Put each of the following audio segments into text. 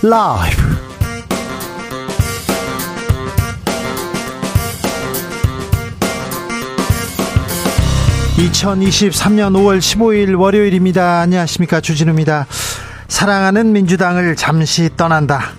라이브. 2023년 5월 15일 월요일입니다. 안녕하십니까. 주진우입니다. 사랑하는 민주당을 잠시 떠난다.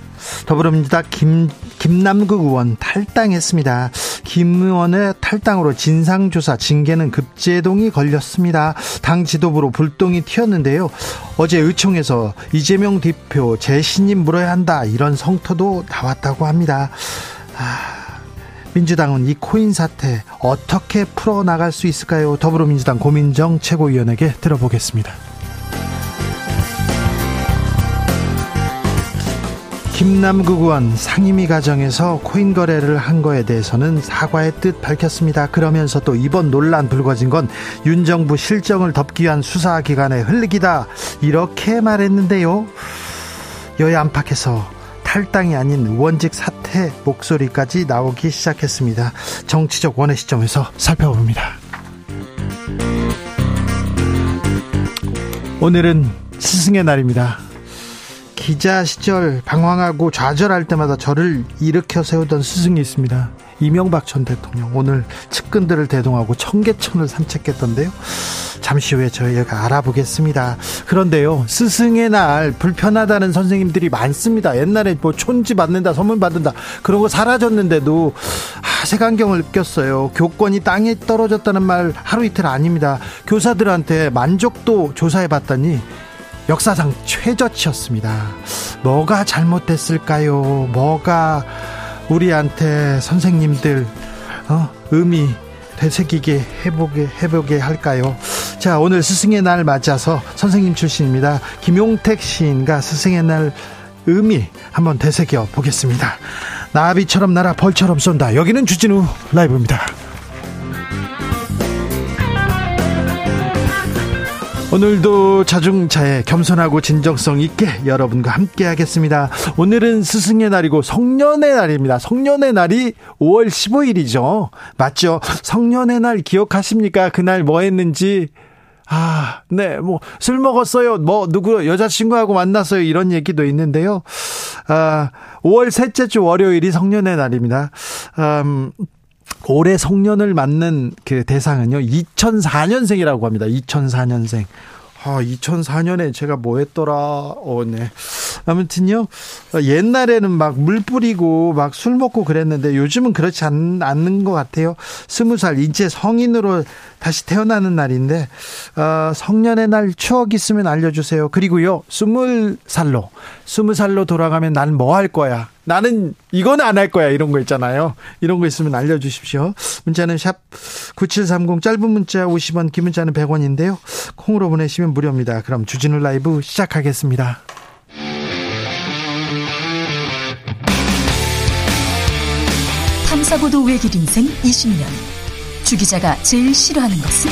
더불어민주당 김, 김남국 의원 탈당했습니다. 김 의원의 탈당으로 진상조사 징계는 급제동이 걸렸습니다. 당 지도부로 불똥이 튀었는데요. 어제 의총에서 이재명 대표 재신임 물어야 한다 이런 성토도 나왔다고 합니다. 아... 민주당은 이 코인 사태 어떻게 풀어나갈 수 있을까요? 더불어민주당 고민정 최고위원에게 들어보겠습니다. 김남국 의원 상임위 과정에서 코인 거래를 한 거에 대해서는 사과의 뜻 밝혔습니다. 그러면서 또 이번 논란 불거진 건 윤 정부 실정을 덮기 위한 수사기관의 흘리기다 이렇게 말했는데요. 여야 안팎에서 탈당이 아닌 의원직 사퇴 목소리까지 나오기 시작했습니다. 정치적 원의 시점에서 살펴봅니다. 오늘은 스승의 날입니다. 기자 시절 방황하고 좌절할 때마다 저를 일으켜 세우던 스승이 있습니다. 이명박 전 대통령 오늘 측근들을 대동하고 청계천을 산책했던데요. 잠시 후에 저희가 알아보겠습니다. 그런데요, 스승의 날 불편하다는 선생님들이 많습니다. 옛날에 뭐 촌지 받는다, 선물 받는다 그런 거 사라졌는데도 아, 색안경을 꼈어요. 교권이 땅에 떨어졌다는 말 하루 이틀 아닙니다. 교사들한테 만족도 조사해 봤더니 역사상 최저치였습니다. 뭐가 잘못됐을까요? 뭐가 우리한테 선생님들 어, 의미 되새기게 해보게 해보게 할까요? 자 오늘 스승의 날 맞아서 선생님 출신입니다. 김용택 시인과 스승의 날 의미 한번 되새겨 보겠습니다. 나비처럼 날아 벌처럼 쏜다. 여기는 주진우 라이브입니다. 오늘도 자중차에 겸손하고 진정성 있게 여러분과 함께 하겠습니다. 오늘은 스승의 날이고 성년의 날입니다. 성년의 날이 5월 15일이죠. 맞죠? 성년의 날 기억하십니까? 그날 뭐 했는지. 아, 네, 뭐, 술 먹었어요. 뭐, 누구, 여자친구하고 만났어요. 이런 얘기도 있는데요. 아, 5월 셋째 주 월요일이 성년의 날입니다. 음, 올해 성년을 맞는 그 대상은요, 2004년생이라고 합니다. 2004년생. 아, 2004년에 제가 뭐 했더라. 어, 네. 아무튼요, 옛날에는 막 물 뿌리고 막 술 먹고 그랬는데 요즘은 그렇지 않, 않는 것 같아요. 스무 살, 이제 성인으로 다시 태어나는 날인데, 어, 성년의 날 추억 있으면 알려주세요. 그리고요, 스물 살로, 스무 살로 돌아가면 난 뭐 할 거야. 나는 이건 안 할 거야. 이런 거 있잖아요. 이런 거 있으면 알려주십시오. 문자는 샵 9730 짧은 문자 50원, 긴 문자는 100원인데요. 콩으로 보내시면 무료입니다. 그럼 주진우 라이브 시작하겠습니다. 탐사보도 외길 인생 20년. 주 기자가 제일 싫어하는 것은?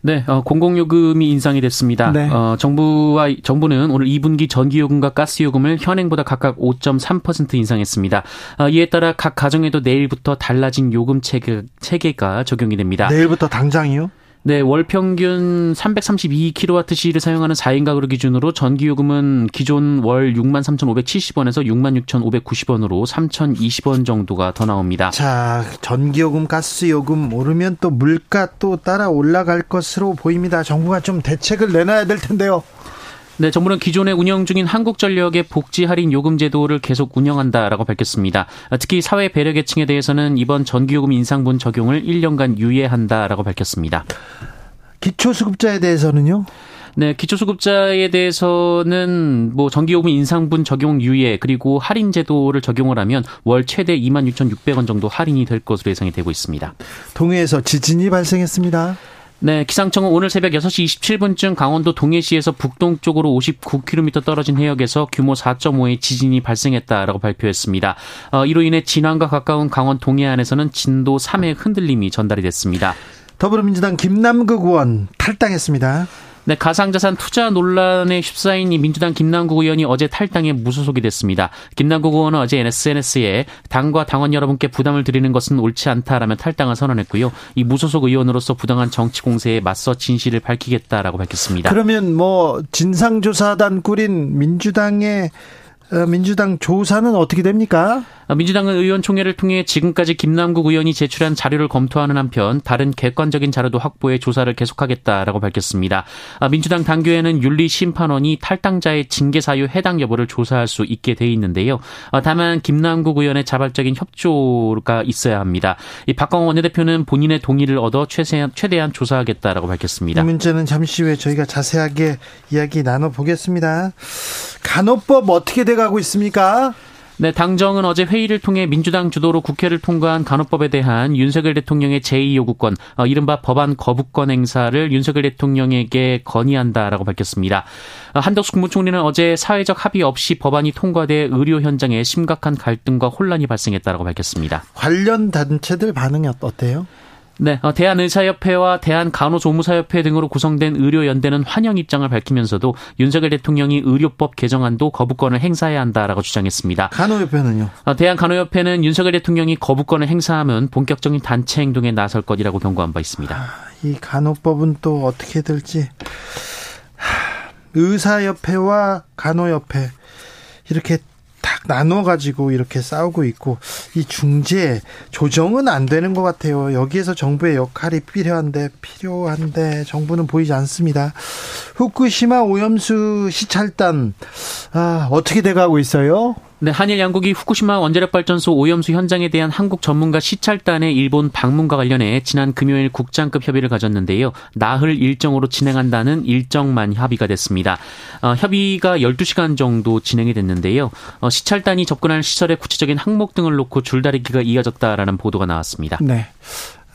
네, 어, 공공요금이 인상이 됐습니다. 네. 어, 정부와 정부는 오늘 2분기 전기요금과 가스요금을 현행보다 각각 5.3% 인상했습니다. 어, 이에 따라 각 가정에도 내일부터 달라진 요금 체계, 체계가 적용이 됩니다. 내일부터 당장이요? 네, 월 평균 332kWh를 사용하는 4인 가구를 기준으로 전기 요금은 기존 월 63,570원에서 66,590원으로 3,020원 정도가 더 나옵니다. 자, 전기 요금, 가스 요금 오르면 또 물가 또 따라 올라갈 것으로 보입니다. 정부가 좀 대책을 내놔야 될 텐데요. 네, 정부는 기존에 운영 중인 한국전력의 복지 할인 요금 제도를 계속 운영한다라고 밝혔습니다. 특히 사회 배려 계층에 대해서는 이번 전기요금 인상분 적용을 1년간 유예한다라고 밝혔습니다. 기초수급자에 대해서는요? 네, 기초수급자에 대해서는 뭐 전기요금 인상분 적용 유예 그리고 할인 제도를 적용을 하면 월 최대 26,600원 정도 할인이 될 것으로 예상이 되고 있습니다. 동해에서 지진이 발생했습니다. 네, 기상청은 오늘 새벽 6시 27분쯤 강원도 동해시에서 북동쪽으로 59km 떨어진 해역에서 규모 4.5의 지진이 발생했다라고 발표했습니다. 어, 이로 인해 진안과 가까운 강원 동해안에서는 진도 3의 흔들림이 전달이 됐습니다. 더불어민주당 김남국 의원 탈당했습니다. 네, 가상자산 투자 논란에 휩싸인 민주당 김남국 의원이 어제 탈당에 무소속이 됐습니다. 김남국 의원은 어제 SNS에 당과 당원 여러분께 부담을 드리는 것은 옳지 않다라며 탈당을 선언했고요. 이 무소속 의원으로서 부당한 정치 공세에 맞서 진실을 밝히겠다라고 밝혔습니다. 그러면 뭐 진상조사단 꾸린 민주당의 어, 민주당 조사는 어떻게 됩니까? 어, 민주당은 의원총회를 통해 지금까지 김남국 의원이 제출한 자료를 검토하는 한편 다른 객관적인 자료도 확보해 조사를 계속하겠다라고 밝혔습니다. 어, 민주당 당규에는 윤리심판원이 탈당자의 징계 사유 해당 여부를 조사할 수 있게 돼 있는데요. 다만 김남국 의원의 자발적인 협조가 있어야 합니다. 이 박광원 원내대표는 본인의 동의를 얻어 최대한, 최대한 조사하겠다라고 밝혔습니다. 이 문제는 잠시 후에 저희가 자세하게 이야기 나눠보겠습니다. 간호법 어떻게 돼 가고 있습니까? 네, 당정은 어제 회의를 통해 민주당 주도로 국회를 통과한 간호법에 대한 윤석열 대통령의 제2 요구권, 어, 이른바 법안 거부권 행사를 윤석열 대통령에게 건의한다라고 밝혔습니다. 어, 한덕수 국무총리는 어제 사회적 합의 없이 법안이 통과돼 의료 현장에 심각한 갈등과 혼란이 발생했다라고 밝혔습니다. 관련 단체들 반응이 어때요? 네, 어, 대한의사협회와 대한간호조무사협회 등으로 구성된 의료연대는 환영 입장을 밝히면서도 윤석열 대통령이 의료법 개정안도 거부권을 행사해야 한다라고 주장했습니다. 간호협회는요? 어, 대한간호협회는 윤석열 대통령이 거부권을 행사하면 본격적인 단체 행동에 나설 것이라고 경고한 바 있습니다. 아, 이 간호법은 또 어떻게 될지 의사협회와 간호협회 이렇게 딱 나눠 가지고 이렇게 싸우고 있고 이 중재 조정은 안 되는 것 같아요. 여기에서 정부의 역할이 필요한데 필요한데 정부는 보이지 않습니다. 후쿠시마 오염수 시찰단 아, 어떻게 돼가고 있어요? 네, 한일 양국이 후쿠시마 원자력 발전소 오염수 현장에 대한 한국 전문가 시찰단의 일본 방문과 관련해 지난 금요일 국장급 협의를 가졌는데요. 나흘 일정으로 진행한다는 일정만 합의가 됐습니다. 어, 협의가 12시간 정도 진행이 됐는데요. 어, 시찰단이 접근할 시설의 구체적인 항목 등을 놓고 줄다리기가 이어졌다라는 보도가 나왔습니다. 네.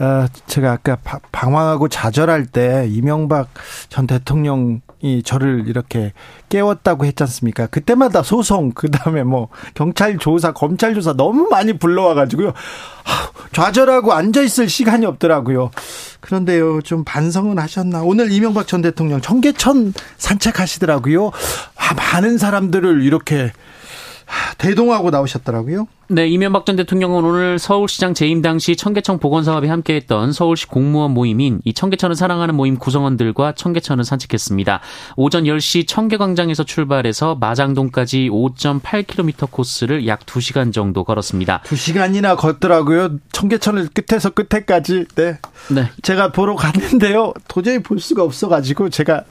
어, 제가 아까 방황하고 좌절할 때 이명박 전 대통령이 저를 이렇게 깨웠다고 했지 않습니까? 그때마다 소송, 그 다음에 뭐 경찰 조사, 검찰 조사 너무 많이 불러와가지고요. 좌절하고 앉아있을 시간이 없더라고요. 그런데요, 좀 반성은 하셨나? 오늘 이명박 전 대통령 청계천 산책하시더라고요. 아, 많은 사람들을 이렇게 대동하고 나오셨더라고요. 네, 이명박 전 대통령은 오늘 서울시장 재임 당시 청계천 복원 사업에 함께했던 서울시 공무원 모임인 이 청계천을 사랑하는 모임 구성원들과 청계천을 산책했습니다. 오전 10시 청계광장에서 출발해서 마장동까지 5.8km 코스를 약 2시간 정도 걸었습니다. 2시간이나 걷더라고요. 청계천을 끝에서 끝에까지. 네. 네. 제가 보러 갔는데요. 도저히 볼 수가 없어가지고 제가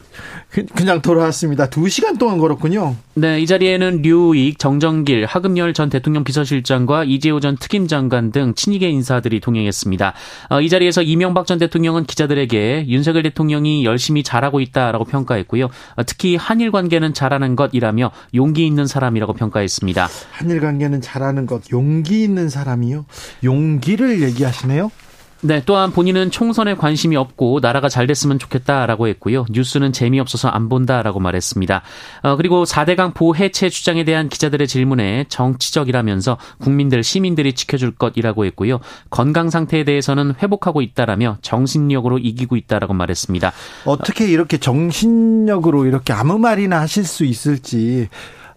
그냥 돌아왔습니다. 2시간 동안 걸었군요. 네, 이 자리에는 류익, 정정길, 하금열 전 대통령 비서실 장과 이재호 전 특임 장관 등 친이계 인사들이 동행했습니다. 어, 이 자리에서 이명박 전 대통령은 기자들에게 윤석열 대통령이 열심히 잘하고 있다라고 평가했고요. 어, 특히 한일 관계는 잘하는 것이라며 용기 있는 사람이라고 평가했습니다. 한일 관계는 잘하는 것, 용기 있는 사람이요? 용기를 얘기하시네요? 네, 또한 본인은 총선에 관심이 없고 나라가 잘 됐으면 좋겠다라고 했고요. 뉴스는 재미없어서 안 본다라고 말했습니다. 어, 그리고 4대강 보해체 주장에 대한 기자들의 질문에 정치적이라면서 국민들, 시민들이 지켜줄 것이라고 했고요. 건강 상태에 대해서는 회복하고 있다라며 정신력으로 이기고 있다라고 말했습니다. 어떻게 이렇게 정신력으로 이렇게 아무 말이나 하실 수 있을지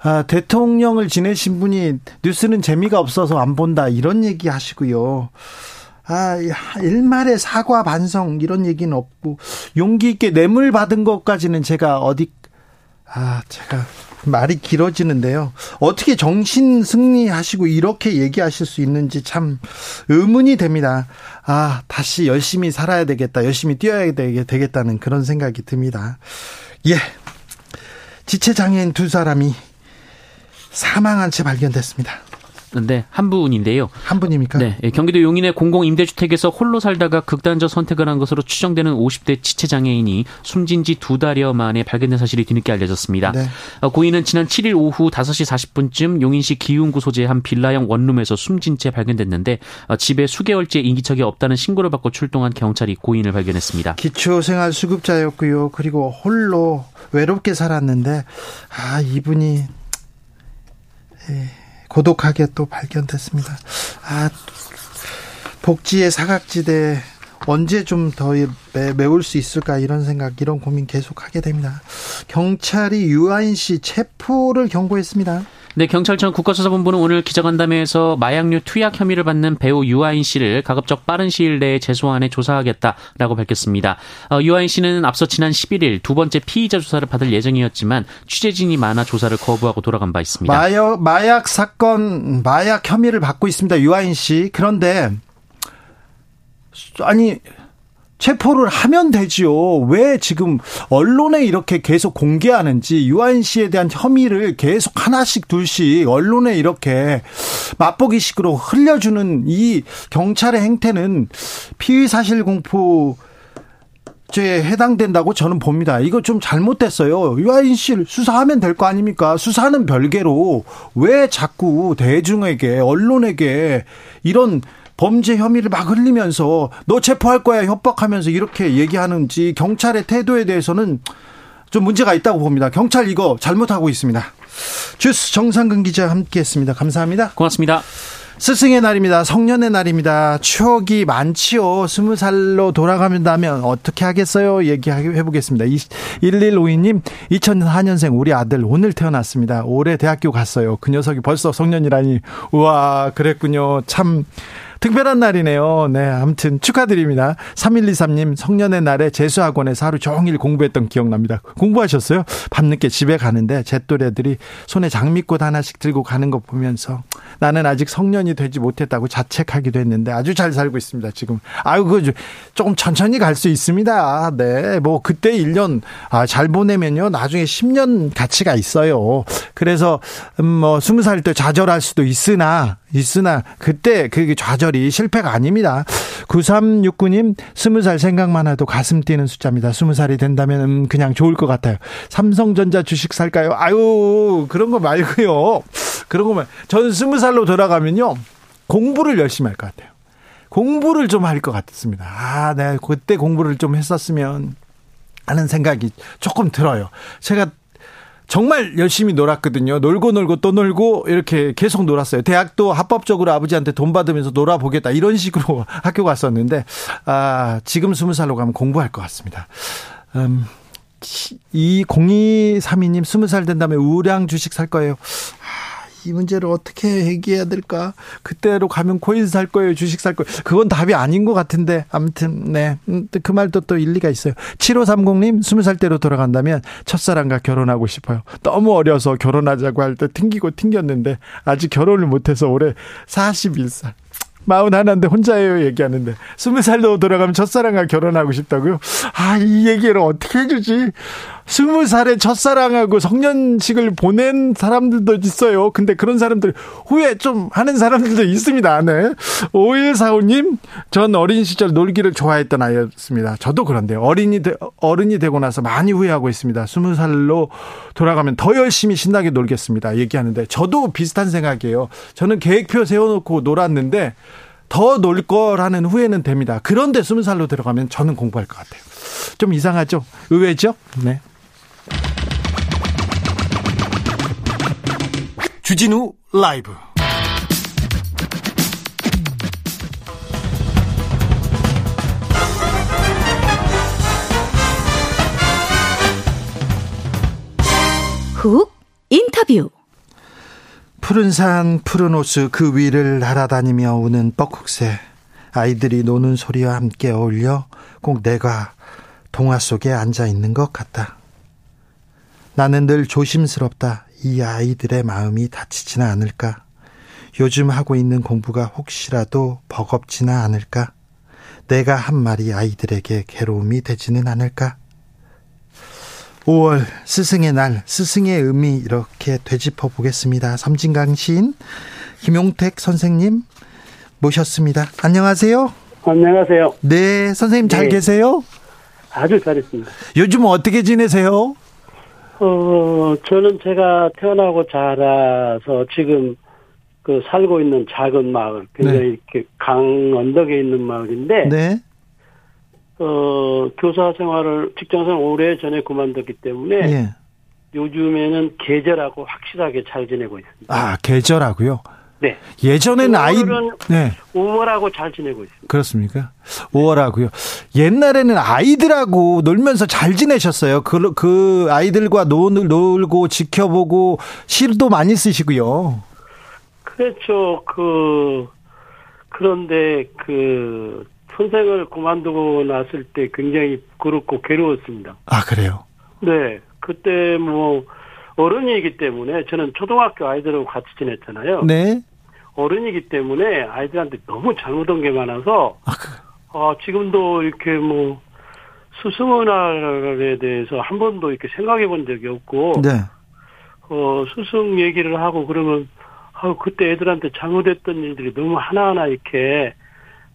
아, 대통령을 지내신 분이 뉴스는 재미가 없어서 안 본다 이런 얘기 하시고요. 아, 일말의 사과 반성 이런 얘기는 없고 용기 있게 뇌물 받은 것까지는 제가 어디 아, 제가 말이 길어지는데요. 어떻게 정신 승리하시고 이렇게 얘기하실 수 있는지 참 의문이 됩니다. 아, 다시 열심히 살아야 되겠다. 열심히 뛰어야 되겠다는 그런 생각이 듭니다. 예. 지체장애인 두 사람이 사망한 채 발견됐습니다. 있는데 한 분인데요. 한 분입니까? 네. 예, 경기도 용인의 공공 임대주택에서 홀로 살다가 극단적 선택을 한 것으로 추정되는 50대 지체 장애인이 숨진 지 두 달여 만에 발견된 사실이 뒤늦게 알려졌습니다. 네. 어, 고인은 지난 7일 오후 5시 40분쯤 용인시 기흥구 소재의 한 빌라형 원룸에서 숨진 채 발견됐는데 어, 집에 수개월째 인기척이 없다는 신고를 받고 출동한 경찰이 고인을 발견했습니다. 기초생활 수급자였고요. 그리고 홀로 외롭게 살았는데 아 이분이 예, 고독하게 또 발견됐습니다. 아 복지의 사각지대 언제 좀 더 메울 수 있을까 이런 생각 이런 고민 계속 하게 됩니다. 경찰이 유아인 씨 체포를 경고했습니다. 네, 경찰청 국가수사본부는 오늘 기자간담회에서 마약류 투약 혐의를 받는 배우 유아인 씨를 가급적 빠른 시일 내에 재소안에 조사하겠다라고 밝혔습니다. 어, 유아인 씨는 앞서 지난 11일 두 번째 피의자 조사를 받을 예정이었지만 취재진이 많아 조사를 거부하고 돌아간 바 있습니다. 마약, 마약 사건, 마약 혐의를 받고 있습니다. 유아인 씨. 그런데 아니 체포를 하면 되지요. 왜 지금 언론에 이렇게 계속 공개하는지 유아인 씨에 대한 혐의를 계속 하나씩 둘씩 언론에 이렇게 맛보기식으로 흘려주는 이 경찰의 행태는 피의 사실 공포 죄에 해당된다고 저는 봅니다. 이거 좀 잘못됐어요. 유아인 씨를 수사하면 될 거 아닙니까? 수사는 별개로 왜 자꾸 대중에게 언론에게 이런 범죄 혐의를 막 흘리면서 너 체포할 거야 협박하면서 이렇게 얘기하는지 경찰의 태도에 대해서는 좀 문제가 있다고 봅니다. 경찰 이거 잘못하고 있습니다. 주스 정상근 기자 함께했습니다. 감사합니다. 고맙습니다. 스승의 날입니다. 성년의 날입니다. 추억이 많지요. 스무 살로 돌아가면다면 어떻게 하겠어요? 얘기해 보겠습니다. 1152님, 2004년생 우리 아들 오늘 태어났습니다. 올해 대학교 갔어요. 그 녀석이 벌써 성년이라니. 우와, 그랬군요. 참 특별한 날이네요. 네, 아무튼 축하드립니다. 3123님 성년의 날에 재수학원에서 하루 종일 공부했던 기억납니다. 공부하셨어요? 밤늦게 집에 가는데 제 또래들이 손에 장미꽃 하나씩 들고 가는 거 보면서 나는 아직 성년이 되지 못했다고 자책하기도 했는데 아주 잘 살고 있습니다. 지금. 아유, 그 조금 천천히 갈 수 있습니다. 네. 뭐 그때 1년 아, 잘 보내면요. 나중에 10년 가치가 있어요. 그래서 음 뭐 20살 때 좌절할 수도 있으나 있으나 그때 그 좌절이 실패가 아닙니다. 9369님 20살 생각만 해도 가슴 뛰는 숫자입니다. 20살이 된다면 음, 그냥 좋을 것 같아요. 삼성전자 주식 살까요? 아유 그런 거 말고요. 그런 거만 저는 20살로 돌아가면요. 공부를 열심히 할 것 같아요. 공부를 좀 할 것 같습니다. 아, 네. 그때 공부를 좀 했었으면 하는 생각이 조금 들어요. 제가 정말 열심히 놀았거든요. 놀고 놀고 또 놀고 이렇게 계속 놀았어요. 대학도 합법적으로 아버지한테 돈 받으면서 놀아보겠다 이런 식으로 학교 갔었는데 아 지금 스무 살로 가면 공부할 것 같습니다. 음, 이 0232님 스무 살 된다면 우량 주식 살 거예요. 이 문제를 어떻게 해결해야 될까? 그때로 가면 코인 살 거예요, 주식 살 거예요. 그건 답이 아닌 것 같은데 아무튼 네. 음, 그 말도 또 일리가 있어요. 7530님 20살 때로 돌아간다면 첫사랑과 결혼하고 싶어요. 너무 어려서 결혼하자고 할 때 튕기고 튕겼는데 아직 결혼을 못해서 올해 41살. 마흔 하나인데 혼자예요 얘기하는데 스무 살로 돌아가면 첫사랑과 결혼하고 싶다고요? 아 이 얘기를 어떻게 해주지? 스무 살에 첫사랑하고 성년식을 보낸 사람들도 있어요. 근데 그런 사람들 후회 좀 하는 사람들도 있습니다. 네. 5145님, 전 어린 시절 놀기를 좋아했던 아이였습니다. 저도 그런데요. 어린이, 되, 어른이 되고 나서 많이 후회하고 있습니다. 스무 살로 돌아가면 더 열심히 신나게 놀겠습니다. 얘기하는데 저도 비슷한 생각이에요. 저는 계획표 세워놓고 놀았는데 더놀 거라는 후회는 됩니다. 그런데 스무 살로 들어가면 저는 공부할 것 같아요. 좀 이상하죠? 의외죠? 네. 주진우 라이브 훅 인터뷰 푸른 산 푸른 호수 그 위를 날아다니며 우는 뻐국새 아이들이 노는 소리와 함께 어울려 꼭 내가 동화 속에 앉아 있는 것 같다. 나는 늘 조심스럽다. 이 아이들의 마음이 다치지는 않을까? 요즘 하고 있는 공부가 혹시라도 버겁지는 않을까? 내가 한 말이 아이들에게 괴로움이 되지는 않을까? 5월 스승의 날, 스승의 의미 이렇게 되짚어 보겠습니다. 섬진강 시인 김용택 선생님 모셨습니다. 안녕하세요. 안녕하세요. 네, 선생님 잘 네. 계세요? 아주 잘했습니다. 요즘 어떻게 지내세요? 어, 저는 제가 태어나고 자라서 지금 그 살고 있는 작은 마을, 굉장히 네. 이렇게 강 언덕에 있는 마을인데, 네. 어, 교사 생활을, 직장 생활 오래 전에 그만뒀기 때문에, 예. 요즘에는 계절하고 확실하게 잘 지내고 있습니다. 아, 계절하고요? 네. 예전에는 아이 네. 5월하고 잘 지내고 있습니다. 그렇습니까? 5월하고요. 옛날에는 아이들하고 놀면서 잘 지내셨어요. 그, 그 아이들과 놀, 놀고 지켜보고 시도 많이 쓰시고요. 그렇죠. 그 그런데 그 선생을 그만두고 났을 때 굉장히 그렇고 괴로웠습니다. 아 그래요? 네. 그때 뭐 어른이기 때문에 저는 초등학교 아이들하고 같이 지냈잖아요. 네. 어른이기 때문에 아이들한테 너무 잘못한 게 많아서 아, 그... 어, 지금도 이렇게 뭐 스승은날에 대해서 한 번도 이렇게 생각해 본 적이 없고 네. 어, 스승 얘기를 하고 그러면 아, 그때 애들한테 잘못했던 일들이 너무 하나하나 이렇게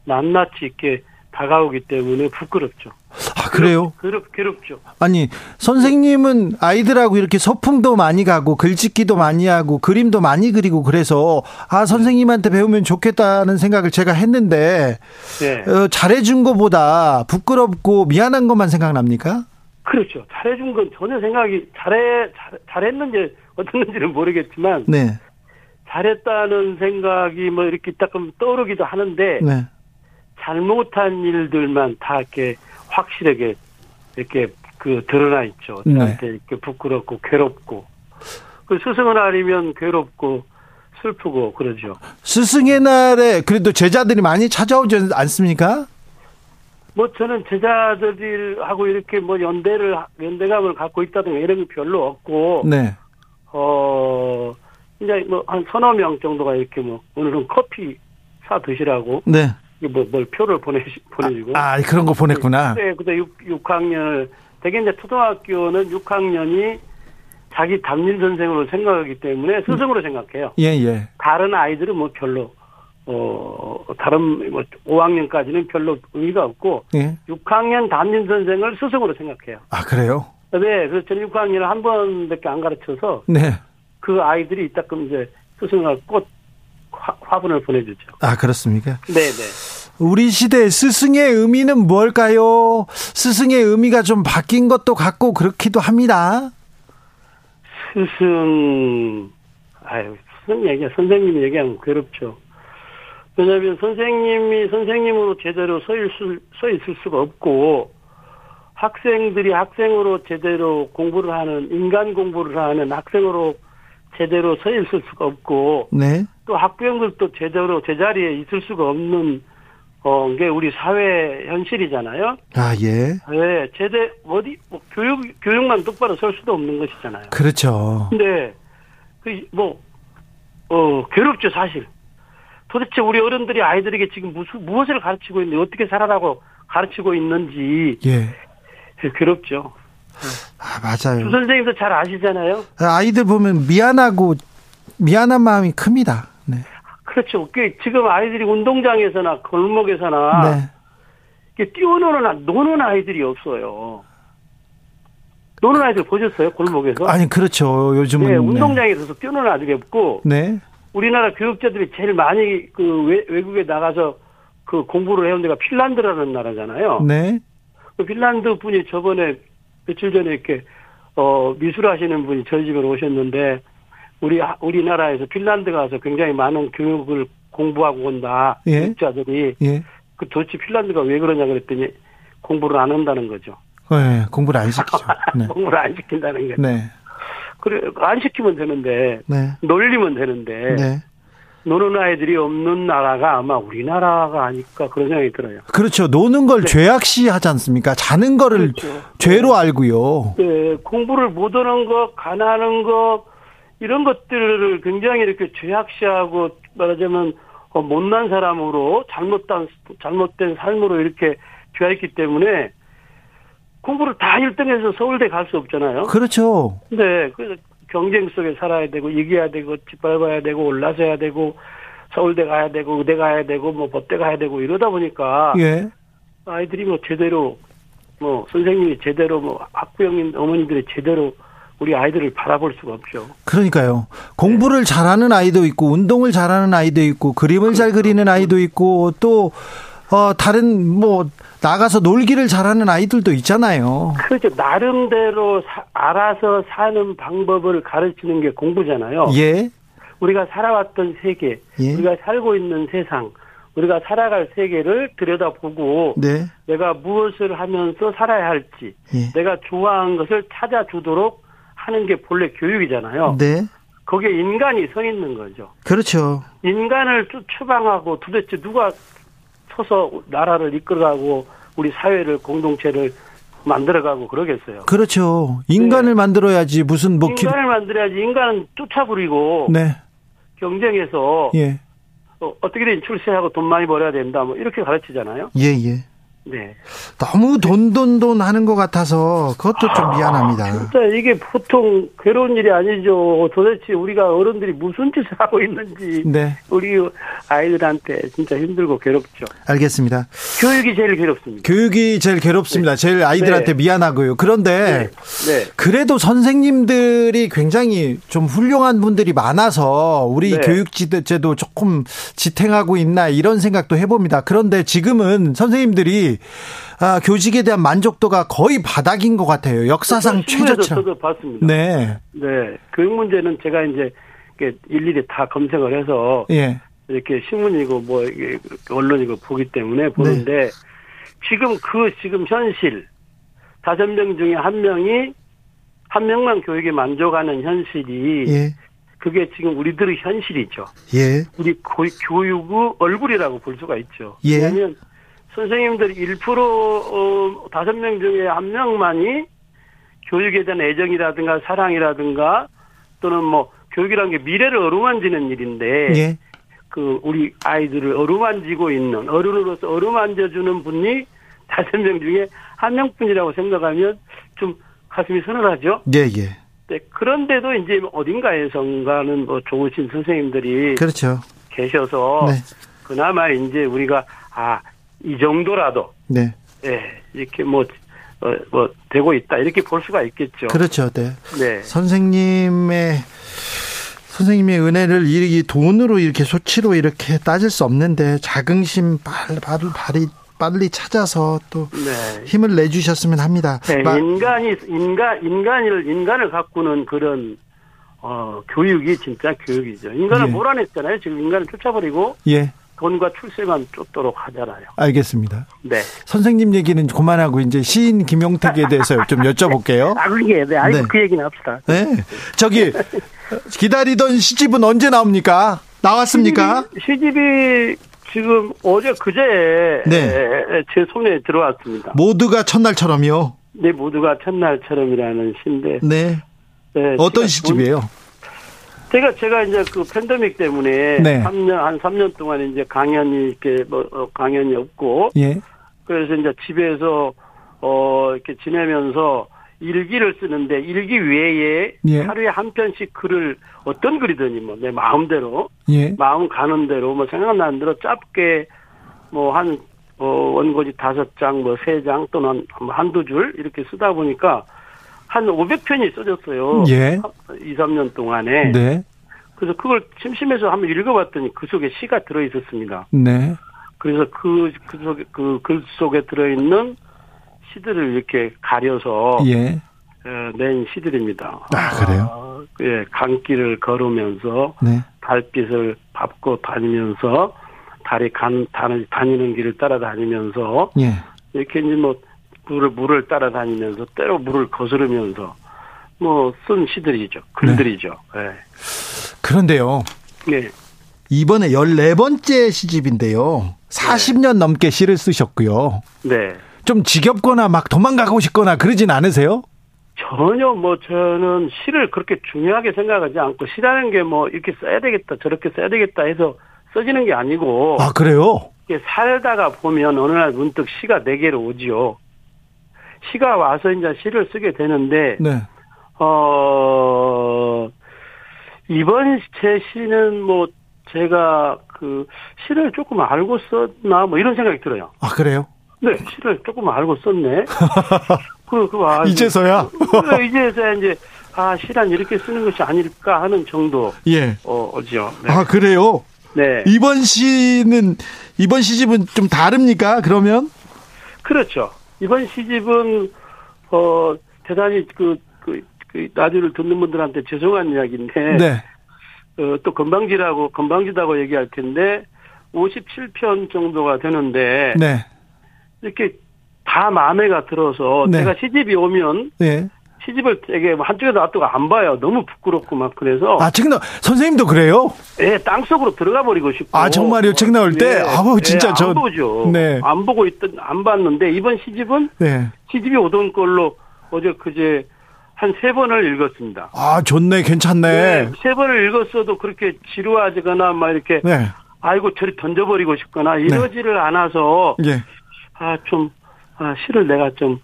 낱낱이 이렇게 다가오기 때문에 부끄럽죠. 아, 그래요? 괴롭, 괴롭죠. 아니, 선생님은 아이들하고 이렇게 소풍도 많이 가고, 글짓기도 많이 하고, 그림도 많이 그리고 그래서, 아, 선생님한테 배우면 좋겠다는 생각을 제가 했는데, 네. 어, 잘해준 것보다 부끄럽고 미안한 것만 생각납니까? 그렇죠. 잘해준 건 전혀 생각이, 잘해, 잘, 잘했는지 어떻는지는 모르겠지만, 네. 잘했다는 생각이 뭐 이렇게 조금 떠오르기도 하는데, 네. 잘못한 일들만 다 이렇게 확실하게 이렇게 그 드러나 있죠. 네. 이렇게 부끄럽고 괴롭고 그 스승의 날이면 괴롭고 슬프고 그러죠. 스승의 날에 그래도 제자들이 많이 찾아오지 않습니까? 뭐 저는 제자들하고 이렇게 뭐 연대를 연대감을 갖고 있다든가 이런 게 별로 없고 네. 어 이제 뭐 한 서너 명 정도가 이렇게 뭐 오늘은 커피 사 드시라고 네. 뭐, 뭘 표를 보내, 보내주고. 아, 아, 그런 거 보냈구나. 네, 그때 6, 6학년을, 대개 이제 초등학교는 6학년이 자기 담임 선생으로 생각하기 때문에 스승으로 생각해요. 예, 예. 다른 아이들은 뭐 별로, 어, 다른, 뭐, 5학년까지는 별로 의미가 없고, 예. 6학년 담임 선생을 스승으로 생각해요. 아, 그래요? 네, 그래서 저는 6학년을 한 번밖에 안 가르쳐서, 네. 그 아이들이 이따금 이제 스승을 꽃 화, 분을 보내주죠. 아 그렇습니까? 네네. 우리 시대 스승의 의미는 뭘까요? 스승의 의미가 좀 바뀐 것도 같고 그렇기도 합니다. 스승, 아유, 스승 얘기, 선생님 얘기하면 괴롭죠. 왜냐하면 선생님이 선생님으로 제대로 서 있을, 서 있을 수가 없고, 학생들이 학생으로 제대로 공부를 하는, 인간 공부를 하는 학생으로 제대로 서 있을 수가 없고, 네. 또 학부형들도 제대로 제자리에 있을 수가 없는 어, 게 우리 사회 현실이잖아요. 아, 예. 네, 제대, 어디, 뭐, 교육, 교육만 똑바로 설 수도 없는 것이잖아요. 그렇죠. 근데, 그, 뭐, 어, 괴롭죠, 사실. 도대체 우리 어른들이 아이들에게 지금 무슨, 무엇을 가르치고 있는지, 어떻게 살아라고 가르치고 있는지. 예. 괴롭죠. 아, 맞아요. 주 선생님도 잘 아시잖아요. 아이들 보면 미안하고, 미안한 마음이 큽니다. 네. 그렇죠. 그 지금 아이들이 운동장에서나 골목에서나 네. 뛰어노는 노는 아이들이 없어요. 노는 아이들 보셨어요? 골목에서? 아니 그렇죠. 요즘은 네, 운동장에서 뛰어노는 아이들이 없고 네. 우리나라 교육자들이 제일 많이 그 외, 외국에 나가서 그 공부를 해온 데가 핀란드라는 나라잖아요. 네. 그 핀란드 분이 저번에 며칠 전에 이렇게 어 미술하시는 분이 저희 집에 오셨는데 우리 우리나라에서 핀란드 가서 굉장히 많은 교육을 공부하고 온다 예. 교육자들이 예. 그 도대체 핀란드가 왜 그러냐 그랬더니 공부를 안 한다는 거죠. 네, 공부를 안 시키죠. 네. 공부를 안 시킨다는 거죠. 네. 그래 안 시키면 되는데 네. 놀리면 되는데 네. 노는 아이들이 없는 나라가 아마 우리나라가 아닐까 그런 생각이 들어요. 그렇죠. 노는 걸 네. 죄악시 하지 않습니까? 자는 거를 그렇죠. 죄로 알고요. 네, 공부를 못 하는 거, 가난한 거, 이런 것들을 굉장히 이렇게 죄악시하고 말하자면 어, 못난 사람으로 잘못된 잘못된 삶으로 이렇게 되어있기 때문에 공부를 다 1등해서 서울대 갈 수 없잖아요. 그렇죠. 네, 그래서 경쟁 속에 살아야 되고 이겨야 되고 짓밟아야 되고 올라서야 되고 서울대 가야 되고 의대 가야 되고 뭐 법대 가야 되고 이러다 보니까 예. 아이들이 뭐 제대로 뭐 선생님이 제대로 뭐 학부형인 어머니들이 제대로 우리 아이들을 바라볼 수가 없죠. 그러니까요. 공부를 네. 잘하는 아이도 있고 운동을 잘하는 아이도 있고 그림을 그렇죠. 잘 그리는 아이도 있고 또 어, 다른 뭐 나가서 놀기를 잘하는 아이들도 있잖아요. 그렇죠. 나름대로 사, 알아서 사는 방법을 가르치는 게 공부잖아요. 예. 우리가 살아왔던 세계, 예. 우리가 살고 있는 세상, 우리가 살아갈 세계를 들여다보고 네. 내가 무엇을 하면서 살아야 할지, 예. 내가 좋아하는 것을 찾아주도록 하는 게 본래 교육이잖아요. 네. 거기에 인간이 서 있는 거죠. 그렇죠. 인간을 추방하고 도대체 누가 서서 나라를 이끌어가고 우리 사회를 공동체를 만들어가고 그러겠어요. 그렇죠. 인간을 네. 만들어야지 무슨 뭐 인간을 기... 만들어야지 인간은 쫓아 부리고 네. 경쟁해서 예. 어, 어떻게든 출세하고 돈 많이 벌어야 된다 뭐 이렇게 가르치잖아요. 예 예. 네. 너무 돈, 돈, 돈 하는 것 같아서 그것도 좀 아, 미안합니다. 진짜 이게 보통 괴로운 일이 아니죠. 도대체 우리가 어른들이 무슨 짓을 하고 있는지. 네. 우리 아이들한테 진짜 힘들고 괴롭죠. 알겠습니다. 교육이 제일 괴롭습니다. 교육이 제일 괴롭습니다. 네. 제일 아이들한테 네. 미안하고요. 그런데 네. 네. 그래도 선생님들이 굉장히 좀 훌륭한 분들이 많아서 우리 네. 교육제도 조금 지탱하고 있나 이런 생각도 해봅니다. 그런데 지금은 선생님들이 아, 교직에 대한 만족도가 거의 바닥인 것 같아요. 역사상 최저치로. 저도 봤습니다. 네. 네. 교육 문제는 제가 이제 일일이 다 검색을 해서 예. 이렇게 신문이고 뭐 언론이고 보기 때문에 보는데 네. 지금 그 지금 현실 다섯 명 중에 한 명이 한 명만 교육에 만족하는 현실이 예. 그게 지금 우리들의 현실이죠. 예. 우리 교육의 얼굴이라고 볼 수가 있죠. 예. 왜냐하면 선생님들 1% 어, 다섯 명 중에 한 명만이 교육에 대한 애정이라든가 사랑이라든가 또는 뭐 교육이라는 게 미래를 어루만지는 일인데 예. 그 우리 아이들을 어루만지고 있는 어른으로서 어루만져주는 분이 다섯 명 중에 한 명뿐이라고 생각하면 좀 가슴이 서늘하죠. 예, 예. 네, 그런데도 이제 어딘가에선가는 뭐 좋으신 선생님들이 그렇죠. 계셔서 네. 그나마 이제 우리가 아 이 정도라도 네. 예, 이렇게 뭐 어, 뭐 되고 있다 이렇게 볼 수가 있겠죠. 그렇죠. 네. 네. 선생님의 선생님의 은혜를 이 돈으로 이렇게 소치로 이렇게 따질 수 없는데 자긍심 빨리 빨리 빨리 찾아서 또 네. 힘을 내주셨으면 합니다. 네, 인간이 인간 인간을 인간을 가꾸는 그런 어 교육이 진짜 교육이죠. 인간을 예. 몰아냈잖아요. 지금 인간을 쫓아버리고 예. 돈과 출세만 쫓도록 하잖아요. 알겠습니다. 네. 선생님 얘기는 그만하고 이제 시인 김용택에 대해서 좀 여쭤볼게요. 아, 그게, 네. 아이고, 네. 그 얘기는 합시다. 네. 저기, 기다리던 시집은 언제 나옵니까? 나왔습니까? 시집이, 시집이 지금 어제 그제 네. 제 손에 들어왔습니다. 모두가 첫날처럼요? 네, 모두가 첫날처럼이라는 시인데. 네. 네 어떤 시집이에요? 제가 제가 이제 그 팬데믹 때문에 네. 3년 한 3년 동안 이제 강연이 이렇게 뭐 어, 강연이 없고 예. 그래서 이제 집에서 어 이렇게 지내면서 일기를 쓰는데 일기 외에 예. 하루에 한 편씩 글을 어떤 글이든지 뭐 내 마음대로 예. 마음 가는 대로 뭐 생각나는 대로 짧게 뭐한 어, 원고지 다섯 장, 뭐 세 장 또는 한두 줄 이렇게 쓰다 보니까 한 500편이 써졌어요. 예. 2, 3년 동안에. 네. 그래서 그걸 심심해서 한번 읽어봤더니 그 속에 시가 들어 있었습니다. 네. 그래서 그, 그 속에, 그 글 속에 들어있는 시들을 이렇게 가려서. 예. 어, 낸 시들입니다. 아, 그래요? 아, 예, 강길을 걸으면서. 네. 달빛을 밟고 다니면서. 달이 간, 다니는 길을 따라다니면서. 예. 이렇게 이제 뭐, 물을 물을 따라다니면서 때로 물을 거스르면서 뭐 쓴 시들이죠. 글들이죠. 네. 네. 그런데요. 네. 이번에 14번째 시집인데요. 40년 네. 넘게 시를 쓰셨고요. 네. 좀 지겹거나 막 도망가고 싶거나 그러진 않으세요? 전혀 뭐 저는 시를 그렇게 중요하게 생각하지 않고 시라는 게 뭐 이렇게 써야 되겠다 저렇게 써야 되겠다 해서 써지는 게 아니고 아 그래요? 살다가 보면 어느 날 문득 시가 내게로 오지요. 시가 와서 이제 시를 쓰게 되는데 네. 어 이번 제 시는 뭐 제가 그 시를 조금 알고 썼나 뭐 이런 생각이 들어요. 아 그래요? 네, 시를 조금 알고 썼네. 그, 그, 아, 이제서야? 그, 이제서야 이제, 아, 시란 이렇게 쓰는 것이 아닐까 하는 정도. 예. 어, 어죠. 네. 아, 그래요? 네. 이번 시는, 이번 시집은 좀 다릅니까, 그러면? 그렇죠. 이번 시집은, 어, 대단히 그, 그, 그, 라디오를 듣는 분들한테 죄송한 이야기인데. 네. 어, 또 건방지라고, 건방지다고 얘기할 텐데, 57편 정도가 되는데. 네. 이렇게 다 마음에가 들어서 네. 제가 시집이 오면 네. 시집을 되게 한쪽에서 놔두고 안 봐요. 너무 부끄럽고 막 그래서. 아, 책 나, 선생님도 그래요? 예, 땅 속으로 들어가 버리고 싶고. 아, 정말요? 책 나올 때? 예, 아우, 진짜 예, 저. 안 보죠. 네. 안 보고 있던, 안 봤는데, 이번 시집은. 네. 시집이 오던 걸로 어제 그제 한 세 번을 읽었습니다. 아, 좋네. 괜찮네. 네, 세 번을 읽었어도 그렇게 지루하지거나 막 이렇게. 네. 아이고, 저리 던져버리고 싶거나 이러지를 네. 않아서. 예. 아, 좀, 아, 시를 내가 좀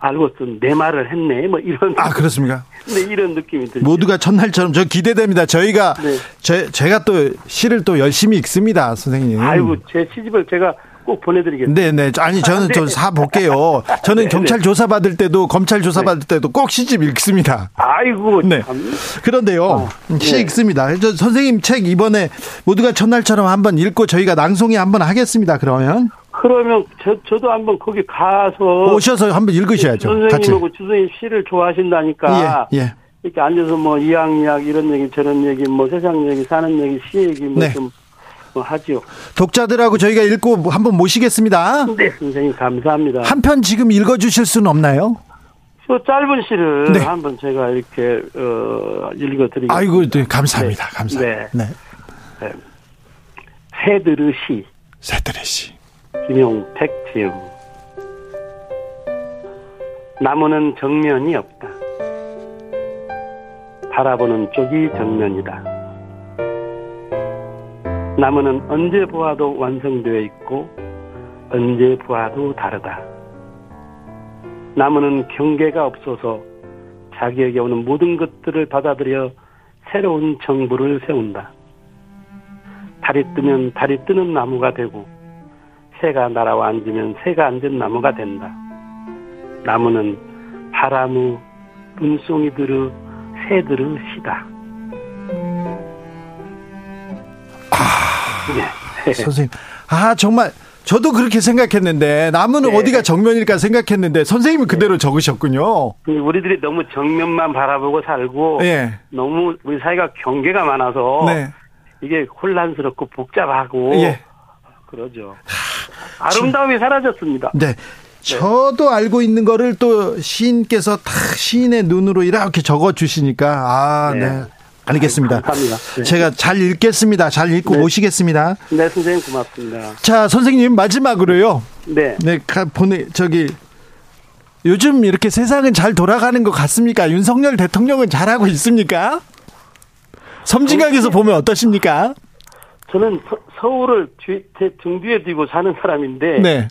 알고 내 말을 했네. 뭐 이런. 아, 그렇습니까? 네, 이런 느낌이 들죠. 모두가 첫날처럼 저 기대됩니다. 저희가, 네. 제, 제가 또 시를 또 열심히 읽습니다, 선생님. 아이고, 제 시집을 제가 꼭 보내드리겠습니다. 네네. 아니, 저는 좀 사 볼게요. 저는 네, 경찰 네. 조사 받을 때도, 검찰 조사 받을 네. 때도 꼭 시집 읽습니다. 아이고. 네. 참. 그런데요, 어, 시 네. 읽습니다. 저 선생님 책 이번에 모두가 첫날처럼 한번 읽고 저희가 낭송이 한번 하겠습니다, 그러면. 그러면 저, 저도 한번 거기 가서 오셔서 한번 읽으셔야죠. 선생님하고 주선님 시를 좋아하신다니까. 예, 예. 이렇게 앉아서 뭐 이야기약 이런 얘기 저런 얘기 뭐 세상 얘기 사는 얘기 시 얘기 뭐좀 네. 뭐 하지요. 독자들하고 저희가 읽고 한번 모시겠습니다. 네, 선생님 감사합니다. 한 편 지금 읽어주실 수는 없나요? 그 짧은 시를 네. 한번 제가 이렇게 어, 읽어드리겠습니다. 아이고, 네, 감사합니다. 네. 감사합니다. 네. 네. 새들의 시. 새들의 시. 김용택 지음 나무는 정면이 없다. 바라보는 쪽이 정면이다. 나무는 언제 보아도 완성되어 있고 언제 보아도 다르다. 나무는 경계가 없어서 자기에게 오는 모든 것들을 받아들여 새로운 정부를 세운다. 달이 뜨면 달이 뜨는 나무가 되고 새가 날아와 앉으면 새가 앉은 나무가 된다. 나무는 바람의 눈송이들의 새들의 시다. 아, 네. 선생님, 아 정말 저도 그렇게 생각했는데 나무는 네. 어디가 정면일까 생각했는데 선생님이 네. 그대로 적으셨군요. 우리들이 너무 정면만 바라보고 살고 네. 너무 우리 사회가 경계가 많아서 네. 이게 혼란스럽고 복잡하고 예. 그러죠. 아름다움이 사라졌습니다. 네. 저도 알고 있는 거를 또 시인께서 다 시인의 눈으로 이렇게 적어 주시니까 아, 네. 네. 알겠습니다. 감사합니다. 네. 제가 잘 읽겠습니다. 잘 읽고 네. 모시겠습니다. 네, 선생님 고맙습니다. 자, 선생님 마지막으로요. 네. 네, 보내 저기 요즘 이렇게 세상은 잘 돌아가는 것 같습니까? 윤석열 대통령은 잘하고 있습니까? 섬진강에서 보면 어떠십니까? 저는 서, 울을 등 뒤에 두고 사는 사람인데 네.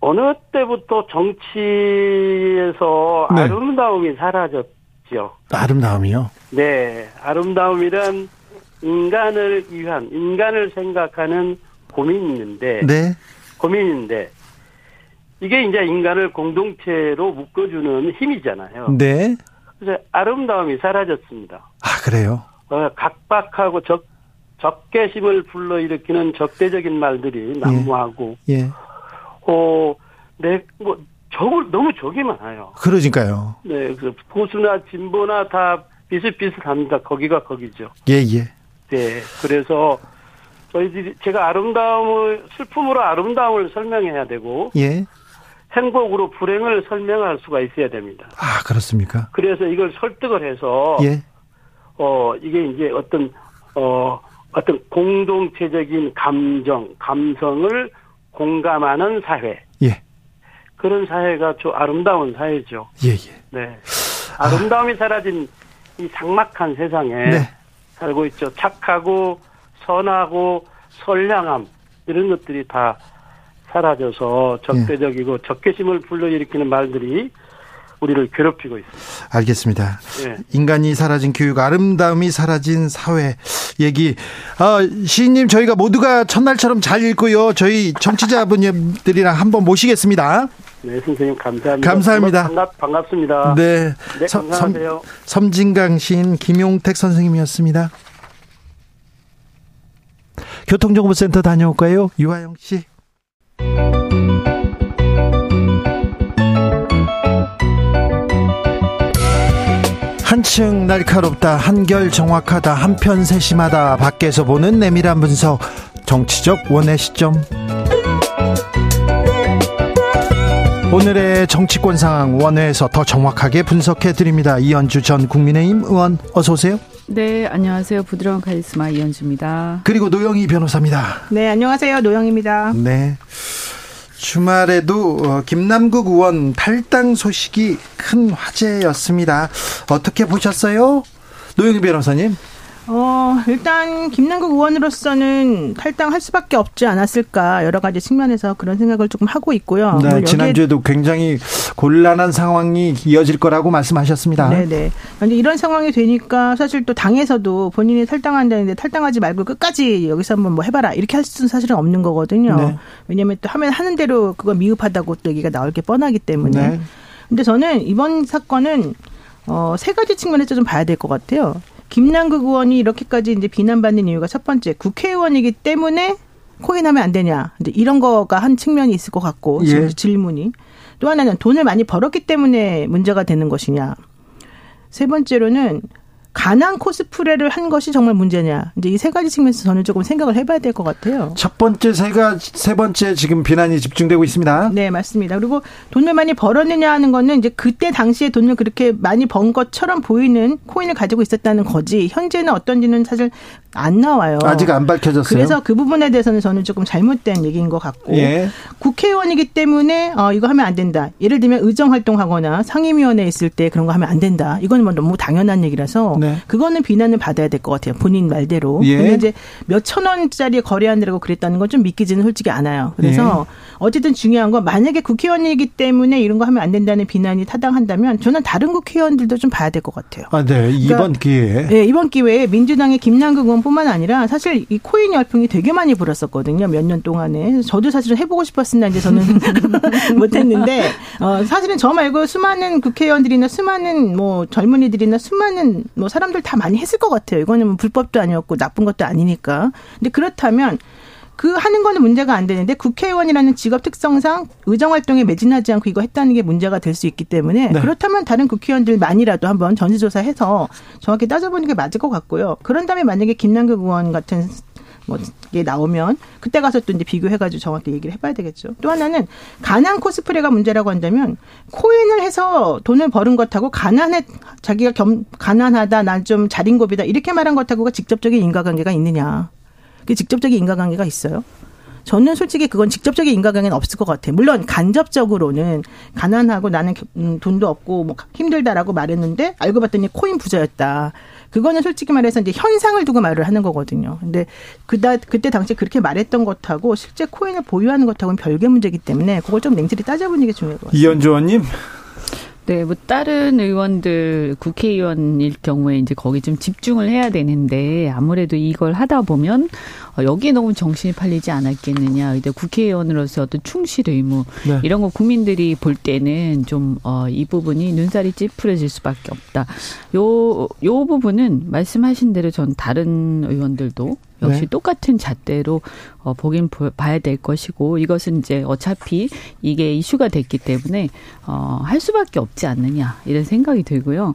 어느 때부터 정치에서 네. 아름다움이 사라졌죠. 아름다움이요? 네, 아름다움이란 인간을 위한 인간을 생각하는 고민인데, 네. 고민인데 이게 이제 인간을 공동체로 묶어주는 힘이잖아요. 네. 그래서 아름다움이 사라졌습니다. 아 그래요? 어, 각박하고 적 적개심을 불러일으키는 적대적인 말들이 난무하고 예. 예. 어, 네, 뭐 적을 너무 적이 많아요. 그러니까요. 네, 그래서 보수나 진보나 다 비슷비슷합니다. 거기가 거기죠. 예, 예. 네, 그래서 저희들이 제가 아름다움을 슬픔으로 아름다움을 설명해야 되고 예. 행복으로 불행을 설명할 수가 있어야 됩니다. 아, 그렇습니까? 그래서 이걸 설득을 해서 예. 어, 이게 이제 어떤 어 어떤 공동체적인 감정, 감성을 공감하는 사회. 예. 그런 사회가 좀 아름다운 사회죠. 예, 예. 네. 아름다움이 아. 사라진 이 삭막한 세상에 네. 살고 있죠. 착하고 선하고 선량함 이런 것들이 다 사라져서 적대적이고 예. 적개심을 불러일으키는 말들이 우리를 괴롭히고 있습니다. 알겠습니다. 네. 인간이 사라진 교육, 아름다움이 사라진 사회. 얘기. 어, 시인님 저희가 모두가 첫날처럼 잘 읽고요. 저희 정치자분들이랑 한번 모시겠습니다. 네, 선생님 감사합니다. 감사합니다. 반갑, 반갑습니다. 네. 네, 감사하세요. 섬, 진강 시인 김용택 선생님이었습니다. 교통정보센터 다녀올까요? 유하영 씨. 한층 날카롭다, 한결 정확하다, 한편 세심하다, 밖에서 보는 내밀한 분석, 정치적 원의 시점. 오늘의 정치권 상황 원회에서 더 정확하게 분석해 드립니다. 이현주 전 국민의힘 의원 어서 오세요. 네, 안녕하세요. 부드러운 카리스마 이현주입니다. 그리고 노영희 변호사입니다. 네, 안녕하세요. 노영입니다. 네. 주말에도 어, 김남국 의원 탈당 소식이 큰 화제였습니다. 어떻게 보셨어요? 노영희 변호사님. 어, 일단 김남국 의원으로서는 탈당할 수밖에 없지 않았을까 여러 가지 측면에서 그런 생각을 조금 하고 있고요. 네, 지난주에도 굉장히 곤란한 상황이 이어질 거라고 말씀하셨습니다. 네, 네. 근데 이런 상황이 되니까 사실 또 당에서도 본인이 탈당한다는데 탈당하지 말고 끝까지 여기서 한번 뭐 해봐라 이렇게 할 수는 사실은 없는 거거든요. 네. 왜냐하면 또 하면 하는 대로 그거 미흡하다고 또 얘기가 나올 게 뻔하기 때문에. 네. 근데 저는 이번 사건은 어, 세 가지 측면에서 좀 봐야 될 것 같아요. 김남국 의원이 이렇게까지 이제 비난받는 이유가 첫 번째 국회의원이기 때문에 코인하면 안 되냐. 이제 이런 거가 한 측면이 있을 것 같고 예. 질문이 또 하나는 돈을 많이 벌었기 때문에 문제가 되는 것이냐. 세 번째로는 가난 코스프레를 한 것이 정말 문제냐. 이제 이 세 가지 측면에서 저는 조금 생각을 해봐야 될 것 같아요. 첫 번째 세가 세 번째 지금 비난이 집중되고 있습니다. 네, 맞습니다. 그리고 돈을 많이 벌었느냐 하는 거는 이제 그때 당시에 돈을 그렇게 많이 번 것처럼 보이는 코인을 가지고 있었다는 거지. 현재는 어떤지는 사실 안 나와요. 아직 안 밝혀졌어요. 그래서 그 부분에 대해서는 저는 조금 잘못된 얘기인 것 같고 예. 국회의원이기 때문에 어, 이거 하면 안 된다. 예를 들면 의정 활동하거나 상임위원회에 있을 때 그런 거 하면 안 된다. 이건 뭐 너무 당연한 얘기라서 네. 그거는 비난을 받아야 될 것 같아요. 본인 말대로. 예. 근데 이제 몇 천 원짜리 거래한다고 그랬다는 건 좀 믿기지는 솔직히 않아요. 그래서 예. 어쨌든 중요한 건 만약에 국회의원이기 때문에 이런 거 하면 안 된다는 비난이 타당한다면 저는 다른 국회의원들도 좀 봐야 될 것 같아요. 아, 네. 이번 그러니까, 기회에. 네, 이번 기회에 민주당의 김남국 의원 뿐만 아니라 사실 이 코인 열풍이 되게 많이 불었었거든요. 몇 년 동안에. 저도 사실은 해보고 싶었으나 이제 저는 못했는데, 어, 사실은 저 말고 수많은 국회의원들이나 수많은 뭐 젊은이들이나 수많은 뭐 사람들 다 많이 했을 것 같아요. 이거는 뭐 불법도 아니었고 나쁜 것도 아니니까. 근데 그렇다면 그 하는 거는 문제가 안 되는데 국회의원이라는 직업 특성상 의정 활동에 매진하지 않고 이거 했다는 게 문제가 될 수 있기 때문에 네. 그렇다면 다른 국회의원들만이라도 한번 전수조사해서 정확히 따져보는 게 맞을 것 같고요. 그런 다음에 만약에 김남국 의원 같은 뭐게 나오면 그때 가서 또 이제 비교해가지고 정확히 얘기를 해봐야 되겠죠. 또 하나는 가난 코스프레가 문제라고 한다면 코인을 해서 돈을 버는 것하고 가난해 자기가 겸 가난하다 난 좀 자린고비다 이렇게 말한 것하고가 직접적인 인과관계가 있느냐. 그 직접적인 인과관계가 있어요. 저는 솔직히 그건 직접적인 인과관계는 없을 것 같아요. 물론 간접적으로는 가난하고 나는 음, 돈도 없고 뭐 힘들다라고 말했는데 알고 봤더니 코인 부자였다. 그거는 솔직히 말해서 이제 현상을 두고 말을 하는 거거든요. 근데 그다 그때 당시에 그렇게 말했던 것하고 실제 코인을 보유하는 것하고는 별개 문제이기 때문에 그걸 좀 냉철히 따져보는 게 같아요. 이현주 의원님. 네, 뭐 다른 의원들 국회의원일 경우에 이제 거기 좀 집중을 해야 되는데 아무래도 이걸 하다 보면 어, 여기에 너무 정신이 팔리지 않았겠느냐. 근데 국회의원으로서 어떤 충실 의무 네. 이런 거 국민들이 볼 때는 좀이 어, 부분이 눈살이 찌푸려질 수밖에 없다. 요요 부분은 말씀하신 대로 전 다른 의원들도 역시 네. 똑같은 잣대로 어, 보긴 봐야 될 것이고 이것은 이제 어차피 이게 이슈가 됐기 때문에 어, 할 수밖에 없지 않느냐 이런 생각이 들고요.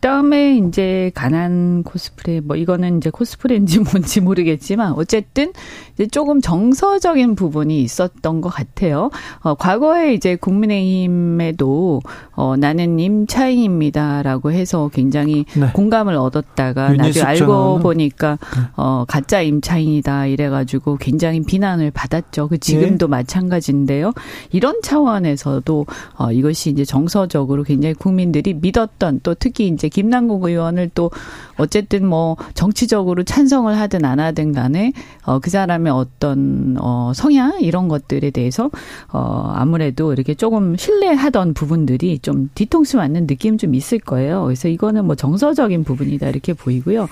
그다음에 이제 가난 코스프레 뭐 이거는 이제 코스프레인지 뭔지 모르겠지만 어쨌든 이제 조금 정서적인 부분이 있었던 것 같아요. 어 과거에 이제 국민의힘에도 어 나는 임차인입니다라고 해서 굉장히 네. 공감을 얻었다가 나중에 알고 보니까 네. 어 가짜 임차인이다 이래 가지고 굉장히 비난을 받았죠. 그 지금도 네. 마찬가지인데요. 이런 차원에서도 어 이것이 이제 정서적으로 굉장히 국민들이 믿었던 또 특히 이제 김남국 의원을 또 어쨌든 뭐 정치적으로 찬성을 하든 안 하든 간에 어, 그 사람의 어떤 어, 성향 이런 것들에 대해서 어, 아무래도 이렇게 조금 신뢰하던 부분들이 좀 뒤통수 맞는 느낌 좀 있을 거예요. 그래서 이거는 뭐 정서적인 부분이다 이렇게 보이고요.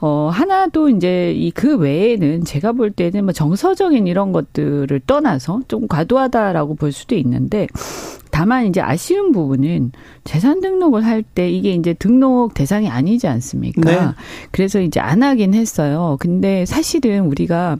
어, 하나도 이제 이 그 외에는 제가 볼 때는 뭐 정서적인 이런 것들을 떠나서 좀 과도하다라고 볼 수도 있는데 다만 이제 아쉬운 부분은 재산 등록을 할 때 이게 이제 등록 대상이 아니지 않습니까? 네. 그래서 이제 안 하긴 했어요. 근데 사실은 우리가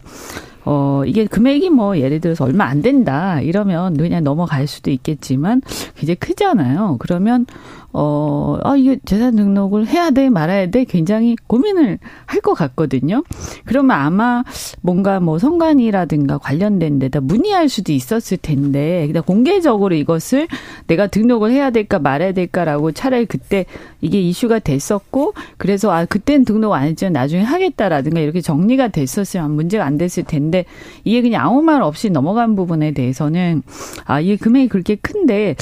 어, 이게 금액이 뭐 예를 들어서 얼마 안 된다 이러면 그냥 넘어갈 수도 있겠지만 이제 크잖아요. 그러면 어, 아, 이게 재산 등록을 해야 돼, 말아야 돼, 굉장히 고민을 할 것 같거든요. 그러면 아마 뭔가 뭐 성관이라든가 관련된 데다 문의할 수도 있었을 텐데, 그냥 공개적으로 이것을 내가 등록을 해야 될까 말아야 될까라고 차라리 그때 이게 이슈가 됐었고, 그래서 아, 그땐 등록 안 했지만 나중에 하겠다라든가 이렇게 정리가 됐었으면 문제가 안 됐을 텐데, 이게 그냥 아무 말 없이 넘어간 부분에 대해서는, 아, 이게 금액이 그렇게 큰데,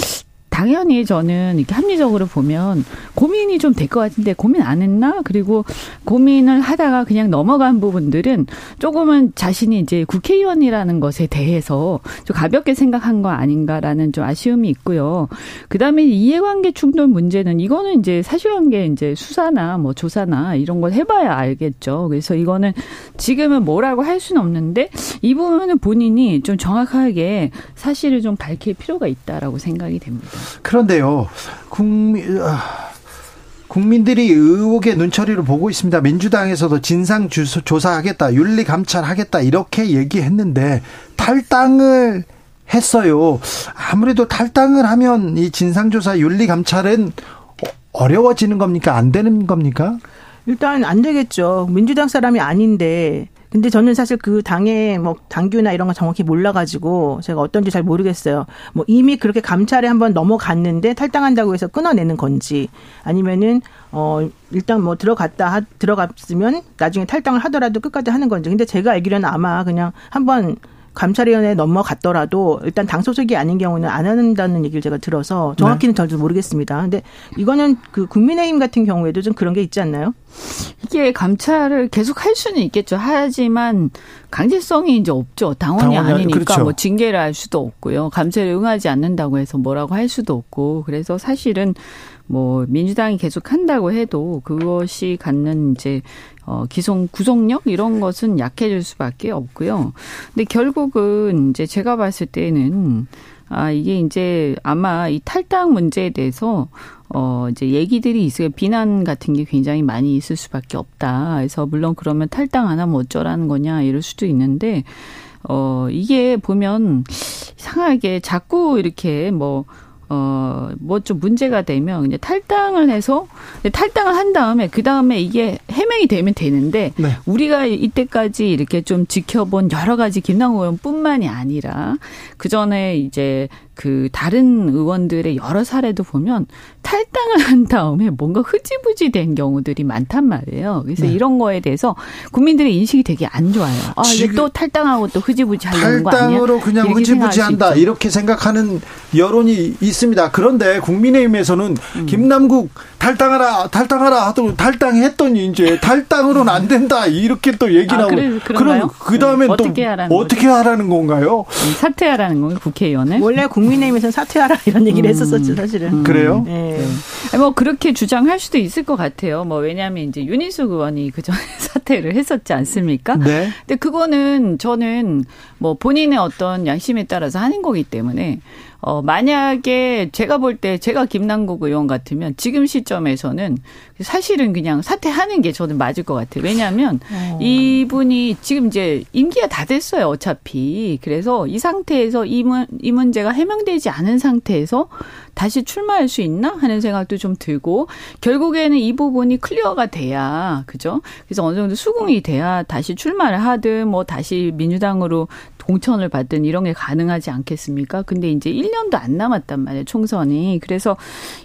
당연히 저는 이렇게 합리적으로 보면 고민이 좀 될 것 같은데 고민 안 했나? 그리고 고민을 하다가 그냥 넘어간 부분들은 조금은 자신이 이제 국회의원이라는 것에 대해서 좀 가볍게 생각한 거 아닌가라는 좀 아쉬움이 있고요. 그 다음에 이해관계 충돌 문제는 이거는 이제 사실관계 이제 수사나 뭐 조사나 이런 걸 해봐야 알겠죠. 그래서 이거는 지금은 뭐라고 할 수는 없는데 이 부분은 본인이 좀 정확하게 사실을 좀 밝힐 필요가 있다라고 생각이 됩니다. 그런데요, 국민, 아, 국민들이 의혹의 눈초리를 보고 있습니다. 민주당에서도 진상 조사하겠다, 윤리 감찰하겠다 이렇게 얘기했는데 탈당을 했어요. 아무래도 탈당을 하면 이 진상조사 윤리 감찰은 어려워지는 겁니까? 안 되는 겁니까? 일단 안 되겠죠. 민주당 사람이 아닌데 근데 저는 사실 그 당의 뭐 당규나 이런 거 정확히 몰라가지고 제가 어떤지 잘 모르겠어요. 뭐 이미 그렇게 감찰에 한번 넘어갔는데 탈당한다고 해서 끊어내는 건지 아니면은 어 일단 뭐 들어갔다 하, 들어갔으면 나중에 탈당을 하더라도 끝까지 하는 건지. 근데 제가 알기로는 아마 그냥 한번 감찰위원회에 넘어갔더라도 일단 당 소속이 아닌 경우는 안 한다는 얘기를 제가 들어서 정확히는 네. 저도 모르겠습니다. 근데 이거는 그 국민의힘 같은 경우에도 좀 그런 게 있지 않나요? 이게 감찰을 계속 할 수는 있겠죠. 하지만 강제성이 이제 없죠. 당원이, 당원이 아니니까 그렇죠. 뭐 징계를 할 수도 없고요. 감찰에 응하지 않는다고 해서 뭐라고 할 수도 없고. 그래서 사실은 뭐 민주당이 계속 한다고 해도 그것이 갖는 이제 어 기성 구속력 이런 것은 약해질 수밖에 없고요. 근데 결국은 이제 제가 봤을 때는 아 이게 이제 아마 이 탈당 문제에 대해서 어 이제 얘기들이 있어요. 비난 같은 게 굉장히 많이 있을 수밖에 없다. 그래서 물론 그러면 탈당 안 하면 어쩌라는 거냐 이럴 수도 있는데 어 이게 보면 이상하게 자꾸 이렇게 뭐 어, 뭐 좀 문제가 되면 이제 탈당을 해서 탈당을 한 다음에 그 다음에 이게 해명이 되면 되는데 네. 우리가 이때까지 이렇게 좀 지켜본 여러 가지 김남국 의원뿐만이 아니라 그 전에 이제 그 다른 의원들의 여러 사례도 보면 탈당을 한 다음에 뭔가 흐지부지 된 경우들이 많단 말이에요. 그래서 네. 이런 거에 대해서 국민들의 인식이 되게 안 좋아요. 아, 이게 또 탈당하고 또 흐지부지 하려는 거 아니야? 탈당으로 그냥 흐지부지 한다. 이렇게 생각하는 여론이 있습니다. 그런데 국민의힘에서는 음. 김남국 탈당하라, 탈당하라 하더니 탈당했더니 이제 탈당으로는 안 된다. 이렇게 또 얘기 아, 나오고. 그래, 그럼 그 다음에 음, 또 어떻게 하라는, 어떻게 하라는 건가요? 음, 사퇴하라는 건가요? 국회의원을? 원래 국 민의힘에서는 사퇴하라 이런 얘기를 음. 했었었죠, 사실은. 음. 그래요? 네. 네. 뭐 그렇게 주장할 수도 있을 것 같아요. 뭐 왜냐하면 이제 윤희숙 의원이 그 전에 사퇴를 했었지 않습니까? 네. 근데 그거는 저는 뭐 본인의 어떤 양심에 따라서 하는 거기 때문에 어, 만약에 제가 볼 때 제가 김남국 의원 같으면 지금 시점에서는 사실은 그냥 사퇴하는 게 저는 맞을 것 같아요. 왜냐하면 어. 이분이 지금 이제 임기가 다 됐어요. 어차피. 그래서 이 상태에서 이, 문, 이 문제가 해명되지 않은 상태에서 다시 출마할 수 있나 하는 생각도 좀 들고 결국에는 이 부분이 clear가 돼야 그죠? 그래서 어느 정도 수긍이 돼야 다시 출마를 하든 뭐 다시 민주당으로 공천을 받든 이런 게 가능하지 않겠습니까? 근데 이제 1년도 안 남았단 말이에요, 총선이. 그래서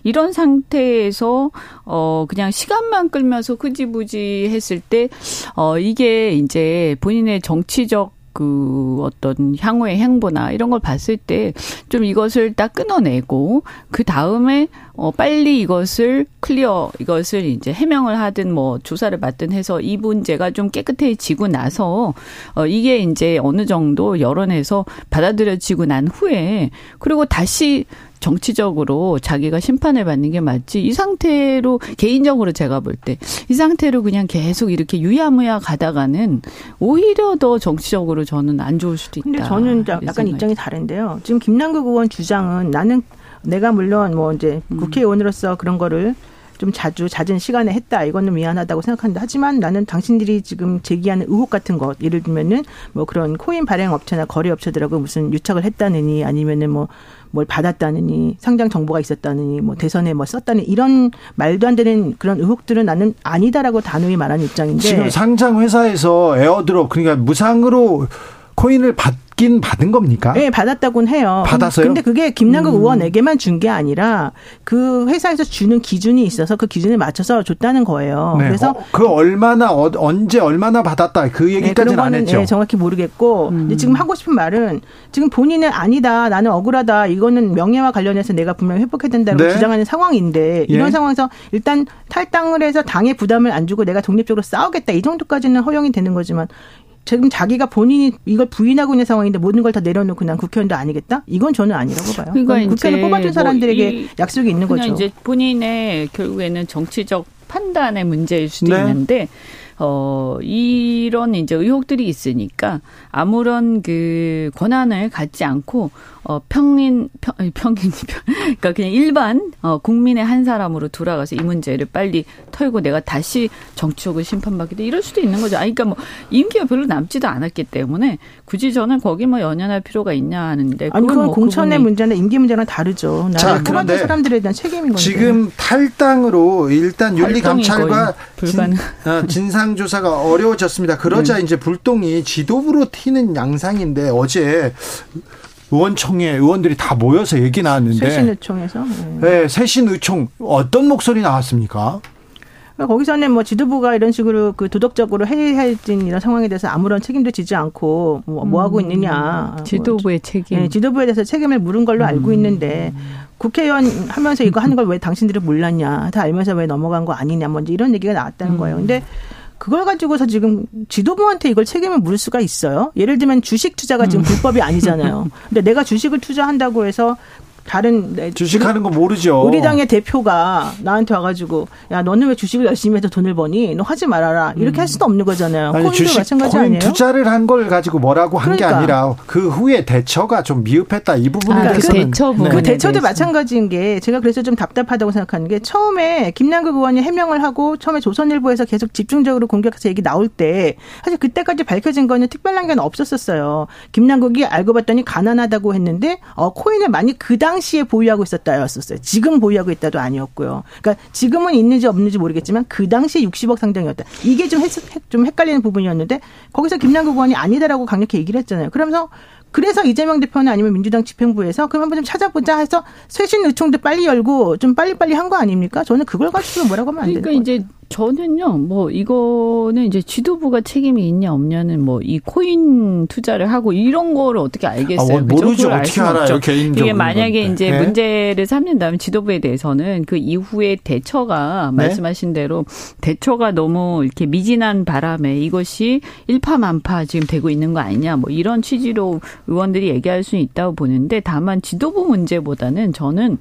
이런 상태에서 어 그냥 시간만 끌면서 흐지부지 했을 때 어 이게 이제 본인의 정치적 그 어떤 향후의 행보나 이런 걸 봤을 때 좀 이것을 딱 끊어내고 그 다음에 어 빨리 이것을 클리어 이것을 이제 해명을 하든 뭐 조사를 받든 해서 이 문제가 좀 깨끗해지고 나서 어 이게 이제 어느 정도 여론에서 받아들여지고 난 후에 그리고 다시 정치적으로 자기가 심판을 받는 게 맞지 이 상태로 개인적으로 제가 볼 때 이 상태로 그냥 계속 이렇게 유야무야 가다가는 오히려 더 정치적으로 저는 안 좋을 수도 있다. 근데 저는 약간. 입장이 다른데요. 지금 김남국 의원 주장은 나는 내가 물론 뭐 이제 음. 국회의원으로서 그런 거를 좀 자주 잦은 시간에 했다. 이거는 미안하다고 생각하는데 하지만 나는 당신들이 지금 제기하는 의혹 같은 것 예를 들면은 뭐 그런 코인 발행 업체나 거래 업체들하고 무슨 유착을 했다느니 아니면은 뭐 뭘 받았다느니 상장 정보가 있었다느니 뭐 대선에 뭐 썼다니 이런 말도 안 되는 그런 의혹들은 나는 아니다라고 단호히 말하는 입장인데 지금 상장 회사에서 에어드롭 그러니까 무상으로 코인을 받긴 받은 겁니까? 네, 받았다고는 해요. 받았어요? 근데 그게 김남국 음. 의원에게만 준 게 아니라 그 회사에서 주는 기준이 있어서 그 기준에 맞춰서 줬다는 거예요. 네. 그래서 어, 그 얼마나 어, 언제 얼마나 받았다 그 네, 얘기까지는 네, 안 했죠. 네, 정확히 모르겠고 음. 지금 하고 싶은 말은 지금 본인은 아니다. 나는 억울하다. 이거는 명예와 관련해서 내가 분명히 회복해야 된다고 네. 주장하는 상황인데 이런 예. 상황에서 일단 탈당을 해서 당의 부담을 안 주고 내가 독립적으로 싸우겠다. 이 정도까지는 허용이 되는 거지만 지금 자기가 본인이 이걸 부인하고 있는 상황인데 모든 걸 다 내려놓고 난 국회의원도 아니겠다? 이건 저는 아니라고 봐요. 그러니까 국회의원 뽑아준 뭐 사람들에게 뭐 약속이 있는 거죠. 이제 본인의 결국에는 정치적 판단의 문제일 수도 네. 있는데 어, 이런 이제 의혹들이 있으니까 아무런 그 권한을 갖지 않고 어, 평인, 평, 평인, 그러니까 그냥 일반, 어, 국민의 한 사람으로 돌아가서 이 문제를 빨리 털고 내가 다시 정치적으로 심판받기도 이럴 수도 있는 거죠. 아니, 그러니까 뭐, 임기가 별로 남지도 않았기 때문에 굳이 저는 거기 뭐 연연할 필요가 있냐 하는데. 아니, 그건 뭐 공천의 문제나 임기 문제랑 다르죠. 자, 그런데 사람들에 대한 책임인 거죠. 지금 탈당으로 일단 윤리감찰과 불가능. 진, 어, 진상조사가 어려워졌습니다. 그러자 네. 이제 불똥이 지도부로 튀는 양상인데 어제 의원총회 의원들이 다 모여서 얘기 나왔는데 새신의총에서 네. 네, 새신의총 어떤 목소리 나왔습니까? 그러니까 거기서는 뭐 지도부가 이런 식으로 그 도덕적으로 해이해진 이런 상황에 대해서 아무런 책임도 지지 않고 뭐, 뭐 하고 음. 있느냐. 지도부의 책임. 네, 지도부에 대해서 책임을 물은 걸로 알고 음. 있는데 국회의원 하면서 이거 하는 걸 왜 당신들이 몰랐냐. 다 알면서 왜 넘어간 거 아니냐. 먼저 뭐 이런 얘기가 나왔다는 음. 거예요. 근데 그걸 가지고서 지금 지도부한테 이걸 책임을 물을 수가 있어요. 예를 들면 주식 투자가 지금 음. 불법이 아니잖아요. 근데 내가 주식을 투자한다고 해서 다른 주식하는 거 모르죠. 우리 당의 대표가 나한테 와가지고 야 너는 왜 주식을 열심히 해서 돈을 버니? 너 하지 말아라. 이렇게 음. 할 수도 없는 거잖아요. 아니, 주식 마찬가지 코인 아니에요? 투자를 한 걸 가지고 뭐라고 한게 그러니까. 아니라 그 후에 대처가 좀 미흡했다 이 부분에 아, 대해서는 그, 대처 네. 그 대처도 마찬가지인 게 제가 그래서 좀 답답하다고 생각하는 게 처음에 김남국 의원이 해명을 하고 처음에 조선일보에서 계속 집중적으로 공격해서 얘기 나올 때 사실 그때까지 밝혀진 거는 특별한 게 없었었어요. 김남국이 알고 봤더니 가난하다고 했는데 어 코인을 많이 그당 당시에 보유하고 있었다였었어요. 지금 보유하고 있다도 아니었고요. 그러니까 지금은 있는지 없는지 모르겠지만 그 당시에 60억 상당이었다. 이게 좀, 헷, 좀 헷갈리는 부분이었는데 거기서 김남국 의원이 아니다라고 강력히 얘기를 했잖아요. 그러면서 그래서 이재명 대표는 아니면 민주당 집행부에서 그럼 한번 좀 찾아보자 해서 쇄신 의총도 빨리 열고 좀 빨리빨리 한 거 아닙니까? 저는 그걸 가지고 뭐라고 하면 안 되는 그러니까 이제 저는요, 뭐, 이거는 이제 지도부가 책임이 있냐, 없냐는 뭐, 이 코인 투자를 하고 이런 거를 어떻게 알겠어요? 아, 모르죠. 어떻게 알아요, 개인적으로. 이게 만약에 건데. 이제 네. 문제를 삼는다면 지도부에 대해서는 그 이후에 대처가 네? 말씀하신 대로 대처가 너무 이렇게 미진한 바람에 이것이 일파만파 지금 되고 있는 거 아니냐, 뭐, 이런 취지로 의원들이 얘기할 수 있다고 보는데 다만 지도부 문제보다는 저는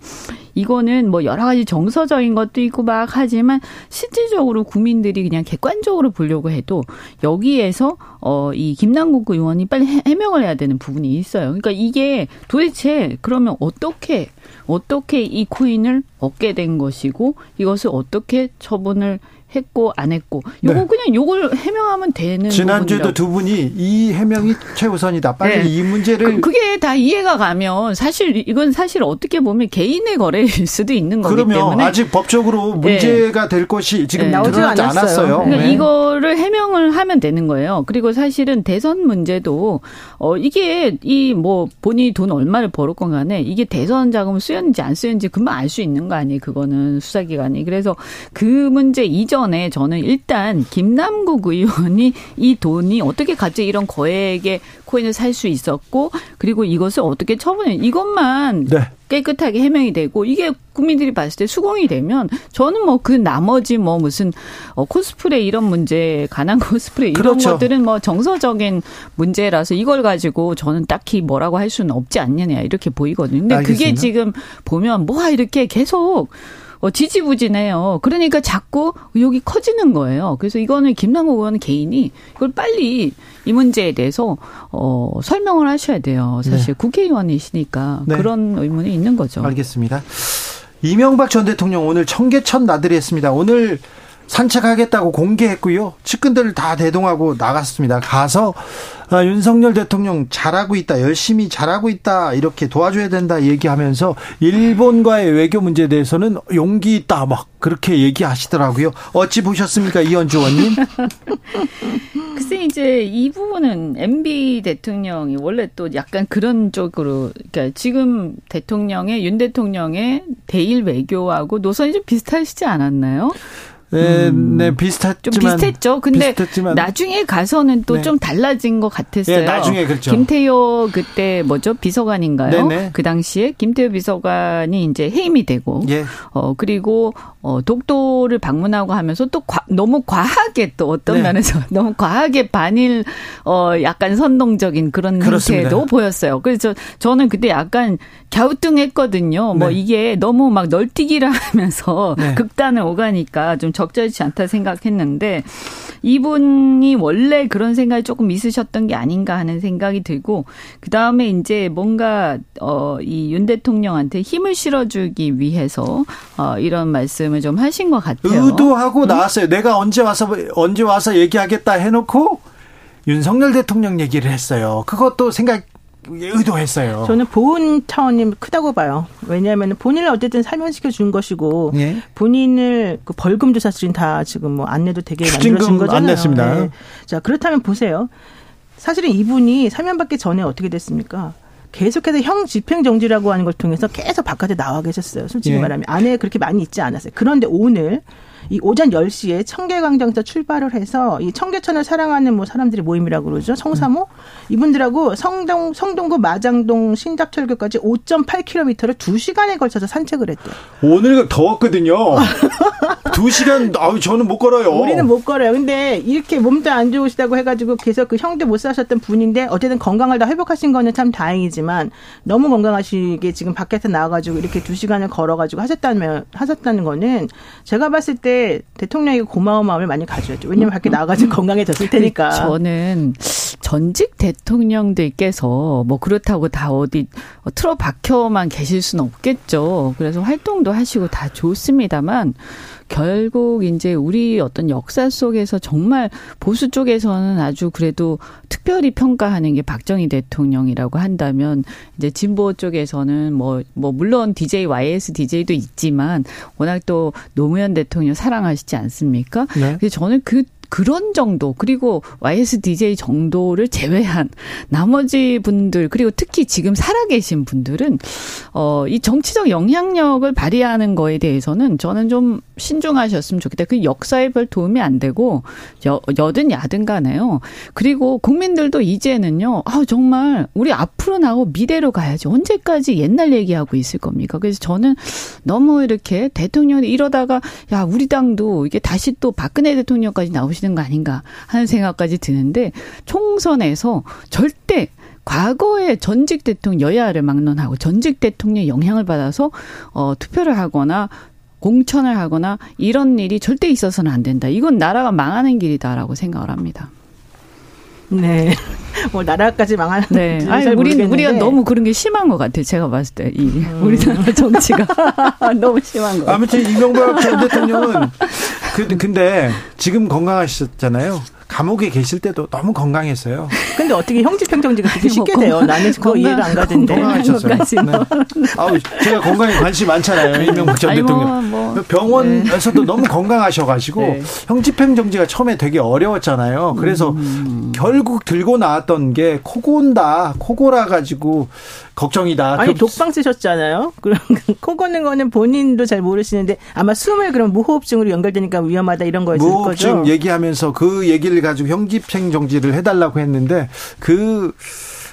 이거는 뭐 여러 가지 정서적인 것도 있고 막 하지만 실질적으로 국민들이 그냥 객관적으로 보려고 해도 여기에서 어 이 김남국 의원이 빨리 해명을 해야 되는 부분이 있어요. 그러니까 이게 도대체 그러면 어떻게 어떻게 이 코인을 얻게 된 것이고 이것을 어떻게 처분을 했고 안 했고 요거 네. 그냥 요걸 해명하면 되는 지난주에도 두 분이 이 해명이 최우선이다. 빨리 네. 이 문제를 그, 게다 이해가 가면 사실 이건 사실 어떻게 보면 개인의 거래일 수도 있는 거기 그러면 때문에 아직 법적으로 문제가 네. 될 것이 지금 네. 나오지 않았어요. 그러니까 네. 이거를 해명을 하면 되는 거예요. 그리고 사실은 대선 문제도 어 이게 이 뭐 본인이 돈 얼마를 벌었건 간에 이게 대선 자금을 쓰였는지 안 쓰였는지 금방 알 수 있는 거 아니에요. 그거는 수사기관이. 그래서 그 문제 이전 에 저는 일단 김남국 의원이 이 돈이 어떻게 갑자기 이런 거액의 코인을 살 수 있었고 그리고 이것을 어떻게 처분해 이것만 네. 깨끗하게 해명이 되고 이게 국민들이 봤을 때 수긍이 되면 저는 뭐 그 나머지 뭐 무슨 어 코스프레 이런 문제 가난 코스프레 이런 그렇죠. 것들은 뭐 정서적인 문제라서 이걸 가지고 저는 딱히 뭐라고 할 수는 없지 않느냐 이렇게 보이거든요. 근데 알겠습니다. 그게 지금 보면 뭐가 이렇게 계속 어, 지지부진해요. 그러니까 자꾸 의혹이 커지는 거예요. 그래서 이거는 김남국 의원 개인이 이걸 빨리 이 문제에 대해서 어, 설명을 하셔야 돼요. 사실 네. 국회의원이시니까 네. 그런 의문이 있는 거죠. 알겠습니다. 이명박 전 대통령 오늘 청계천 나들이 했습니다. 오늘 산책하겠다고 공개했고요. 측근들을 다 대동하고 나갔습니다. 가서 아, 윤석열 대통령 잘하고 있다, 열심히 잘하고 있다, 이렇게 도와줘야 된다 얘기하면서 일본과의 외교 문제에 대해서는 용기 있다, 막 그렇게 얘기하시더라고요. 어찌 보셨습니까, 이현주 의원님? 글쎄 이제 이 부분은 MB 대통령이 원래 또 약간 그런 쪽으로, 그러니까 지금 대통령의 윤 대통령의 대일 외교하고 노선이 좀 비슷하시지 않았나요? 네, 음. 네, 비슷했지만 좀 비슷했죠. 근데 비슷했지만. 나중에 가서는 또좀 네. 달라진 것 같았어요. 네, 나중에 그렇죠. 김태효 그때 뭐죠 비서관인가요? 네네. 네. 그 당시에 김태효 비서관이 이제 해임이 되고, 예. 어 그리고 어 독도를 방문하고 하면서 또 과, 너무 과하게 또 어떤 네. 면에서 너무 과하게 반일 어 약간 선동적인 그런 그렇습니다. 행태도 보였어요. 그래서 저는 그때 약간 갸우뚱했거든요. 뭐 네. 이게 너무 막 널뛰기를 하면서 네. 극단을 오가니까 좀 적절치 않다 생각했는데 이분이 원래 그런 생각이 조금 있으셨던 게 아닌가 하는 생각이 들고 그 다음에 이제 뭔가 어이 윤 대통령한테 힘을 실어주기 위해서 어 이런 말씀을 좀 하신 것 같아요. 의도하고 음? 나왔어요. 내가 언제 와서 언제 와서 얘기하겠다 해놓고 윤석열 대통령 얘기를 했어요. 그것도 생각 의도했어요. 저는 보훈 차원이 크다고 봐요. 왜냐하면 본인을 어쨌든 살면시켜 준 것이고 예? 본인을 그 벌금도 사실은 다 지금 뭐 안 내도 되게 만들어진 거잖아요. 안 냈습니다. 네. 자 그렇다면 보세요. 사실은 이분이 사면받기 전에 어떻게 됐습니까? 계속해서 형 집행정지라고 하는 걸 통해서 계속 바깥에 나와 계셨어요. 솔직히 예. 말하면 안에 그렇게 많이 있지 않았어요. 그런데 오늘 이 오전 10시에 청계광장에서 출발을 해서 이 청계천을 사랑하는 뭐 사람들이 모임이라고 그러죠. 청사모 이분들하고 성동 성동구 마장동 신잡철교까지 5.8km를 2시간에 걸쳐서 산책을 했대요. 오늘 더웠거든요. 2시간 아우 저는 못 걸어요. 우리는 못 걸어요. 근데 이렇게 몸도 안 좋으시다고 해 가지고 계속 그 형도 못 사셨던 분인데 어쨌든 건강을 다 회복하신 거는 참 다행이지만 너무 건강하시게 지금 밖에서 나와 가지고 이렇게 2시간을 걸어 가지고 하셨다면 하셨다는 거는 제가 봤을 때 대통령이 고마운 마음을 많이 가져야죠. 왜냐면 밖에 나가지고 건강해졌을 테니까. 저는 전직 대통령들께서 뭐 그렇다고 다 어디 틀어 박혀만 계실 수는 없겠죠. 그래서 활동도 하시고 다 좋습니다만 결국 이제 우리 어떤 역사 속에서 정말 보수 쪽에서는 아주 그래도 특별히 평가하는 게 박정희 대통령이라고 한다면 이제 진보 쪽에서는 뭐, 뭐 물론 DJ, YS DJ도 있지만 워낙 또 노무현 대통령 사랑하시지 않습니까? 네. 그래서 저는 그 그런 정도 그리고 YSDJ 정도를 제외한 나머지 분들 그리고 특히 지금 살아계신 분들은 어 이 정치적 영향력을 발휘하는 거에 대해서는 저는 좀 신중하셨으면 좋겠다. 그 역사에 별 도움이 안 되고 여, 여든 야든 간에요. 그리고 국민들도 이제는요. 아 정말 우리 앞으로 나고 미래로 가야지. 언제까지 옛날 얘기하고 있을 겁니까? 그래서 저는 너무 이렇게 대통령이 이러다가 야 우리 당도 이게 다시 또 박근혜 대통령까지 나오시 되시는 거 아닌가 하는 생각까지 드는데 총선에서 절대 과거에 전직 대통령 여야를 막론하고 전직 대통령의 영향을 받아서 어 투표를 하거나 공천을 하거나 이런 일이 절대 있어서는 안 된다. 이건 나라가 망하는 길이다라고 생각을 합니다. 네. 뭐 나라까지 망하는. 네. 아니 우리 우리가 너무 그런 게 심한 것 같아요. 제가 봤을 때이 음. 우리나라 정치가 너무 심한 것. 아무튼 이명박 전 대통령은 그 근데 지금 건강하셨잖아요. 감옥에 계실 때도 너무 건강했어요. 근데 어떻게 형집행정지가 그렇게 쉽게 돼요? 나는 그거 이해가 안 가던데. 건강하셨어요. 네. 아우, 제가 건강에 관심 많잖아요. 이명박 전 대통령. 뭐, 뭐. 병원에서도 네. 너무 건강하셔가지고 네. 형집행정지가 처음에 되게 어려웠잖아요. 그래서 음. 결국 들고 나왔던 게 코곤다, 코골아 가지고 걱정이다. 아니 그 독방 쓰셨잖아요. 그럼 코 고는 거는 본인도 잘 모르시는데 아마 숨을 그럼 무호흡증으로 연결되니까 위험하다 이런 거였을 거죠. 무호흡증 얘기하면서 그 얘기를 가지고 형집행 정지를 해달라고 했는데 그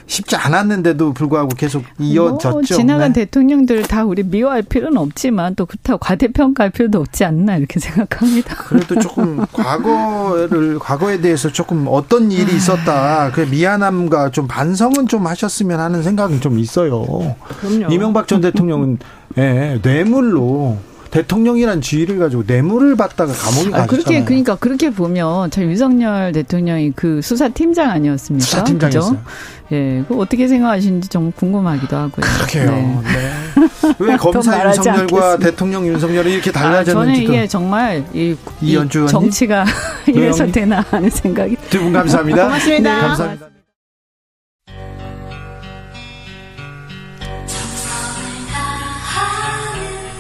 쉽지 않았는데도 불구하고 계속 이어졌죠. 뭐 지나간 네. 대통령들 다 우리 미워할 필요는 없지만 또 그렇다고 과대평가할 필요도 없지 않나 이렇게 생각합니다. 그래도 조금 과거를 과거에 대해서 조금 어떤 일이 있었다. 그 미안함과 좀 반성은 좀 하셨으면 하는 생각은 좀 있어요. 그럼요. 이명박 전 대통령은 예, 뇌물로 대통령이란 지위를 가지고 뇌물을 받다가 감옥에 아, 그렇게 그러니까 그렇게 보면 저 윤석열 대통령이 그 수사팀장 아니었습니까? 수사팀장이었어요. 예, 그 어떻게 생각하시는지 좀 궁금하기도 하고요. 그러게요. 네. 네. 왜 검사 윤석열과 대통령 윤석열이 이렇게 달라졌는지 아, 저는 이게 정말 이, 이 정치가 이래서 되나 하는 생각이. 두 분 감사합니다. 고맙습니다. 네, 감사합니다.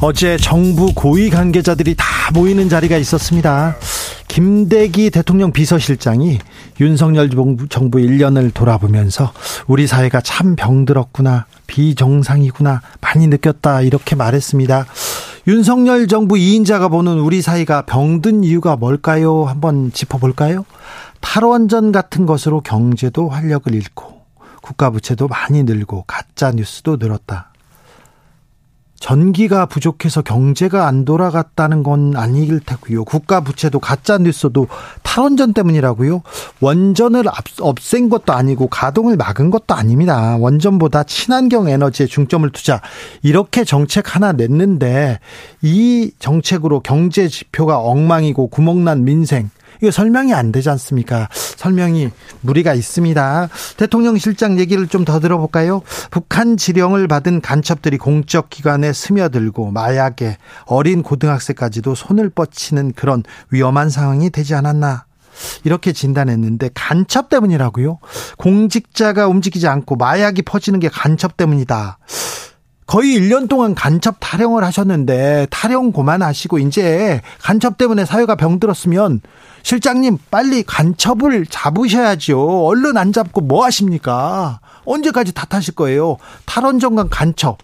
어제 정부 고위 관계자들이 다 모이는 자리가 있었습니다. 김대기 대통령 비서실장이 윤석열 정부 1년을 돌아보면서 우리 사회가 참 병들었구나, 비정상이구나, 많이 느꼈다, 이렇게 말했습니다. 윤석열 정부 2인자가 보는 우리 사회가 병든 이유가 뭘까요? 한번 짚어볼까요? 탈원전 같은 것으로 경제도 활력을 잃고, 국가 부채도 많이 늘고, 가짜 뉴스도 늘었다. 전기가 부족해서 경제가 안 돌아갔다는 건 아닐 테고요. 국가 부채도 가짜 뉴스도 탈원전 때문이라고요. 원전을 없앤 것도 아니고 가동을 막은 것도 아닙니다. 원전보다 친환경 에너지에 중점을 투자. 이렇게 정책 하나 냈는데 이 정책으로 경제 지표가 엉망이고 구멍난 민생 이거 설명이 안 되지 않습니까? 설명이 무리가 있습니다. 대통령 실장 얘기를 좀 더 들어볼까요? 북한 지령을 받은 간첩들이 공적 기관에 스며들고 마약에 어린 고등학생까지도 손을 뻗치는 그런 위험한 상황이 되지 않았나? 이렇게 진단했는데 간첩 때문이라고요? 공직자가 움직이지 않고 마약이 퍼지는 게 간첩 때문이다. 거의 1년 동안 간첩 타령을 하셨는데 타령 그만하시고 이제 간첩 때문에 사회가 병들었으면 실장님 빨리 간첩을 잡으셔야죠. 얼른 안 잡고 뭐 하십니까? 언제까지 탓하실 거예요? 탈원전간 간첩.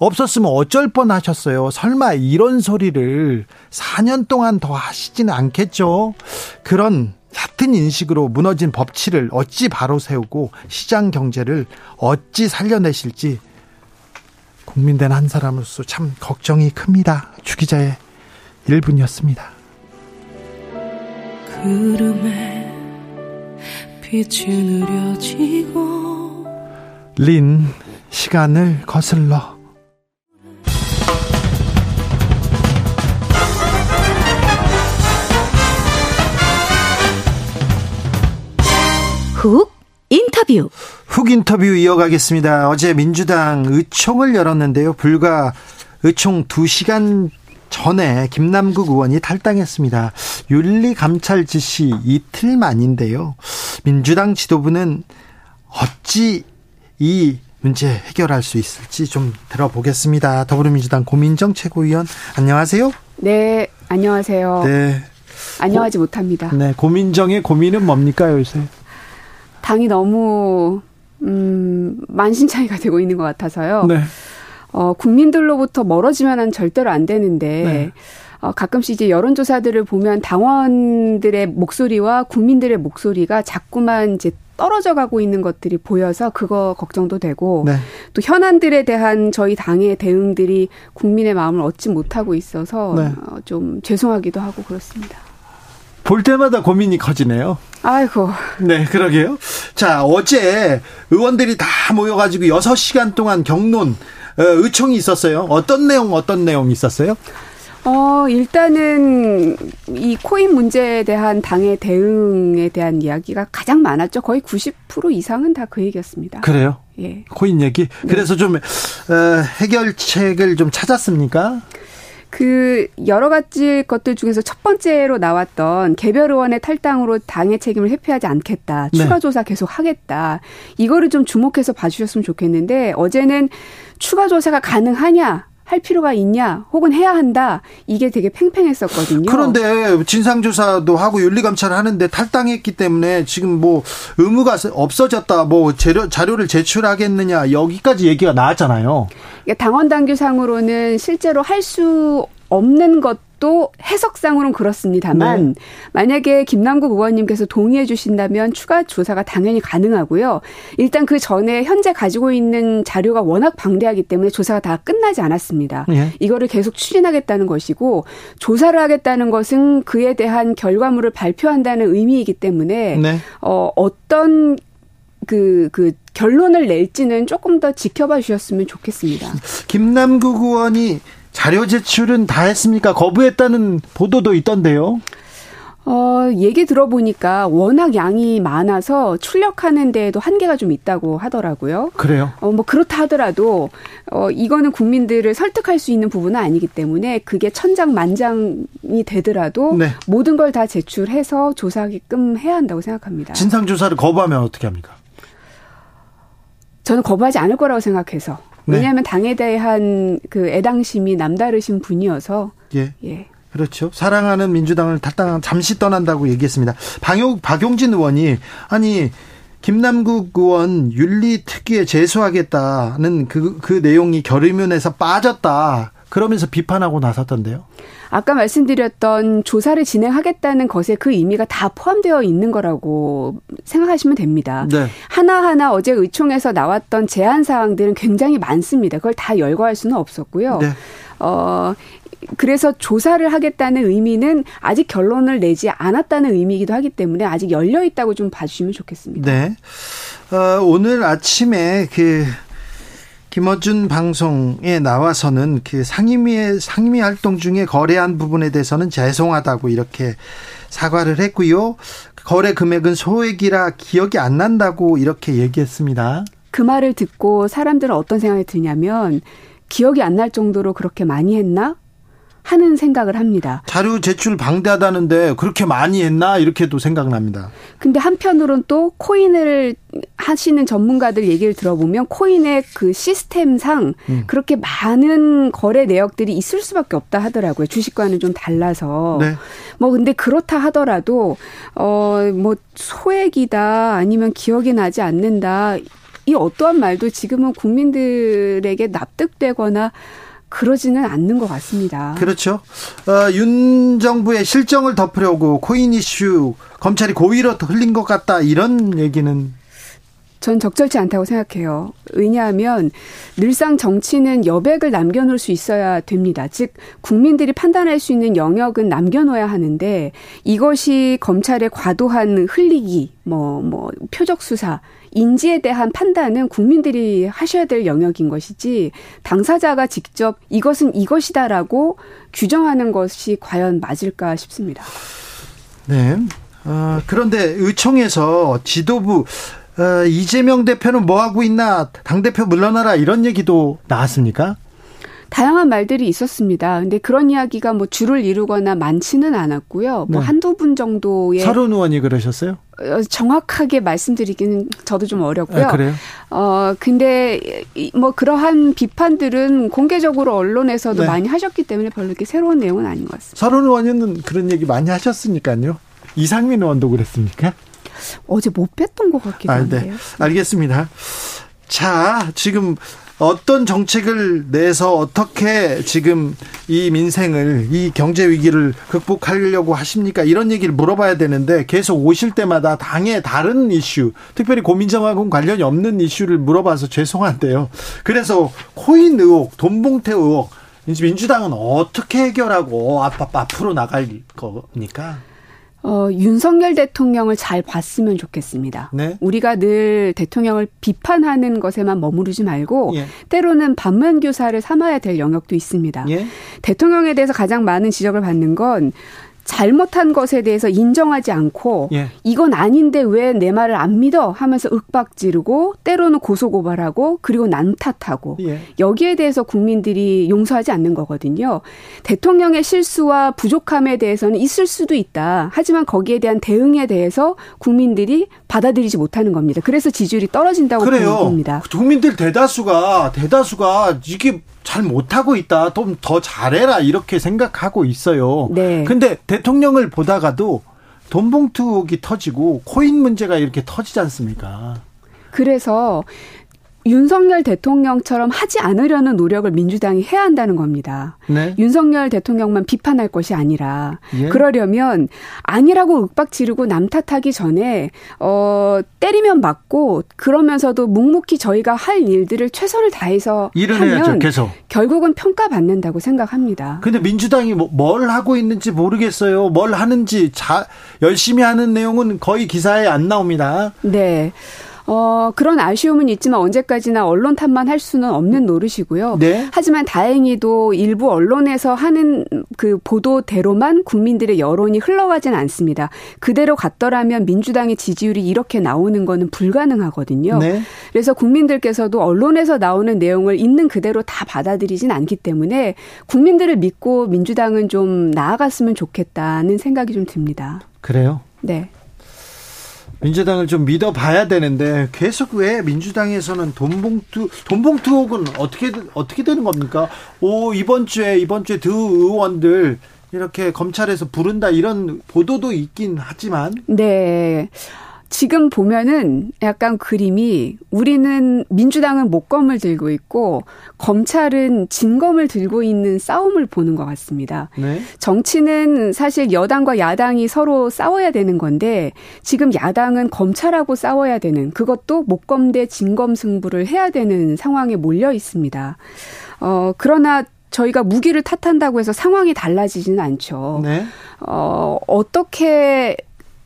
없었으면 어쩔 뻔 하셨어요. 설마 이런 소리를 4년 동안 더 하시지는 않겠죠? 그런 얕은 인식으로 무너진 법치를 어찌 바로 세우고 시장 경제를 어찌 살려내실지 국민된 한 사람으로서 참 걱정이 큽니다. 주기자의 1분이었습니다. 구름에 빛이 느려지고 린 시간을 거슬러 훅 인터뷰 훅 인터뷰 이어가겠습니다. 어제 민주당 의총을 열었는데요. 불과 의총 2시간 전에 김남국 의원이 탈당했습니다. 윤리감찰 지시 이틀 만인데요. 민주당 지도부는 어찌 이 문제 해결할 수 있을지 좀 들어보겠습니다. 더불어민주당 고민정 최고위원 안녕하세요. 네, 안녕하세요. 네. 안녕하지 고, 못합니다. 네, 고민정의 고민은 뭡니까 요새? 당이 너무 음, 만신창이가 되고 있는 것 같아서요. 네. 어, 국민들로부터 멀어지면은 절대로 안 되는데 네. 어, 가끔씩 이제 여론조사들을 보면 당원들의 목소리와 국민들의 목소리가 자꾸만 이제 떨어져 가고 있는 것들이 보여서 그거 걱정도 되고 네. 또 현안들에 대한 저희 당의 대응들이 국민의 마음을 얻지 못하고 있어서 네. 어, 좀 죄송하기도 하고 그렇습니다. 볼 때마다 고민이 커지네요. 아이고. 네, 그러게요. 자, 어제 의원들이 다 모여가지고 6시간 동안 경론, 어, 의총이 있었어요. 어떤 내용, 어떤 내용 있었어요? 어, 일단은 이 코인 문제에 대한 당의 대응에 대한 이야기가 가장 많았죠. 거의 90% 이상은 다 그 얘기였습니다. 그래요? 예. 코인 얘기? 네. 그래서 좀 어, 해결책을 좀 찾았습니까? 그 여러 가지 것들 중에서 첫 번째로 나왔던 개별 의원의 탈당으로 당의 책임을 회피하지 않겠다. 네. 추가 조사 계속 하겠다. 이거를 좀 주목해서 봐주셨으면 좋겠는데 어제는 추가 조사가 가능하냐 할 필요가 있냐 혹은 해야 한다 이게 되게 팽팽했었거든요. 그런데 진상조사도 하고 윤리감찰 하는데 탈당했기 때문에 지금 뭐 의무가 없어졌다 뭐 재료, 자료를 제출하겠느냐 여기까지 얘기가 나왔잖아요. 당원 당규상으로는 실제로 할 수 없는 것 또 해석상으로는 그렇습니다만 네. 만약에 김남국 의원님께서 동의해 주신다면 추가 조사가 당연히 가능하고요. 일단 그 전에 현재 가지고 있는 자료가 워낙 방대하기 때문에 조사가 다 끝나지 않았습니다. 네. 이거를 계속 추진하겠다는 것이고 조사를 하겠다는 것은 그에 대한 결과물을 발표한다는 의미이기 때문에 네. 어 어떤 그, 그, 결론을 낼지는 조금 더 지켜봐 주셨으면 좋겠습니다. 김남국 의원이 자료 제출은 다 했습니까? 거부했다는 보도도 있던데요. 어, 얘기 들어보니까 워낙 양이 많아서 출력하는 데에도 한계가 좀 있다고 하더라고요. 그래요? 어, 뭐 그렇다 하더라도, 어, 이거는 국민들을 설득할 수 있는 부분은 아니기 때문에 그게 천장만장이 되더라도 네. 모든 걸 다 제출해서 조사하게끔 해야 한다고 생각합니다. 진상조사를 거부하면 어떻게 합니까? 저는 거부하지 않을 거라고 생각해서. 네. 왜냐하면 당에 대한 그 애당심이 남다르신 분이어서. 예. 예. 그렇죠. 사랑하는 민주당을 탈당 잠시 떠난다고 얘기했습니다. 방용 박용진 의원이 아니 김남국 의원 윤리 특위에 제소하겠다는 그, 그 내용이 결의문에서 빠졌다. 그러면서 비판하고 나섰던데요. 아까 말씀드렸던 조사를 진행하겠다는 것에 그 의미가 다 포함되어 있는 거라고 생각하시면 됩니다. 네. 하나하나 어제 의총에서 나왔던 제안 사항들은 굉장히 많습니다. 그걸 다 열거할 수는 없었고요. 네. 어, 그래서 조사를 하겠다는 의미는 아직 결론을 내지 않았다는 의미이기도 하기 때문에 아직 열려 있다고 좀 봐주시면 좋겠습니다. 네. 어, 오늘 아침에 그 김어준 방송에 나와서는 그 상임위의 상임위 활동 중에 거래한 부분에 대해서는 죄송하다고 이렇게 사과를 했고요. 거래 금액은 소액이라 기억이 안 난다고 이렇게 얘기했습니다. 그 말을 듣고 사람들은 어떤 생각이 드냐면 기억이 안 날 정도로 그렇게 많이 했나? 하는 생각을 합니다. 자료 제출 방대하다는데 그렇게 많이 했나 이렇게도 생각납니다. 근데 한편으론 또 코인을 하시는 전문가들 얘기를 들어보면 코인의 그 시스템상 음. 그렇게 많은 거래 내역들이 있을 수밖에 없다 하더라고요. 주식과는 좀 달라서. 네. 뭐 근데 그렇다 하더라도 어 뭐 소액이다 아니면 기억이 나지 않는다 이 어떠한 말도 지금은 국민들에게 납득되거나 그러지는 않는 것 같습니다. 그렇죠. 어, 윤 정부의 실정을 덮으려고 코인 이슈 검찰이 고의로 흘린 것 같다 이런 얘기는 전 적절치 않다고 생각해요. 왜냐하면 늘상 정치는 여백을 남겨놓을 수 있어야 됩니다. 즉 국민들이 판단할 수 있는 영역은 남겨놓아야 하는데 이것이 검찰의 과도한 흘리기, 뭐뭐 뭐 표적 수사 인지에 대한 판단은 국민들이 하셔야 될 영역인 것이지 당사자가 직접 이것은 이것이다라고 규정하는 것이 과연 맞을까 싶습니다. 네. 어, 그런데 의총에서 지도부 어, 이재명 대표는 뭐 하고 있나 당 대표 물러나라 이런 얘기도 나왔습니까? 다양한 말들이 있었습니다. 근데 그런 이야기가 뭐 줄을 이루거나 많지는 않았고요. 뭐 네. 한두 분 정도의 서른 의원이 그러셨어요? 어, 정확하게 말씀드리기는 저도 좀 어렵고요. 아, 그래요? 어 근데 뭐 그러한 비판들은 공개적으로 언론에서도 네. 많이 하셨기 때문에 별로 이렇게 새로운 내용은 아닌 것 같습니다. 서른 의원은 그런 얘기 많이 하셨으니까요. 이상민 의원도 그랬습니까? 어제 못 뵀던 것 같기도 아, 네. 한데요. 알겠습니다. 자, 지금 어떤 정책을 내서 어떻게 지금 이 민생을 이 경제 위기를 극복하려고 하십니까? 이런 얘기를 물어봐야 되는데 계속 오실 때마다 당의 다른 이슈, 특별히 고민정하고는 관련이 없는 이슈를 물어봐서 죄송한데요. 그래서 코인 의혹, 돈봉태 의혹, 민주당은 어떻게 해결하고 앞으로 나갈 겁니까? 어, 윤석열 대통령을 잘 봤으면 좋겠습니다. 네? 우리가 늘 대통령을 비판하는 것에만 머무르지 말고 예. 때로는 반면교사를 삼아야 될 영역도 있습니다. 예? 대통령에 대해서 가장 많은 지적을 받는 건 잘못한 것에 대해서 인정하지 않고 예. 이건 아닌데 왜 내 말을 안 믿어 하면서 윽박지르고 때로는 고소고발하고 그리고 난 탓하고 예. 여기에 대해서 국민들이 용서하지 않는 거거든요. 대통령의 실수와 부족함에 대해서는 있을 수도 있다. 하지만 거기에 대한 대응에 대해서 국민들이 받아들이지 못하는 겁니다. 그래서 지지율이 떨어진다고 그래요. 보는 겁니다. 국민들 대다수가 대다수가 이게 잘 못하고 있다. 좀 더 잘해라. 이렇게 생각하고 있어요. 네. 근데 대통령을 보다가도 돈 봉투 기 터지고 코인 문제가 이렇게 터지지 않습니까? 그래서 윤석열 대통령처럼 하지 않으려는 노력을 민주당이 해야 한다는 겁니다. 네. 윤석열 대통령만 비판할 것이 아니라 예. 그러려면 아니라고 윽박 지르고 남 탓하기 전에 어 때리면 맞고 그러면서도 묵묵히 저희가 할 일들을 최선을 다해서 일을 하면 해야죠, 계속. 결국은 평가받는다고 생각합니다. 근데 민주당이 뭐, 뭘 하고 있는지 모르겠어요. 뭘 하는지 자, 열심히 하는 내용은 거의 기사에 안 나옵니다. 네. 어, 그런 아쉬움은 있지만 언제까지나 언론 탓만 할 수는 없는 노릇이고요. 네. 하지만 다행히도 일부 언론에서 하는 그 보도대로만 국민들의 여론이 흘러가진 않습니다. 그대로 갔더라면 민주당의 지지율이 이렇게 나오는 거는 불가능하거든요. 네. 그래서 국민들께서도 언론에서 나오는 내용을 있는 그대로 다 받아들이진 않기 때문에 국민들을 믿고 민주당은 좀 나아갔으면 좋겠다는 생각이 좀 듭니다. 그래요? 네. 민주당을 좀 믿어봐야 되는데 계속 왜 민주당에서는 돈봉투 돈봉투 혹은 어떻게 어떻게 되는 겁니까? 오 이번 주에 이번 주에 두 의원들 이렇게 검찰에서 부른다 이런 보도도 있긴 하지만 네. 지금 보면은 약간 그림이 우리는 민주당은 목검을 들고 있고 검찰은 진검을 들고 있는 싸움을 보는 것 같습니다. 네. 정치는 사실 여당과 야당이 서로 싸워야 되는 건데 지금 야당은 검찰하고 싸워야 되는 그것도 목검 대 진검 승부를 해야 되는 상황에 몰려 있습니다. 어, 그러나 저희가 무기를 탓한다고 해서 상황이 달라지지는 않죠. 네. 어, 어떻게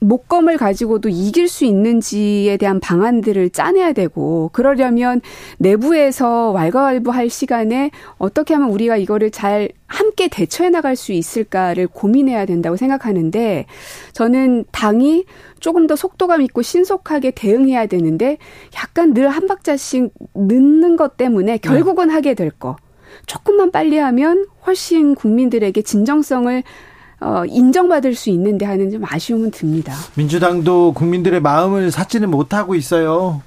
목검을 가지고도 이길 수 있는지에 대한 방안들을 짜내야 되고 그러려면 내부에서 왈가왈부할 시간에 어떻게 하면 우리가 이거를 잘 함께 대처해 나갈 수 있을까를 고민해야 된다고 생각하는데 저는 당이 조금 더 속도감 있고 신속하게 대응해야 되는데 약간 늘 한 박자씩 늦는 것 때문에 결국은 네. 하게 될 거. 조금만 빨리 하면 훨씬 국민들에게 진정성을 어, 인정받을 수 있는데 하는 좀 아쉬움은 듭니다. 민주당도 국민들의 마음을 찾지는 못하고 있어요.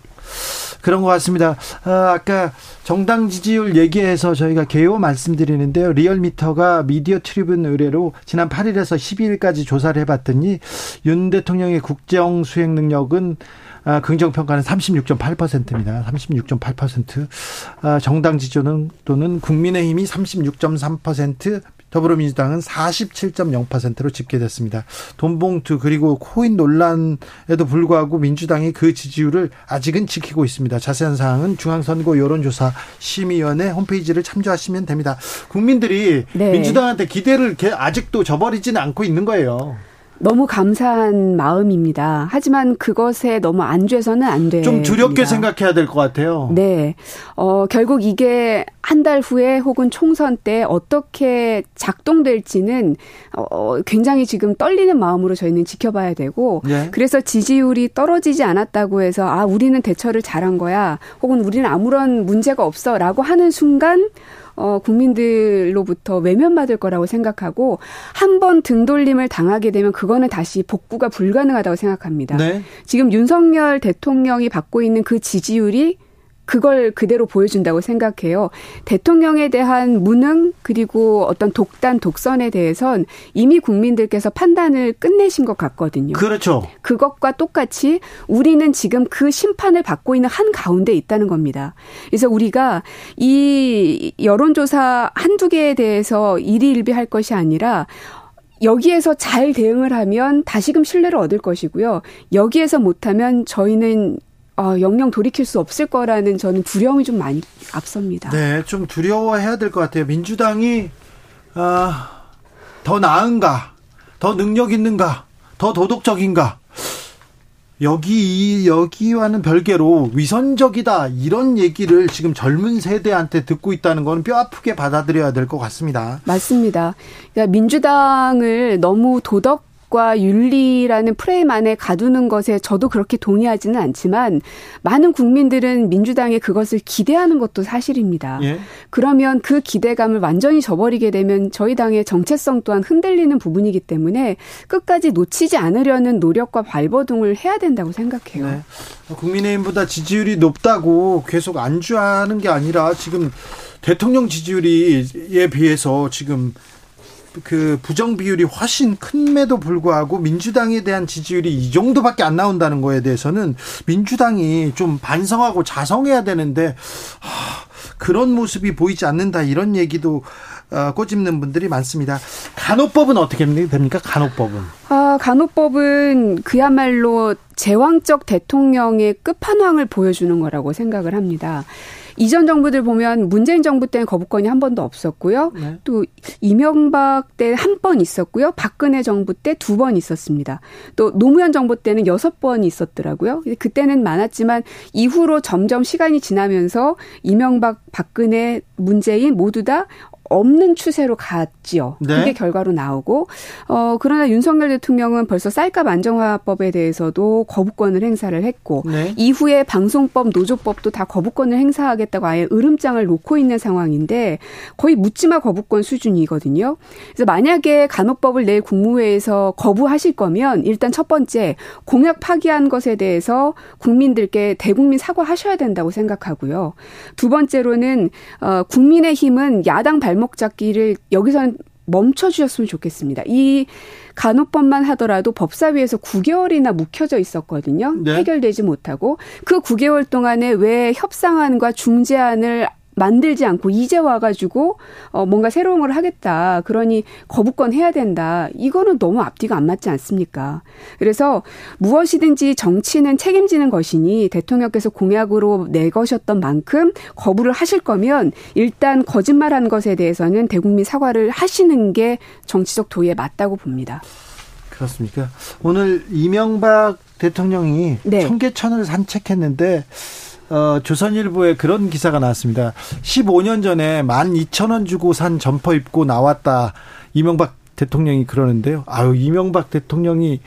그런 것 같습니다. 아, 아까 정당 지지율 얘기해서 저희가 개요 말씀드리는데요. 리얼미터가 미디어 트리뷴 의뢰로 지난 8일에서 12일까지 조사를 해봤더니 윤 대통령의 국정 수행 능력은 아, 긍정 평가는 36.8%입니다. 36.8%. 아, 정당 지지율은 또는 국민의힘이 36.3%, 더불어민주당은 47.0%로 집계됐습니다. 돈봉투 그리고 코인 논란에도 불구하고 민주당이 그 지지율을 아직은 지키고 있습니다. 자세한 사항은 중앙선거 여론조사 심의위원회 홈페이지를 참조하시면 됩니다. 국민들이 네. 민주당한테 기대를 아직도 저버리지는 않고 있는 거예요. 너무 감사한 마음입니다. 하지만 그것에 너무 안죄서는 안 돼. 좀 두렵게 생각해야 될 것 같아요. 네. 어, 결국 이게 한 달 후에 혹은 총선 때 어떻게 작동될지는 어, 굉장히 지금 떨리는 마음으로 저희는 지켜봐야 되고 네. 그래서 지지율이 떨어지지 않았다고 해서 아, 우리는 대처를 잘한 거야. 혹은 우리는 아무런 문제가 없어라고 하는 순간 어, 국민들로부터 외면받을 거라고 생각하고 한 번 등돌림을 당하게 되면 그거는 다시 복구가 불가능하다고 생각합니다. 네. 지금 윤석열 대통령이 받고 있는 그 지지율이 그걸 그대로 보여준다고 생각해요. 대통령에 대한 무능 그리고 어떤 독단 독선에 대해선 이미 국민들께서 판단을 끝내신 것 같거든요. 그렇죠. 그것과 똑같이 우리는 지금 그 심판을 받고 있는 한 가운데 있다는 겁니다. 그래서 우리가 이 여론조사 한두 개에 대해서 일희일비할 것이 아니라 여기에서 잘 대응을 하면 다시금 신뢰를 얻을 것이고요. 여기에서 못하면 저희는 어, 영영 돌이킬 수 없을 거라는 저는 두려움이 좀 많이 앞섭니다. 네, 좀 두려워해야 될 것 같아요. 민주당이 어, 더 나은가, 더 능력 있는가, 더 도덕적인가? 여기 여기와는 별개로 위선적이다 이런 얘기를 지금 젊은 세대한테 듣고 있다는 건 뼈 아프게 받아들여야 될 것 같습니다. 맞습니다. 그러니까 민주당을 너무 도덕 과 윤리라는 프레임 안에 가두는 것에 저도 그렇게 동의하지는 않지만 많은 국민들은 민주당에 그것을 기대하는 것도 사실입니다. 예. 그러면 그 기대감을 완전히 저버리게 되면 저희 당의 정체성 또한 흔들리는 부분이기 때문에 끝까지 놓치지 않으려는 노력과 발버둥을 해야 된다고 생각해요. 네. 국민의힘보다 지지율이 높다고 계속 안주하는 게 아니라 지금 대통령 지지율이에 비해서 지금 그 부정 비율이 훨씬 큰에도 불구하고 민주당에 대한 지지율이 이 정도밖에 안 나온다는 거에 대해서는 민주당이 좀 반성하고 자성해야 되는데 하, 그런 모습이 보이지 않는다 이런 얘기도 어, 꼬집는 분들이 많습니다. 간호법은 어떻게 됩니까? 간호법은? 아, 간호법은 그야말로 제왕적 대통령의 끝판왕을 보여주는 거라고 생각을 합니다. 이전 정부들 보면 문재인 정부 때는 거부권이 한 번도 없었고요. 네. 또 이명박 때 한 번 있었고요. 박근혜 정부 때 두 번 있었습니다. 또 노무현 정부 때는 여섯 번 있었더라고요. 그때는 많았지만 이후로 점점 시간이 지나면서 이명박, 박근혜, 문재인 모두 다 없는 추세로 갔지요. 네. 그게 결과로 나오고 어 그러나 윤석열 대통령은 벌써 쌀값 안정화법에 대해서도 거부권을 행사를 했고 네. 이후에 방송법, 노조법도 다 거부권을 행사하겠다고 아예 으름장을 놓고 있는 상황인데 거의 묻지마 거부권 수준이거든요. 그래서 만약에 간호법을 내일 국무회에서 거부하실 거면 일단 첫 번째 공약 파기한 것에 대해서 국민들께 대국민 사과하셔야 된다고 생각하고요. 두 번째로는 어 국민의 힘은 야당 발 발목 잡기를 여기서는 멈춰 주셨으면 좋겠습니다. 이 간호법만 하더라도 법사위에서 9개월이나 묵혀져 있었거든요. 네. 해결되지 못하고 그 9개월 동안에 왜 협상안과 중재안을 만들지 않고 이제 와가지고 어 뭔가 새로운 걸 하겠다. 그러니 거부권 해야 된다. 이거는 너무 앞뒤가 안 맞지 않습니까? 그래서 무엇이든지 정치는 책임지는 것이니 대통령께서 공약으로 내거셨던 만큼 거부를 하실 거면 일단 거짓말한 것에 대해서는 대국민 사과를 하시는 게 정치적 도의에 맞다고 봅니다. 그렇습니까? 오늘 이명박 대통령이 네. 청계천을 산책했는데 어, 조선일보에 그런 기사가 나왔습니다. 15년 전에 12,000원 주고 산 점퍼 입고 나왔다. 이명박 대통령이 그러는데요. 아유, 이명박 대통령이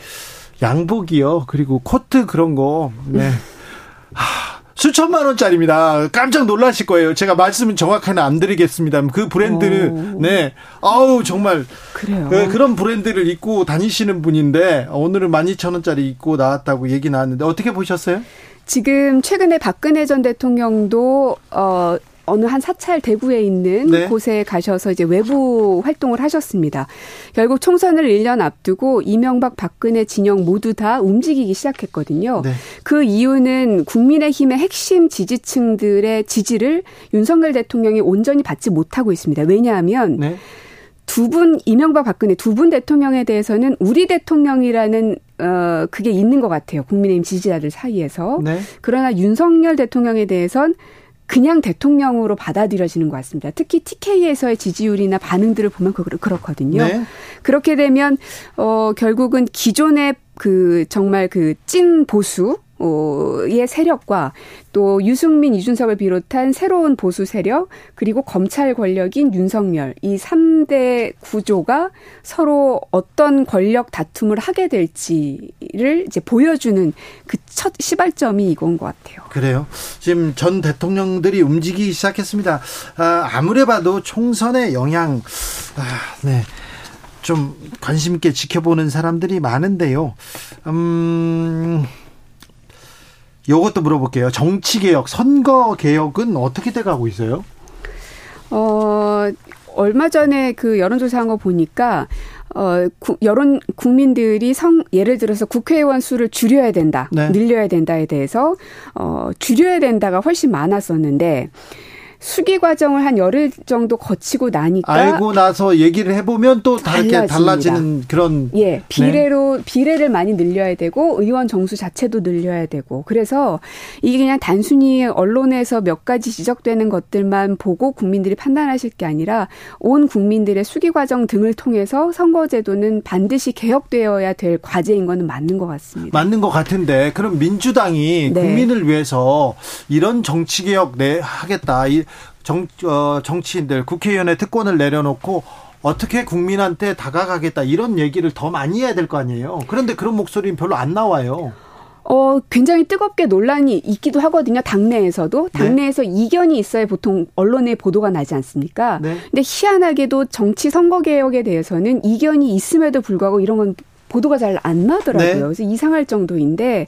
양복이요. 그리고 코트 그런 거. 네. 하, 수천만 원짜리입니다. 깜짝 놀라실 거예요. 제가 말씀은 정확하게 안 드리겠습니다. 그 브랜드를 오. 네. 아우 정말 그래요. 네, 그런 브랜드를 입고 다니시는 분인데 오늘은 12,000원짜리 입고 나왔다고 얘기 나왔는데 어떻게 보셨어요? 지금 최근에 박근혜 전 대통령도 어 어느 한 사찰 대구에 있는 네. 곳에 가셔서 이제 외부 활동을 하셨습니다. 결국 총선을 1년 앞두고 이명박 박근혜 진영 모두 다 움직이기 시작했거든요. 네. 그 이유는 국민의힘의 핵심 지지층들의 지지를 윤석열 대통령이 온전히 받지 못하고 있습니다. 왜냐하면 네. 두분 이명박 박근혜 두 분 대통령에 대해서는 우리 대통령이라는 어 그게 있는 것 같아요. 국민의힘 지지자들 사이에서. 네. 그러나 윤석열 대통령에 대해선 그냥 대통령으로 받아들여지는 것 같습니다. 특히 TK에서의 지지율이나 반응들을 보면 그렇거든요. 네. 그렇게 되면 어 결국은 기존의 그 정말 그 찐 보수 의 세력과 또 유승민, 이준석을 비롯한 새로운 보수 세력 그리고 검찰 권력인 윤석열 이 3대 구조가 서로 어떤 권력 다툼을 하게 될지를 이제 보여주는 그 첫 시발점이 이건 것 같아요. 그래요. 지금 전 대통령들이 움직이기 시작했습니다. 아, 아무래 봐도 총선의 영향, 아, 네. 좀 관심 있게 지켜보는 사람들이 많은데요. 음, 요것도 물어볼게요. 정치 개혁, 선거 개혁은 어떻게 돼 가고 있어요? 어, 얼마 전에 그 여론조사한 거 보니까 어, 구, 여론 국민들이 성 예를 들어서 국회의원 수를 줄여야 된다, 네. 늘려야 된다에 대해서 어, 줄여야 된다가 훨씬 많았었는데 수기 과정을 한 열흘 정도 거치고 나니까 알고 나서 얘기를 해보면 또 다르게 달라지는 그런 예 비례로 네. 비례를 많이 늘려야 되고 의원 정수 자체도 늘려야 되고 그래서 이게 그냥 단순히 언론에서 몇 가지 지적되는 것들만 보고 국민들이 판단하실 게 아니라 온 국민들의 수기 과정 등을 통해서 선거제도는 반드시 개혁되어야 될 과제인 것은 맞는 것 같습니다. 맞는 것 같은데 그럼 민주당이 네. 국민을 위해서 이런 정치 개혁 내 하겠다. 이 정, 어, 정치인들 국회의원의 특권을 내려놓고 어떻게 국민한테 다가가겠다 이런 얘기를 더 많이 해야 될 거 아니에요. 그런데 그런 목소리는 별로 안 나와요. 어, 굉장히 뜨겁게 논란이 있기도 하거든요. 당내에서도. 네. 당내에서 네. 이견이 있어야 보통 언론에 보도가 나지 않습니까? 네. 근데 희한하게도 정치 선거 개혁에 대해서는 이견이 있음에도 불구하고 이런 건 보도가 잘 안 나더라고요. 네. 그래서 이상할 정도인데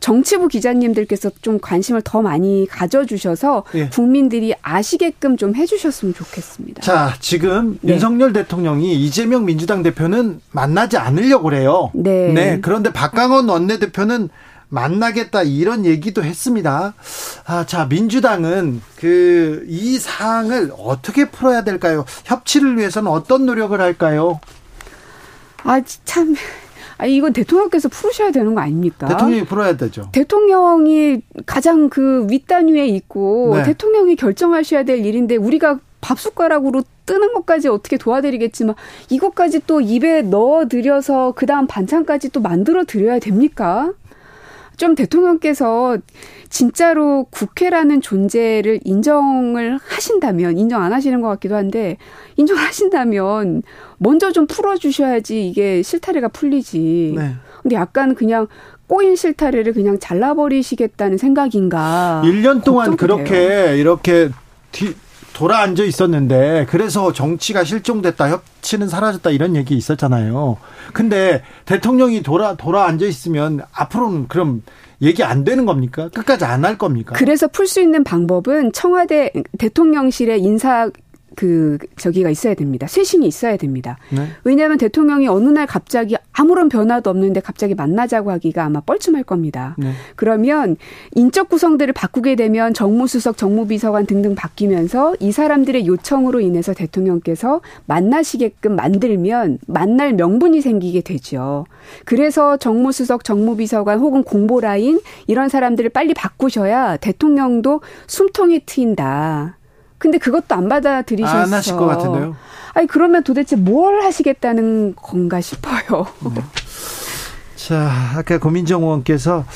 정치부 기자님들께서 좀 관심을 더 많이 가져주셔서 예. 국민들이 아시게끔 좀 해주셨으면 좋겠습니다. 자, 지금 네. 윤석열 대통령이 이재명 민주당 대표는 만나지 않으려고 그래요. 네. 네. 그런데 박강원 원내대표는 만나겠다 이런 얘기도 했습니다. 아, 자, 민주당은 그 이 사항을 어떻게 풀어야 될까요? 협치를 위해서는 어떤 노력을 할까요? 아, 참 아, 이건 대통령께서 풀으셔야 되는 거 아닙니까? 대통령이 풀어야 되죠. 대통령이 가장 그 윗단위에 있고 네. 대통령이 결정하셔야 될 일인데 우리가 밥 숟가락으로 뜨는 것까지 어떻게 도와드리겠지만 이것까지 또 입에 넣어 드려서 그다음 반찬까지 또 만들어 드려야 됩니까? 좀 대통령께서 진짜로 국회라는 존재를 인정을 하신다면 인정 안 하시는 것 같기도 한데 인정하신다면 먼저 좀 풀어주셔야지 이게 실타래가 풀리지. 네. 근데 약간 그냥 꼬인 실타래를 그냥 잘라버리시겠다는 생각인가. 1년 동안 그렇게 돼요. 이렇게 뒤, 돌아앉아 있었는데 그래서 정치가 실종됐다 협치는 사라졌다 이런 얘기 있었잖아요. 근데 대통령이 돌아 돌아앉아 있으면 앞으로는 그럼 얘기 안 되는 겁니까? 끝까지 안 할 겁니까? 그래서 풀 수 있는 방법은 청와대 대통령실의 인사 그 저기가 있어야 됩니다. 쇄신이 있어야 됩니다. 네. 왜냐하면 대통령이 어느 날 갑자기 아무런 변화도 없는데 갑자기 만나자고 하기가 아마 뻘쭘할 겁니다. 네. 그러면 인적 구성들을 바꾸게 되면 정무수석, 정무비서관 등등 바뀌면서 이 사람들의 요청으로 인해서 대통령께서 만나시게끔 만들면 만날 명분이 생기게 되죠. 그래서 정무수석, 정무비서관 혹은 공보라인 이런 사람들을 빨리 바꾸셔야 대통령도 숨통이 트인다. 근데 그것도 안 받아들이셔서 안 하실 것 같은데요. 아니 그러면 도대체 뭘 하시겠다는 건가 싶어요. 네. 자, 아까 고민정 의원께서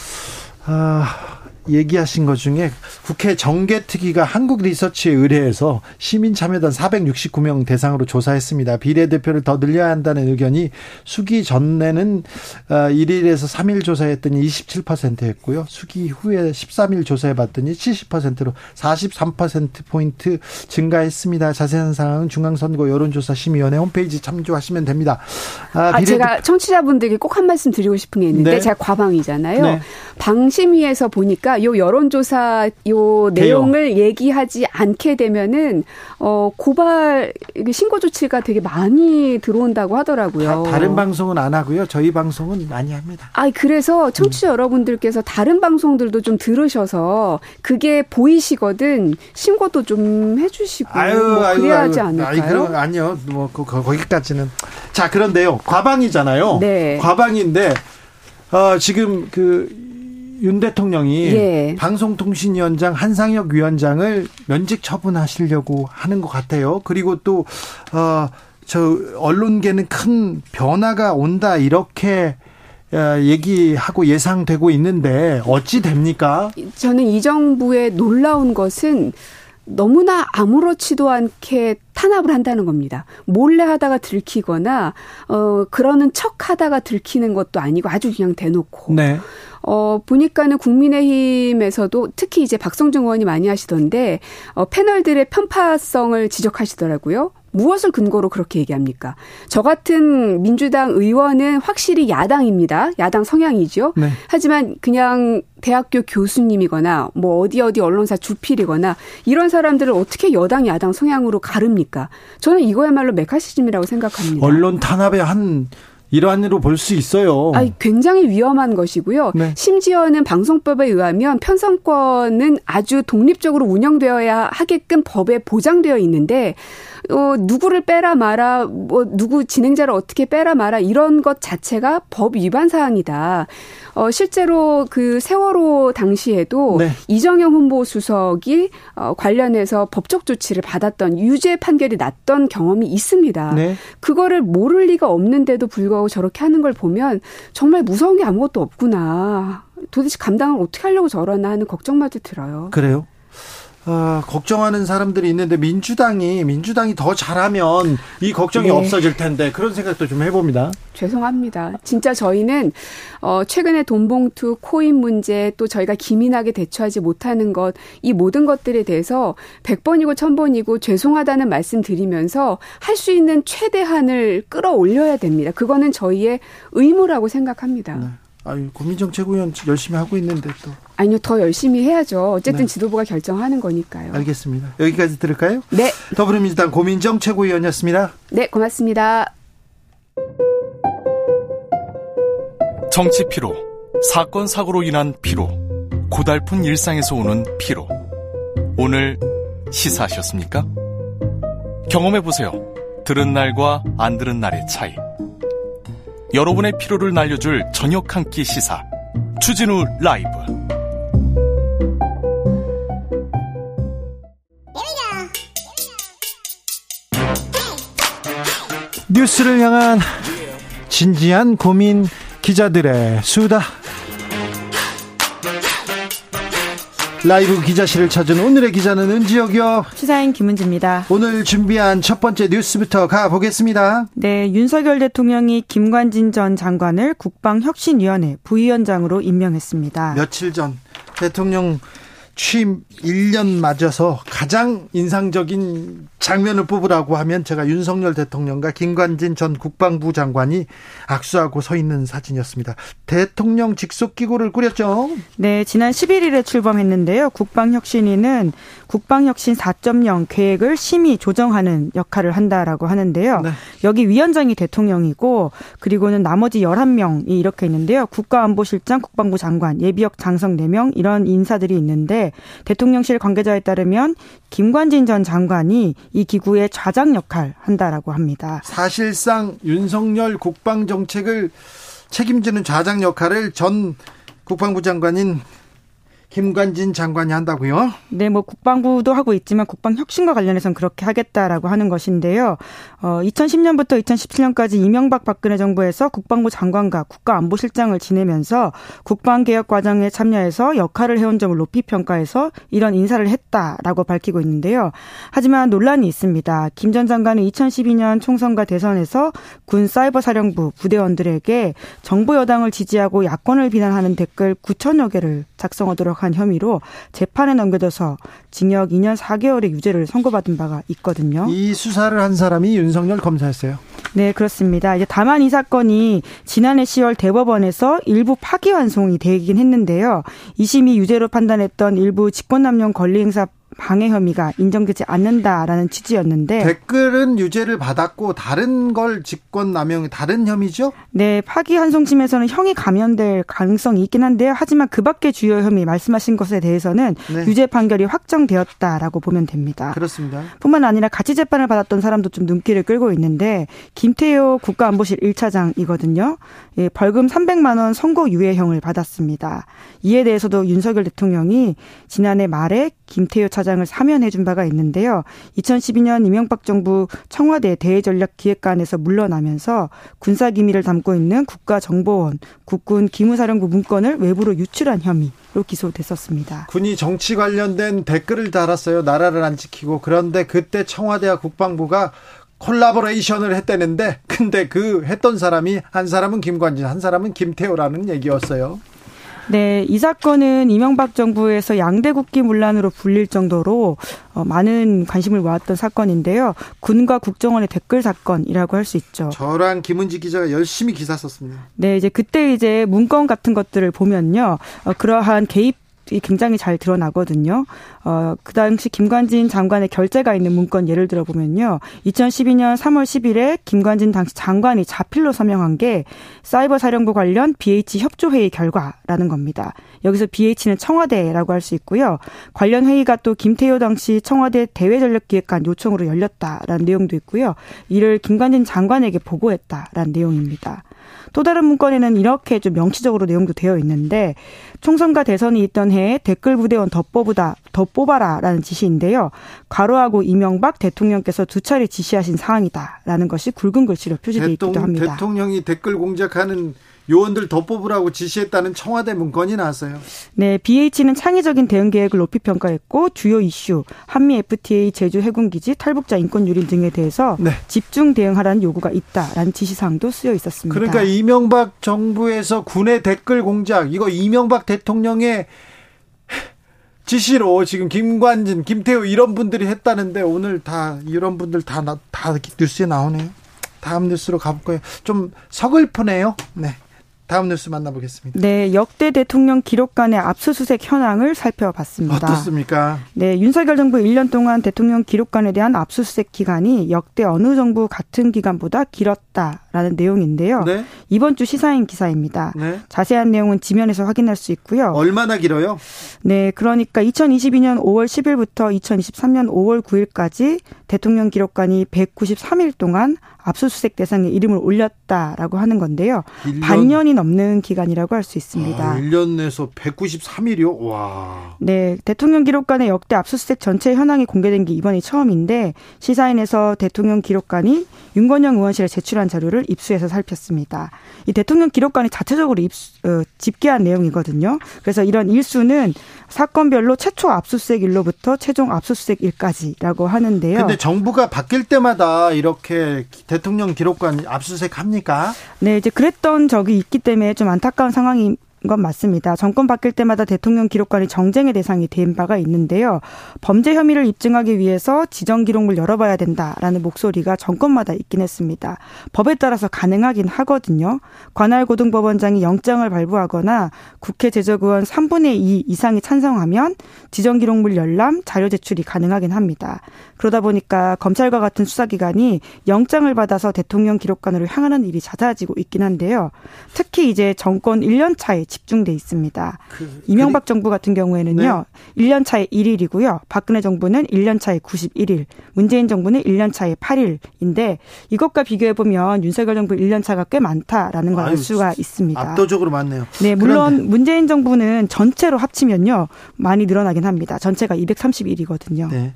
아 얘기하신 것 중에 국회 정개특위가 한국 리서치에 의뢰해서 시민 참여단 469명 대상으로 조사했습니다. 비례대표를 더 늘려야 한다는 의견이 수기 전에는 1일에서 어, 3일 조사했더니 27%였고요. 수기 후에 13일 조사해봤더니 70%로 43%포인트 증가했습니다. 자세한 사항은 중앙선거 여론조사심의위원회 홈페이지 참조하시면 됩니다. 아, 아 제가 청취자분들께 꼭 한 말씀 드리고 싶은 게 있는데 네. 제가 과방이잖아요. 네. 방심위에서 보니까 요 여론조사 요 내용을 얘기하지 않게 되면은 어 고발 신고 조치가 되게 많이 들어온다고 하더라고요. 다, 른 방송은 안 하고요. 저희 방송은 많이 합니다. 아 그래서 청취자 음. 여러분들께서 다른 방송들도 좀 들으셔서 그게 보이시거든 신고도 좀 해주시고 아유, 뭐 그래야 아유, 하지 않을까요? 아니요, 뭐 그, 거기까지는 자 그런데요 과방이잖아요. 네. 과방인데 어, 지금 그 윤 대통령이 예. 방송통신위원장 한상혁 위원장을 면직 처분하시려고 하는 것 같아요. 그리고 또, 어, 저, 언론계는 큰 변화가 온다, 이렇게 어, 얘기하고 예상되고 있는데, 어찌 됩니까? 저는 이 정부의 놀라운 것은 너무나 아무렇지도 않게 탄압을 한다는 겁니다. 몰래 하다가 들키거나 어 그러는 척 하다가 들키는 것도 아니고 아주 그냥 대놓고. 네. 어, 보니까는 국민의힘에서도 특히 이제 박성중 의원이 많이 하시던데, 어, 패널들의 편파성을 지적하시더라고요. 무엇을 근거로 그렇게 얘기합니까? 저 같은 민주당 의원은 확실히 야당입니다. 야당 성향이죠. 네. 하지만 그냥 대학교 교수님이거나 뭐 어디 어디 언론사 주필이거나 이런 사람들을 어떻게 여당 야당 성향으로 가릅니까? 저는 이거야말로 메카시즘이라고 생각합니다. 언론 탄압의 한 이러한 일로 볼 수 있어요. 아, 굉장히 위험한 것이고요. 네. 심지어는 방송법에 의하면 편성권은 아주 독립적으로 운영되어야 하게끔 법에 보장되어 있는데 어, 누구를 빼라 마라, 뭐, 누구 진행자를 어떻게 빼라 마라, 이런 것 자체가 법 위반 사항이다. 어, 실제로 그 세월호 당시에도 네. 이정영 홍보수석이 어, 관련해서 법적 조치를 받았던 유죄 판결이 났던 경험이 있습니다. 네. 그거를 모를 리가 없는데도 불구하고 저렇게 하는 걸 보면 정말 무서운 게 아무것도 없구나. 도대체 감당을 어떻게 하려고 저러나 하는 걱정마저 들어요. 그래요? 아, 걱정하는 사람들이 있는데 민주당이 민주당이 더 잘하면 이 걱정이 네. 없어질 텐데 그런 생각도 좀 해봅니다. 죄송합니다. 진짜 저희는 어, 최근에 돈봉투 코인 문제 또 저희가 기민하게 대처하지 못하는 것 이 모든 것들에 대해서 100번이고 1000번이고 죄송하다는 말씀 드리면서 할 수 있는 최대한을 끌어올려야 됩니다. 그거는 저희의 의무라고 생각합니다. 네. 아유, 고민정 최고위원 열심히 하고 있는데 또. 아니요, 더 열심히 해야죠. 어쨌든 네. 지도부가 결정하는 거니까요. 알겠습니다. 여기까지 들을까요? 네. 더불어민주당 고민정 최고위원이었습니다. 네, 고맙습니다. 정치 피로, 사건 사고로 인한 피로, 고달픈 일상에서 오는 피로. 오늘 시사하셨습니까? 경험해 보세요. 들은 날과 안 들은 날의 차이. 여러분의 피로를 날려줄 저녁 한 끼 시사 추진우 라이브 뉴스를 향한 진지한 고민 기자들의 수다 라이브 기자실을 찾은 오늘의 기자는 은지혁이요. 시사인 김은지입니다. 오늘 준비한 첫 번째 뉴스부터 가보겠습니다. 네, 윤석열 대통령이 김관진 전 장관을 국방혁신위원회 부위원장으로 임명했습니다. 며칠 전 대통령 취임 1년 맞아서 가장 인상적인 장면을 뽑으라고 하면 제가 윤석열 대통령과 김관진 전 국방부 장관이 악수하고 서 있는 사진이었습니다. 대통령 직속 기구를 꾸렸죠. 네, 지난 11일에 출범했는데요. 국방혁신위는 국방혁신 4.0 계획을 심의 조정하는 역할을 한다라고 하는데요. 네. 여기 위원장이 대통령이고 그리고는 나머지 11명이 이렇게 있는데요. 국가안보실장, 국방부 장관, 예비역 장성 4명 이런 인사들이 있는데 대통령실 관계자에 따르면 김관진 전 장관이 이 기구의 좌장 역할 한다라고 합니다. 사실상 윤석열 국방 정책을 책임지는 좌장 역할을 전 국방부 장관인 김관진 장관이 한다고요? 네, 뭐 국방부도 하고 있지만 국방 혁신과 관련해서는 그렇게 하겠다라고 하는 것인데요. 어, 2010년부터 2017년까지 이명박 박근혜 정부에서 국방부 장관과 국가안보실장을 지내면서 국방 개혁 과정에 참여해서 역할을 해온 점을 높이 평가해서 이런 인사를 했다라고 밝히고 있는데요. 하지만 논란이 있습니다. 김 전 장관은 2012년 총선과 대선에서 군 사이버 사령부 부대원들에게 정부 여당을 지지하고 야권을 비난하는 댓글 9천여 개를 작성하도록 한 혐의로 재판에 넘겨져서 징역 2년 4개월의 유죄를 선고받은 바가 있거든요. 이 수사를 한 사람이 윤석열 검사였어요. 네, 그렇습니다. 이제 다만 이 사건이 지난해 10월 대법원에서 일부 파기환송이 되긴 했는데요. 2심이 유죄로 판단했던 일부 직권남용 권리행사 방해 혐의가 인정되지 않는다라는 취지였는데 댓글은 유죄를 받았고 다른 걸 직권 남용 다른 혐의죠? 네, 파기환송심에서는 형이 감면될 가능성이 있긴 한데요. 하지만 그밖의 주요 혐의 말씀하신 것에 대해서는 네. 유죄 판결이 확정되었다라고 보면 됩니다. 그렇습니다. 뿐만 아니라 같이 재판을 받았던 사람도 좀 눈길을 끌고 있는데 김태효 국가안보실 1차장이거든요. 예, 벌금 300만 원 선고 유예형을 받았습니다. 이에 대해서도 윤석열 대통령이 지난해 말에 김태효 차장 을 사면해 준 바가 있는데요. 2012년 이명박 정부 청와대 대외전략기획관에서 물러나면서 군사 기밀을 담고 있는 국가정보원 국군 기무사령부 문건을 외부로 유출한 혐의로 기소됐었습니다. 군이 정치 관련된 댓글을 달았어요. 나라를 안 지키고 그런데 그때 청와대와 국방부가 콜라보레이션을 했다는데 근데 그 했던 사람이 한 사람은 김관진 한 사람은 김태호라는 얘기였어요. 네, 이 사건은 이명박 정부에서 양대 국기 문란으로 불릴 정도로 어, 많은 관심을 모았던 사건인데요. 군과 국정원의 댓글 사건이라고 할 수 있죠. 저랑 김은지 기자가 열심히 기사 썼습니다. 네, 이제 그때 이제 문건 같은 것들을 보면요. 어, 그러한 개입 굉장히 잘 드러나거든요. 어, 그 당시 김관진 장관의 결재가 있는 문건 예를 들어 보면요. 2012년 3월 10일에 김관진 당시 장관이 자필로 서명한 게 사이버 사령부 관련 BH 협조회의 결과라는 겁니다. 여기서 BH는 청와대라고 할 수 있고요. 관련 회의가 또 김태효 당시 청와대 대외전력기획관 요청으로 열렸다라는 내용도 있고요. 이를 김관진 장관에게 보고했다라는 내용입니다. 또 다른 문건에는 이렇게 좀 명시적으로 내용도 되어 있는데 총선과 대선이 있던 해에 댓글 부대원 더 뽑으다 더 뽑아라라는 지시인데요. 과로하고 이명박 대통령께서 두 차례 지시하신 사항이다라는 것이 굵은 글씨로 표시되어 있기도 합니다. 대통령이 댓글 공작하는 요원들 더 뽑으라고 지시했다는 청와대 문건이 나왔어요. 네, BH는 창의적인 대응 계획을 높이 평가했고 주요 이슈, 한미 FTA 제주 해군 기지 탈북자 인권 유린 등에 대해서 네. 집중 대응하라는 요구가 있다라는 지시사항도 쓰여 있었습니다. 그러니까 이명박 정부에서 군의 댓글 공작 이거 이명박 대통령의 지시로 지금 김관진, 김태우 이런 분들이 했다는데 오늘 다 이런 분들 다다 뉴스에 나오네요. 다음 뉴스로 가볼까요? 좀 서글프네요. 네. 다음 뉴스 만나보겠습니다. 네, 역대 대통령 기록관의 압수수색 현황을 살펴봤습니다. 어떻습니까? 네, 윤석열 정부 1년 동안 대통령 기록관에 대한 압수수색 기간이 역대 어느 정부 같은 기간보다 길었다 라는 내용인데요. 네? 이번 주 시사인 기사입니다. 네? 자세한 내용은 지면에서 확인할 수 있고요. 얼마나 길어요? 네, 그러니까 2022년 5월 10일부터 2023년 5월 9일까지 대통령 기록관이 193일 동안 압수수색 대상에 이름을 올렸다라고 하는 건데요. 1년, 반년이 넘는 기간이라고 할 수 있습니다. 아, 1년 내에서 193일이요? 와. 네, 대통령 기록관의 역대 압수수색 전체 현황이 공개된 게 이번이 처음인데 시사인에서 대통령 기록관이 윤건영 의원실에 제출한 자료를 입수해서 살폈습니다. 이 대통령 기록관이 자체적으로 입수, 어, 집계한 내용이거든요. 그래서 이런 일수는 사건별로 최초 압수수색일로부터 최종 압수수색일까지라고 하는데요. 근데 정부가 바뀔 때마다 이렇게 대통령 기록관 압수수색 합니까? 네, 이제 그랬던 적이 있기 때문에 좀 안타까운 상황이 건 맞습니다. 정권 바뀔 때마다 대통령 기록관이 정쟁의 대상이 된 바가 있는데요. 범죄 혐의를 입증하기 위해서 지정 기록물 열어봐야 된다라는 목소리가 정권마다 있긴 했습니다. 법에 따라서 가능하긴 하거든요. 관할 고등법원장이 영장을 발부하거나 국회 제적의원 3분의 2 이상이 찬성하면 지정 기록물 열람, 자료 제출이 가능하긴 합니다. 그러다 보니까 검찰과 같은 수사기관이 영장을 받아서 대통령 기록관으로 향하는 일이 잦아지고 있긴 한데요. 특히 이제 정권 1년 차에 집중돼 있습니다. 그, 이명박 그 정부 같은 경우에는요. 네. 1년 차에 1일이고요. 박근혜 정부는 1년 차에 91일, 문재인 정부는 1년 차에 8일인데 이것과 비교해 보면 윤석열 정부 1년 차가 꽤 많다라는 걸 알 수가 있습니다. 압도적으로 많네요. 네, 물론 그런데. 문재인 정부는 전체로 합치면요. 많이 늘어나긴 합니다. 전체가 231이거든요. 네.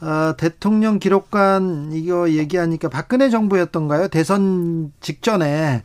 아, 대통령 기록관 이거 얘기하니까 박근혜 정부였던가요? 대선 직전에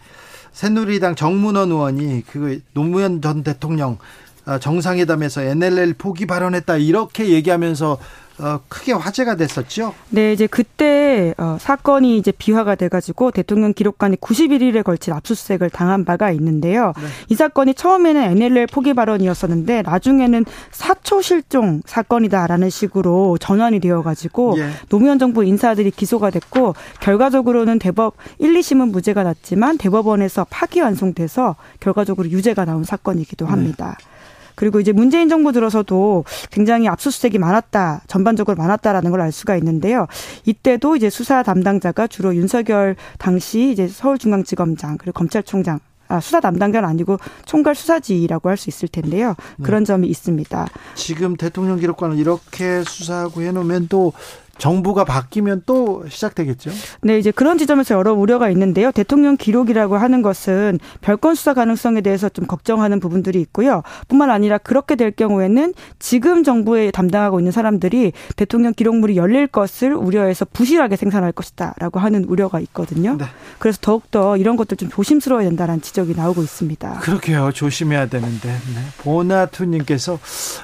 새누리당 정문원 의원이 그 노무현 전 대통령 아, 정상회담에서 NLL 포기 발언했다 이렇게 얘기하면서 어, 크게 화제가 됐었죠. 네, 이제 그때 어, 사건이 이제 비화가 돼가지고 대통령 기록관이 91일에 걸친 압수수색을 당한 바가 있는데요. 네. 이 사건이 처음에는 NLL 포기 발언이었었는데 나중에는 사초 실종 사건이다라는 식으로 전환이 되어가지고 예. 노무현 정부 인사들이 기소가 됐고 결과적으로는 대법 1, 2심은 무죄가 났지만 대법원에서 파기환송돼서 결과적으로 유죄가 나온 사건이기도 네. 합니다. 네. 그리고 이제 문재인 정부 들어서도 굉장히 압수수색이 많았다, 전반적으로 많았다라는 걸 알 수가 있는데요. 이때도 이제 수사 담당자가 주로 윤석열 당시 이제 서울중앙지검장 그리고 검찰총장 아, 수사 담당자는 아니고 총괄 수사지라고 할 수 있을 텐데요. 네. 그런 네. 점이 있습니다. 지금 대통령 기록관을 이렇게 수사하고 해놓으면 또 정부가 바뀌면 또 시작되겠죠. 네, 이제 그런 지점에서 여러 우려가 있는데요. 대통령 기록이라고 하는 것은 별건 수사 가능성에 대해서 좀 걱정하는 부분들이 있고요. 뿐만 아니라 그렇게 될 경우에는 지금 정부에 담당하고 있는 사람들이 대통령 기록물이 열릴 것을 우려해서 부실하게 생산할 것이다라고 하는 우려가 있거든요. 네. 그래서 더욱더 이런 것들 좀 조심스러워야 된다라는 지적이 나오고 있습니다. 그렇게요. 조심해야 되는데. 네. 보나투님께서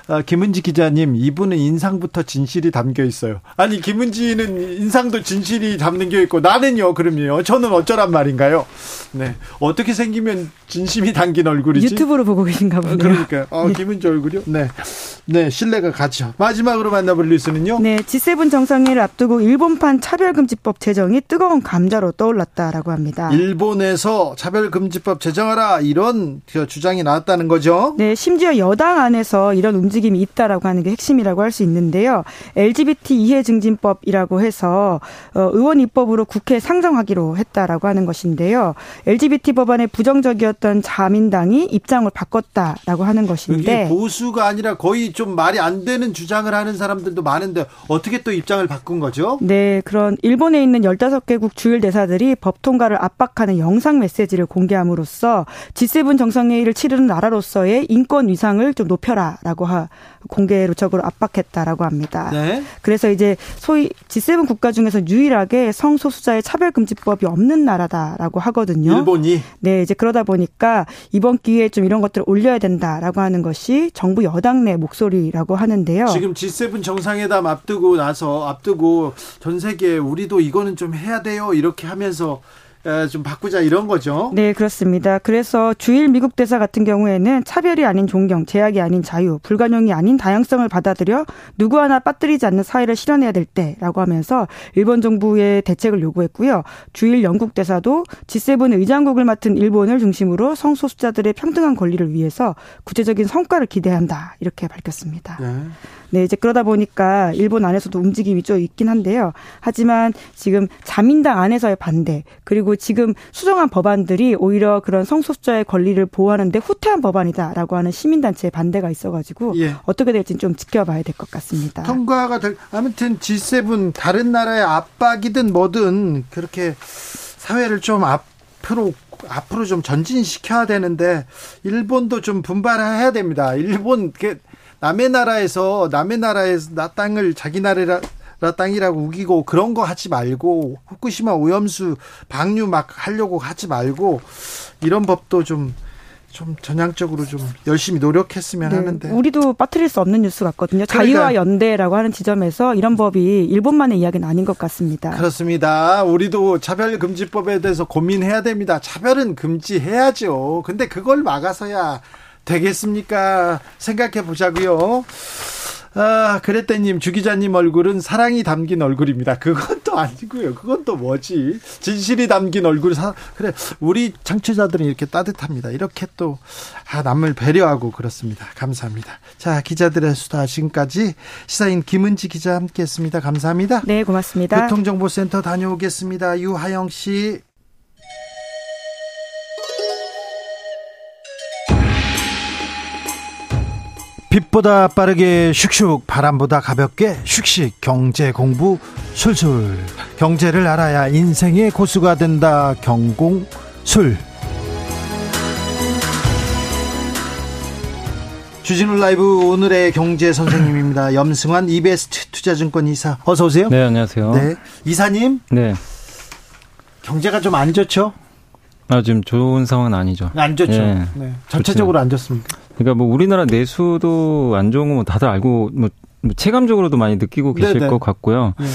아, 김은지 기자님 이분은 인상부터 진실이 담겨 있어요. 아니 김은지는 인상도 진실이 담는 게 있고 나는요 그럼요 저는 어쩌란 말인가요? 네 어떻게 생기면 진심이 담긴 얼굴이지? 유튜브로 보고 계신가 보네요. 그러니까 어, 김은지 얼굴이요? 네. 네, 신뢰가 가죠. 마지막으로 만나볼 뉴스는요? 네, G7 정상회의를 앞두고 일본판 차별금지법 제정이 뜨거운 감자로 떠올랐다라고 합니다. 일본에서 차별금지법 제정하라 이런 주장이 나왔다는 거죠? 네, 심지어 여당 안에서 이런 움직임이 있다라고 하는 게 핵심이라고 할 수 있는데요. LGBT 이해 증진 법이라고 해서 어, 의원 입법으로 국회에 상정하기로 했다라고 하는 것인데요. LGBT 법안에 부정적이었던 자민당이 입장을 바꿨다라고 하는 것인데 보수가 아니라 거의 좀 말이 안 되는 주장을 하는 사람들도 많은데 어떻게 또 입장을 바꾼 거죠? 네, 그런 일본에 있는 15개국 주일 대사들이 법 통과를 압박하는 영상 메시지를 공개함으로써 G7 정상회의를 치르는 나라로서의 인권 위상을 좀 높여라라고 하, 공개적으로 압박했다라고 합니다. 네. 그래서 이제 소위 G7 국가 중에서 유일하게 성소수자의 차별금지법이 없는 나라다라고 하거든요. 일본이. 네, 이제 그러다 보니까 이번 기회에 좀 이런 것들을 올려야 된다라고 하는 것이 정부 여당 내 목소리라고 하는데요. 지금 G7 정상회담 앞두고 나서 앞두고 전 세계 우리도 이거는 좀 해야 돼요 이렇게 하면서 좀 바꾸자 이런 거죠. 네, 그렇습니다. 그래서 주일 미국 대사 같은 경우에는 차별이 아닌 존경, 제약이 아닌 자유, 불가능이 아닌 다양성을 받아들여 누구 하나 빠뜨리지 않는 사회를 실현해야 될 때라고 하면서 일본 정부의 대책을 요구했고요. 주일 영국 대사도 G7 의장국을 맡은 일본을 중심으로 성소수자들의 평등한 권리를 위해서 구체적인 성과를 기대한다 이렇게 밝혔습니다. 네. 네, 이제 그러다 보니까 일본 안에서도 움직임이 좀 있긴 한데요. 하지만 지금 자민당 안에서의 반대 그리고 지금 수정한 법안들이 오히려 그런 성소수자의 권리를 보호하는데 후퇴한 법안이다라고 하는 시민단체의 반대가 있어가지고 예. 어떻게 될지 좀 지켜봐야 될 것 같습니다. 통과가 될 아무튼 G7 다른 나라의 압박이든 뭐든 그렇게 사회를 좀 앞으로 앞으로 좀 전진시켜야 되는데 일본도 좀 분발해야 됩니다. 일본 남의 나라에서 남의 나라에서 나 땅을 자기 나라 땅이라고 우기고 그런 거 하지 말고 후쿠시마 오염수 방류 막 하려고 하지 말고 이런 법도 좀좀 전향적으로 좀 열심히 노력했으면 네, 하는데 우리도 빠뜨릴 수 없는 뉴스 같거든요. 자유와 연대라고 하는 지점에서 이런 법이 일본만의 이야기는 아닌 것 같습니다. 그렇습니다. 우리도 차별 금지법에 대해서 고민해야 됩니다. 차별은 금지해야죠. 근데 그걸 막아서야 되겠습니까? 생각해 보자고요. 아, 그랬더님 주기자님 얼굴은 사랑이 담긴 얼굴입니다. 그건 또 아니고요. 그건 또 뭐지? 진실이 담긴 얼굴 사 그래 우리 청취자들은 이렇게 따뜻합니다. 이렇게 또 아, 남을 배려하고 그렇습니다. 감사합니다. 자, 기자들의 수다 지금까지 시사인 김은지 기자 함께 했습니다. 감사합니다. 네, 고맙습니다. 교통정보센터 다녀오겠습니다. 유하영 씨. 빛보다 빠르게 슉슉 바람보다 가볍게 슉슉 경제 공부 술술 경제를 알아야 인생의 고수가 된다 경공술 주진우 라이브 오늘의 경제 선생님입니다. 염승환 이베스트 투자증권 이사 어서 오세요. 네 안녕하세요. 네 이사님. 네. 경제가 좀 안 좋죠? 아 지금 좋은 상황은 아니죠. 안 좋죠. 네. 네. 전체적으로 안 좋습니까? 그러니까 뭐 우리나라 내수도 안 좋은 거뭐 다들 알고 뭐 체감적으로도 많이 느끼고 계실 네네. 것 같고요. 네.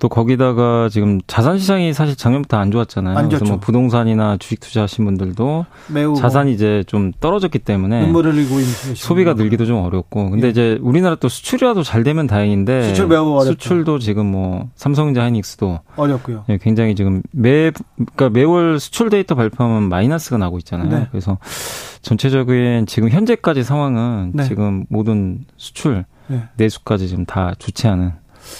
또 거기다가 지금 자산 시장이 사실 작년부터 안 좋았잖아요. 안 그래서 뭐 부동산이나 주식 투자하신 분들도 매우 자산이 이제 좀 떨어졌기 때문에 눈물을 흘리고 있는 소비가 늘기도 좀 어렵고. 근데 예. 이제 우리나라 또 수출이라도 잘 되면 다행인데 수출 매우 어렵죠. 수출도 지금 뭐 삼성전자 하이닉스도 어렵고요. 예, 굉장히 지금 매 그러니까 매월 수출 데이터 발표하면 마이너스가 나고 있잖아요. 네. 그래서 전체적인 지금 현재까지 상황은 네. 지금 모든 수출 네. 내수까지 지금 다 않은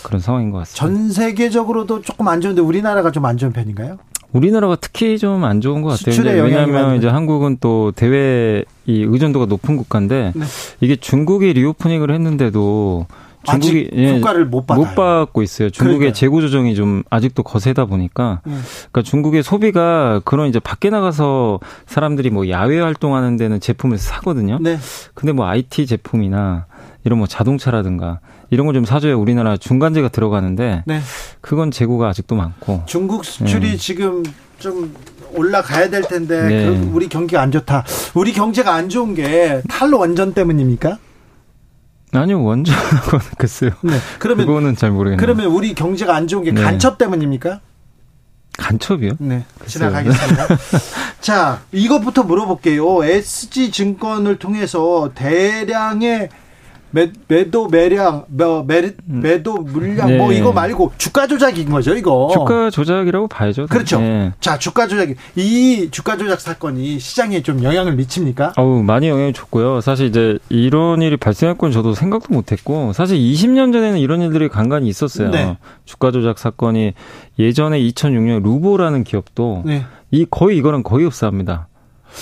그런 상황인 것 같습니다. 전 세계적으로도 조금 안 좋은데 우리나라가 좀 안 좋은 편인가요? 우리나라가 특히 좀 안 좋은 것 같아요. 왜냐하면 이제 한국은 또 대외 이 의존도가 높은 국가인데 네. 이게 중국이 리오프닝을 했는데도 중국이 예, 효과를 못, 못 받고 있어요. 중국의 그러니까요. 재고 조정이 좀 아직도 거세다 보니까 네. 그러니까 중국의 소비가 그런 이제 밖에 나가서 사람들이 뭐 야외 활동하는 데는 제품을 사거든요. 네. 근데 뭐 IT 제품이나 이런 뭐 자동차라든가 이런 걸좀 사줘야 우리나라 중간재가 들어가는데 네. 그건 재고가 아직도 많고 중국 수출이 네. 지금 좀 올라가야 될 텐데 네. 그 우리 경기가 안 좋다. 우리 경제가 안 좋은 게 탈로 원전 때문입니까? 아니요 원전하고는 글쎄요. 네. 그러면 그거는 잘 모르겠네요. 그러면 우리 경제가 안 좋은 게 네. 간첩 때문입니까? 간첩이요? 네. 지나가겠습니다. 자, 이것부터 물어볼게요. SG 증권을 통해서 대량의 매, 매도 매량 매, 매, 매도 물량 뭐 네. 뭐 이거 말고 주가 조작인 거죠 이거 주가 조작이라고 봐야죠 그렇죠 네. 자 주가 조작 이 주가 조작 사건이 시장에 좀 영향을 미칩니까? 어우 많이 영향을 줬고요 사실 이제 이런 일이 발생할 건 저도 생각도 못했고 사실 20년 전에는 이런 일들이 간간히 있었어요 네. 주가 조작 사건이 예전에 2006년 루보라는 기업도 네. 이 거의 이거는 거의 없습니다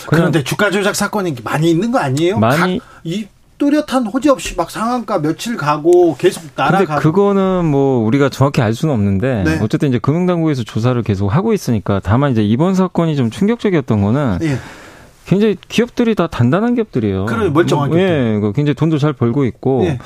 그런데 주가 조작 사건이 많이 있는 거 아니에요? 많이 각, 이 뚜렷한 호재 없이 막 상한가 며칠 가고 계속 날아가고. 근데 그거는 뭐 우리가 정확히 알 수는 없는데 네. 어쨌든 이제 금융당국에서 조사를 계속 하고 있으니까 다만 이제 이번 사건이 좀 충격적이었던 거는 예. 굉장히 기업들이 다 단단한 기업들이에요. 그래 멀쩡한 뭐, 예, 그 굉장히 돈도 잘 벌고 있고. 예.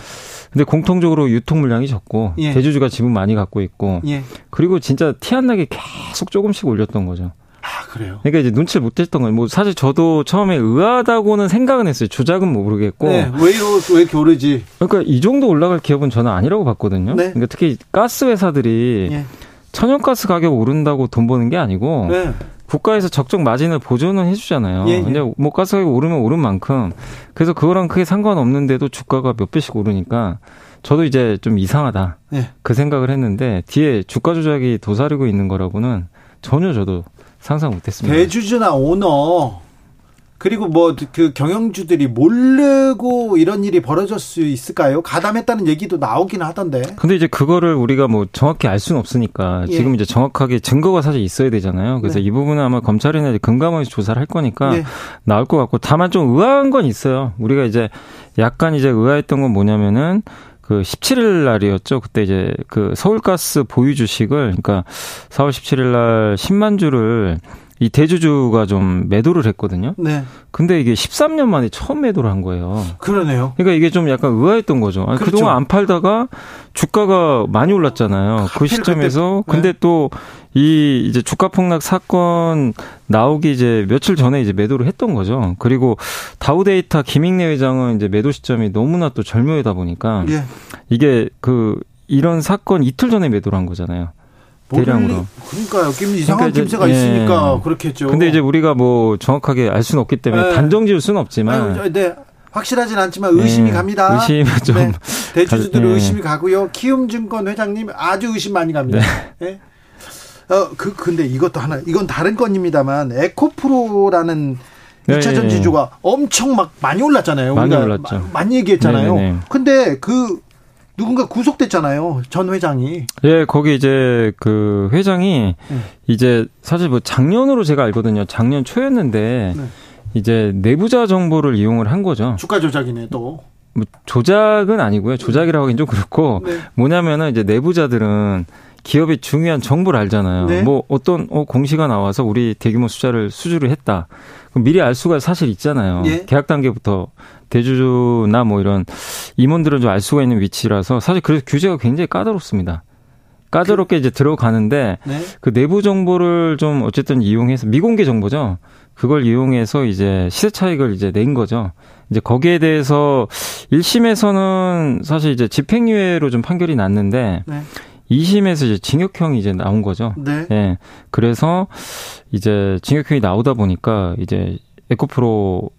근데 공통적으로 유통 물량이 적고 예. 대주주가 지분 많이 갖고 있고 예. 그리고 진짜 티 안 나게 계속 조금씩 올렸던 거죠. 아, 그래요? 그러니까 이제 눈치를 못 챘던 거예요. 뭐 사실 저도 처음에 의아하다고는 생각은 했어요. 조작은 모르겠고. 네, 왜, 왜 이렇게 오르지? 그러니까 이 정도 올라갈 기업은 저는 아니라고 봤거든요. 네. 그러니까 특히 가스 회사들이 네. 천연가스 가격 오른다고 돈 버는 게 아니고 네. 국가에서 적정 마진을 보존은 해주잖아요. 예, 예. 근데 뭐 가스 가격 오르면 오른 만큼 그래서 그거랑 크게 상관없는데도 주가가 몇 배씩 오르니까 저도 이제 좀 이상하다 예. 그 생각을 했는데 뒤에 주가 조작이 도사리고 있는 거라고는 전혀 저도 상상 못했습니다. 대주주나 오너 그리고 뭐 그 경영주들이 모르고 이런 일이 벌어질 수 있을까요? 가담했다는 얘기도 나오긴 하던데. 근데 이제 그거를 우리가 뭐 정확히 알 수는 없으니까 예. 지금 이제 정확하게 증거가 사실 있어야 되잖아요. 그래서 네. 이 부분은 아마 검찰이나 금감원에서 조사를 할 거니까 예. 나올 것 같고 다만 좀 의아한 건 있어요. 우리가 이제 약간 이제 의아했던 건 뭐냐면은 그 17일 날이었죠. 그때 이제 그 서울가스 보유 주식을 그러니까 4월 17일 날 10만 주를 이 대주주가 좀 매도를 했거든요. 네. 근데 이게 13년 만에 처음 매도를 한 거예요. 그러네요. 그러니까 이게 좀 약간 의아했던 거죠. 아니, 그렇죠. 그동안 안 팔다가 주가가 많이 올랐잖아요. 그 시점에서. 그때, 네. 근데 또 이 이제 주가 폭락 사건 나오기 이제 며칠 전에 이제 매도를 했던 거죠. 그리고 다우데이터 김익래 회장은 이제 매도 시점이 너무나 또 절묘하다 보니까 예. 이게 그 이런 사건 이틀 전에 매도를 한 거잖아요. 대량으로. 그러니까요. 김 이상한 그러니까 김새가 예. 있으니까 그렇겠죠. 근데 이제 우리가 뭐 정확하게 알 수는 없기 때문에 네. 단정 지을 수는 없지만. 아유, 네. 확실하진 않지만 의심이 네. 갑니다. 의심이 좀 네. 대주주들 네. 의심이 가고요. 키움증권 회장님 아주 의심 많이 갑니다. 네. 네. 어, 그 근데 이것도 하나 이건 다른 건입니다만 에코프로라는 2차 전지주가 엄청 막 많이 올랐잖아요. 많이 올랐죠. 마, 많이 얘기했잖아요. 네네네. 근데 그 누군가 구속됐잖아요. 전 회장이. 예, 거기 이제 그 회장이 네. 이제 사실 뭐 작년으로 제가 알거든요. 작년 초였는데 네. 이제 내부자 정보를 이용을 한 거죠. 주가 조작이네 또. 뭐 조작은 아니고요. 조작이라고 하긴 좀 그렇고 네. 뭐냐면은 이제 내부자들은 기업의 중요한 정보를 알잖아요. 네. 뭐 어떤 어, 공시가 나와서 우리 대규모 숫자를 수주를 했다. 그럼 미리 알 수가 사실 있잖아요. 예. 계약 단계부터 대주주나 뭐 이런 임원들은 좀 알 수가 있는 위치라서 사실 그래서 규제가 굉장히 까다롭습니다. 까다롭게 그, 이제 들어가는데 네. 그 내부 정보를 좀 어쨌든 이용해서 미공개 정보죠. 그걸 이용해서 이제 시세 차익을 이제 낸 거죠. 이제 거기에 대해서 1심에서는 사실 이제 집행유예로 좀 판결이 났는데 네. 2심에서 이제 징역형이 이제 나온 거죠. 네. 예. 그래서 이제 징역형이 나오다 보니까 이제 에코프로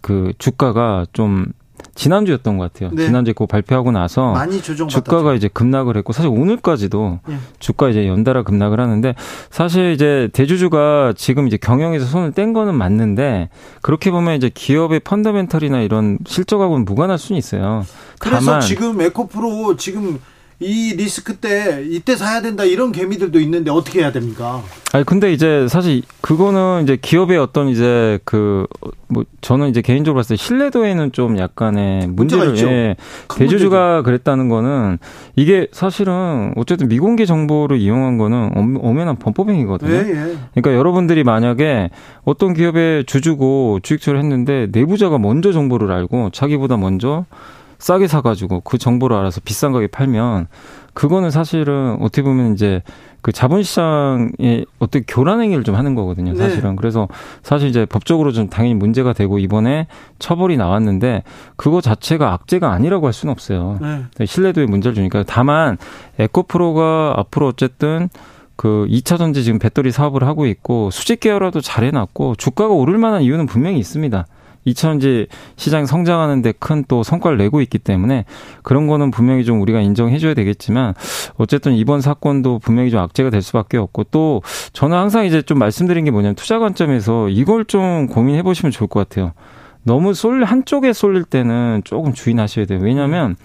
그 주가가 좀 지난주였던 것 같아요. 네. 지난주에 그거 발표하고 나서 주가가 이제 급락을 했고 사실 오늘까지도 네. 주가 이제 연달아 급락을 하는데 사실 이제 대주주가 지금 이제 경영에서 손을 뗀 거는 맞는데 그렇게 보면 이제 기업의 펀더멘털이나 이런 실적하고는 무관할 수는 있어요. 그래서 지금 에코프로 지금 이 리스크 때 이때 사야 된다 이런 개미들도 있는데 어떻게 해야 됩니까? 아니 근데 이제 사실 그거는 이제 기업의 어떤 이제 그 뭐 저는 이제 개인적으로 봤을 때 신뢰도에는 좀 약간의 문제를 예, 대주주가 그랬다는 거는 이게 사실은 어쨌든 미공개 정보를 이용한 거는 엄연한 범법행위거든요. 예, 예. 그러니까 여러분들이 만약에 어떤 기업의 주주고 주식처를 했는데 내부자가 먼저 정보를 알고 자기보다 먼저 싸게 사가지고 그 정보를 알아서 비싼 가격에 팔면 그거는 사실은 어떻게 보면 이제 그 자본시장의 어떻게 교란 행위를 좀 하는 거거든요, 네. 사실은. 네. 그래서 사실 이제 법적으로 좀 당연히 문제가 되고 이번에 처벌이 나왔는데 그거 자체가 악재가 아니라고 할 수는 없어요. 네. 네 신뢰도에 문제를 주니까. 다만 에코프로가 앞으로 어쨌든 그 2차 전지 지금 배터리 사업을 하고 있고 수직 계열화도 잘 해놨고 주가가 오를 만한 이유는 분명히 있습니다. 2차전지 시장이 성장하는데 큰 또 성과를 내고 있기 때문에 그런 거는 분명히 좀 우리가 인정해줘야 되겠지만 어쨌든 이번 사건도 분명히 좀 악재가 될 수밖에 없고 또 저는 항상 이제 좀 말씀드린 게 뭐냐면 투자 관점에서 이걸 좀 고민해 보시면 좋을 것 같아요. 너무 쏠 한쪽에 쏠릴 때는 조금 주의하셔야 돼요. 왜냐하면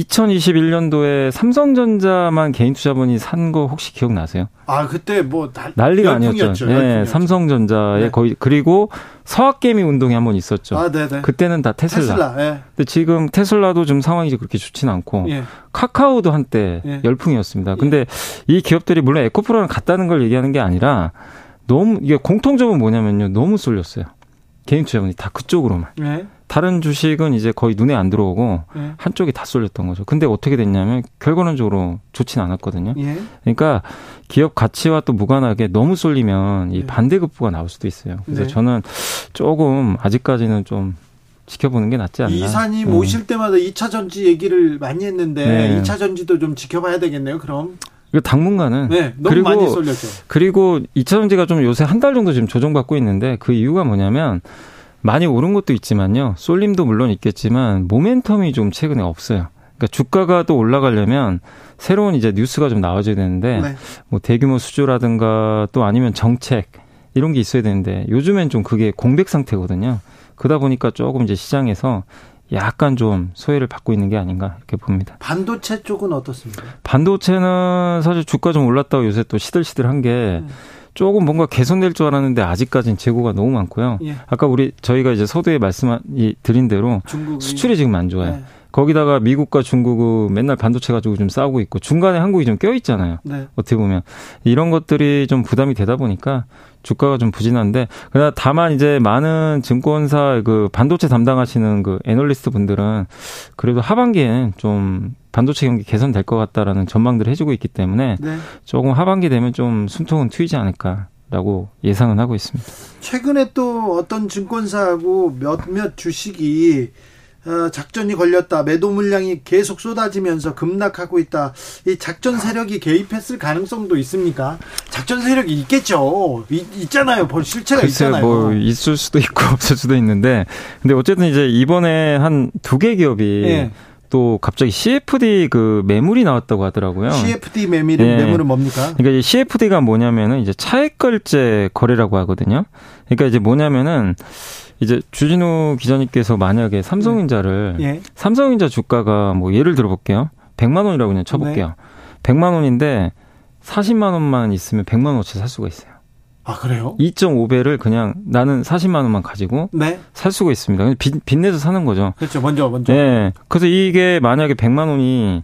2021년도에 삼성전자만 개인 투자본이 산 거 혹시 기억나세요? 아 그때 뭐 난 리가 아니었죠. 네, 삼성전자에 네. 거의 그리고 서학개미 운동이 한 번 있었죠. 아, 네네. 그때는 다 테슬라. 테슬라 예. 근데 지금 테슬라도 좀 상황이 그렇게 좋지는 않고 예. 카카오도 한때 예. 열풍이었습니다. 근데 예. 이 기업들이 물론 에코프로랑 같다는 걸 얘기하는 게 아니라 너무 이게 공통점은 뭐냐면요. 너무 쏠렸어요. 개인 투자본이 다 그쪽으로만. 네. 다른 주식은 이제 거의 눈에 안 들어오고 예. 한쪽이 다 쏠렸던 거죠. 근데 어떻게 됐냐면 결과론적으로 좋지는 않았거든요. 예. 그러니까 기업 가치와 또 무관하게 너무 쏠리면 이 예. 반대급부가 나올 수도 있어요. 그래서 네. 저는 조금 아직까지는 좀 지켜보는 게 낫지 않나. 이사님 네. 오실 때마다 2차 전지 얘기를 많이 했는데 네. 2차 전지도 좀 지켜봐야 되겠네요. 그럼. 당분간은 네, 너무 그리고, 많이 쏠렸죠. 그리고 2차 전지가 좀 요새 한 달 정도 지금 조정받고 있는데 그 이유가 뭐냐면 많이 오른 것도 있지만요. 쏠림도 물론 있겠지만 모멘텀이 좀 최근에 없어요. 그러니까 주가가 또 올라가려면 새로운 이제 뉴스가 좀 나와줘야 되는데 네. 뭐 대규모 수주라든가 또 아니면 정책 이런 게 있어야 되는데 요즘엔 좀 그게 공백 상태거든요. 그러다 보니까 조금 이제 시장에서 약간 좀 소외를 받고 있는 게 아닌가 이렇게 봅니다. 반도체 쪽은 어떻습니까? 반도체는 사실 주가 좀 올랐다고 요새 또 시들시들한 게 음. 조금 뭔가 개선될 줄 알았는데 아직까지는 재고가 너무 많고요. 예. 아까 우리 저희가 이제 서두에 말씀 드린 대로 중국이. 수출이 지금 안 좋아요. 네. 거기다가 미국과 중국은 맨날 반도체 가지고 좀 싸우고 있고 중간에 한국이 좀 껴 있잖아요. 네. 어떻게 보면 이런 것들이 좀 부담이 되다 보니까 주가가 좀 부진한데 그러나 다만 이제 많은 증권사 그 반도체 담당하시는 그 애널리스트 분들은 그래도 하반기에는 좀 반도체 경기 개선될 것 같다라는 전망들을 해주고 있기 때문에 네. 조금 하반기 되면 좀 숨통은 트이지 않을까. 라고 예상은 하고 있습니다. 최근에 또 어떤 증권사하고 몇몇 주식이 어, 작전이 걸렸다. 매도 물량이 계속 쏟아지면서 급락하고 있다. 이 작전 세력이 개입했을 가능성도 있습니까? 작전 세력이 있겠죠. 있, 잖아요 실체가 있잖아요. 뭐 있을 수도 있고 없을 수도 있는데, 근데 어쨌든 이제 이번에 한 두 개 기업이 네. 또 갑자기 CFD 그 매물이 나왔다고 하더라고요. CFD 매물은 네. 매물은 뭡니까? 그러니까 이 CFD가 뭐냐면은 이제 차액결제 거래라고 하거든요. 그러니까 이제 뭐냐면은 이제 주진우 기자님께서 만약에 삼성전자를 네. 예. 삼성전자 주가가 뭐 예를 들어 볼게요. 100만 원이라고 그냥 쳐볼게요. 네. 100만 원인데 40만 원만 있으면 100만 원어치 살 수가 있어요. 아 그래요? 2.5배를 그냥 나는 40만 원만 가지고 네. 살 수가 있습니다. 빚, 빚내서 사는 거죠. 그렇죠. 먼저 먼저. 네. 그래서 이게 만약에 100만 원이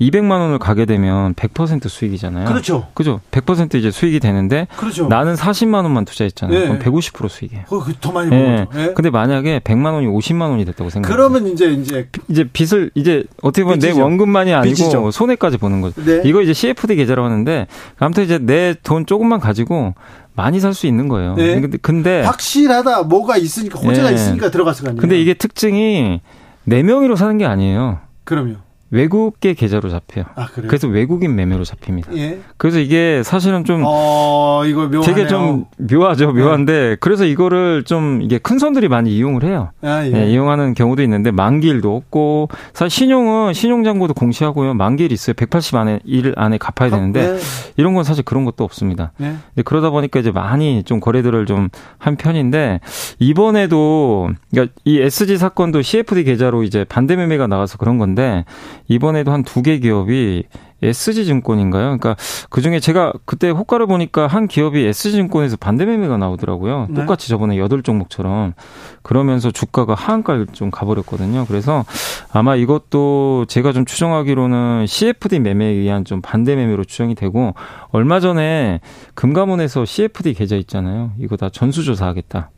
200만 원을 가게 되면 100% 수익이잖아요. 그렇죠. 그죠. 100% 이제 수익이 되는데 그렇죠. 나는 40만 원만 투자했잖아요. 네. 그럼 150% 수익이에요. 어, 더 많이 네. 네. 근데 만약에 100만 원이 50만 원이 됐다고 생각해 그러면 이제 이제 이제 빚을 이제 어떻게 보면 빚이죠. 내 원금만이 아니고 빚이죠. 손해까지 보는 거죠. 네. 이거 이제 CFD 계좌라고 하는데 아무튼 이제 내 돈 조금만 가지고 많이 살 수 있는 거예요. 네. 근데, 근데 확실하다 뭐가 있으니까 호재가 네. 있으니까 들어갔을 거 아니에요. 근데 이게 특징이 네 명이로 사는 게 아니에요. 그럼요. 외국계 계좌로 잡혀요. 아, 그래서 외국인 매매로 잡힙니다. 예. 그래서 이게 사실은 좀 어, 이거 묘하네요. 되게 좀 묘하죠, 묘한데 네. 그래서 이거를 좀 이게 큰 손들이 많이 이용을 해요. 아, 예. 네, 이용하는 경우도 있는데 만기일도 없고 사실 신용은 신용잔고도 공시하고요. 만기일 있어요. 180 안에 일 안에 갚아야 되는데 아, 네. 이런 건 사실 그런 것도 없습니다. 네. 그러다 보니까 이제 많이 좀 거래들을 좀 한 편인데 이번에도 그러니까 이 SG 사건도 CFD 계좌로 이제 반대 매매가 나와서 그런 건데 이번에도 한 두 개 기업이 SG 증권인가요? 그러니까 그 중에 제가 그때 호가를 보니까 한 기업이 SG 증권에서 반대 매매가 나오더라고요. 네. 똑같이 저번에 여덟 종목처럼 그러면서 주가가 하한가를 좀 가버렸거든요. 그래서 아마 이것도 제가 좀 추정하기로는 CFD 매매에 의한 좀 반대 매매로 추정이 되고 얼마 전에 금감원에서 CFD 계좌 있잖아요. 이거 다 전수조사하겠다.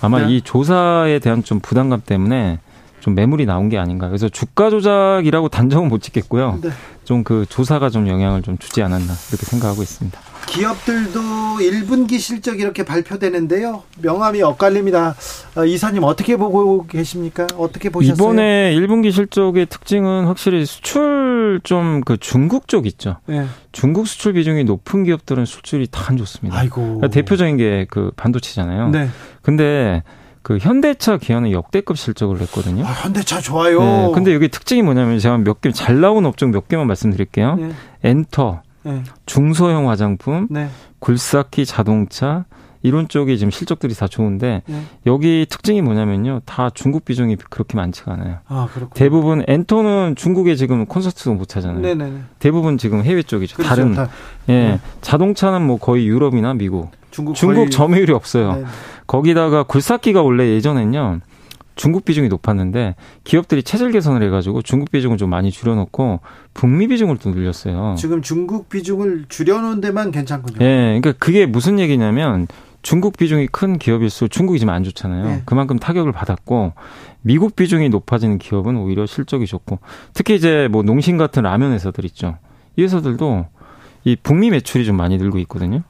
아마 네. 이 조사에 대한 좀 부담감 때문에 좀 매물이 나온 게 아닌가. 그래서 주가 조작이라고 단정은 못 짓겠고요. 네. 좀그 조사가 좀 영향을 좀 주지 않았나 이렇게 생각하고 있습니다. 기업들도 1분기 실적 이렇게 발표되는데요. 명함이 엇갈립니다. 어, 이사님 어떻게 보고 계십니까? 어떻게 보셨어요? 이번에 1분기 실적의 특징은 확실히 수출 좀 그 중국 쪽 있죠. 네. 중국 수출 비중이 높은 기업들은 수출이 다 안 좋습니다. 아이고. 그러니까 대표적인 게 그 반도체잖아요. 네. 근데 그 현대차 기아는 역대급 실적을 냈거든요. 아, 현대차 좋아요. 네, 근데 여기 특징이 뭐냐면 제가 몇 개 잘 나온 업종 몇 개만 말씀드릴게요. 네. 엔터, 네. 중소형 화장품, 네. 굴삭기 자동차 이런 쪽이 지금 실적들이 다 좋은데 네. 여기 특징이 뭐냐면요. 다 중국 비중이 그렇게 많지가 않아요. 아, 대부분 엔터는 중국에 지금 콘서트도 못 하잖아요. 네네. 대부분 지금 해외 쪽이죠. 그렇죠. 다른 다. 예. 네. 자동차는 뭐 거의 유럽이나 미국. 중국, 중국 점유율이 없어요. 네. 거기다가 굴삭기가 원래 예전엔요. 중국 비중이 높았는데 기업들이 체질 개선을 해가지고 중국 비중을 좀 많이 줄여놓고 북미 비중을 또 늘렸어요. 지금 중국 비중을 줄여놓은 데만 괜찮군요. 예, 그러니까 그게 무슨 얘기냐면 중국 비중이 큰 기업일수록 중국이 지금 안 좋잖아요. 네. 그만큼 타격을 받았고 미국 비중이 높아지는 기업은 오히려 실적이 좋고 특히 이제 뭐 농심 같은 라면 회사들 있죠. 이 회사들도 이 북미 매출이 좀 많이 늘고 있거든요.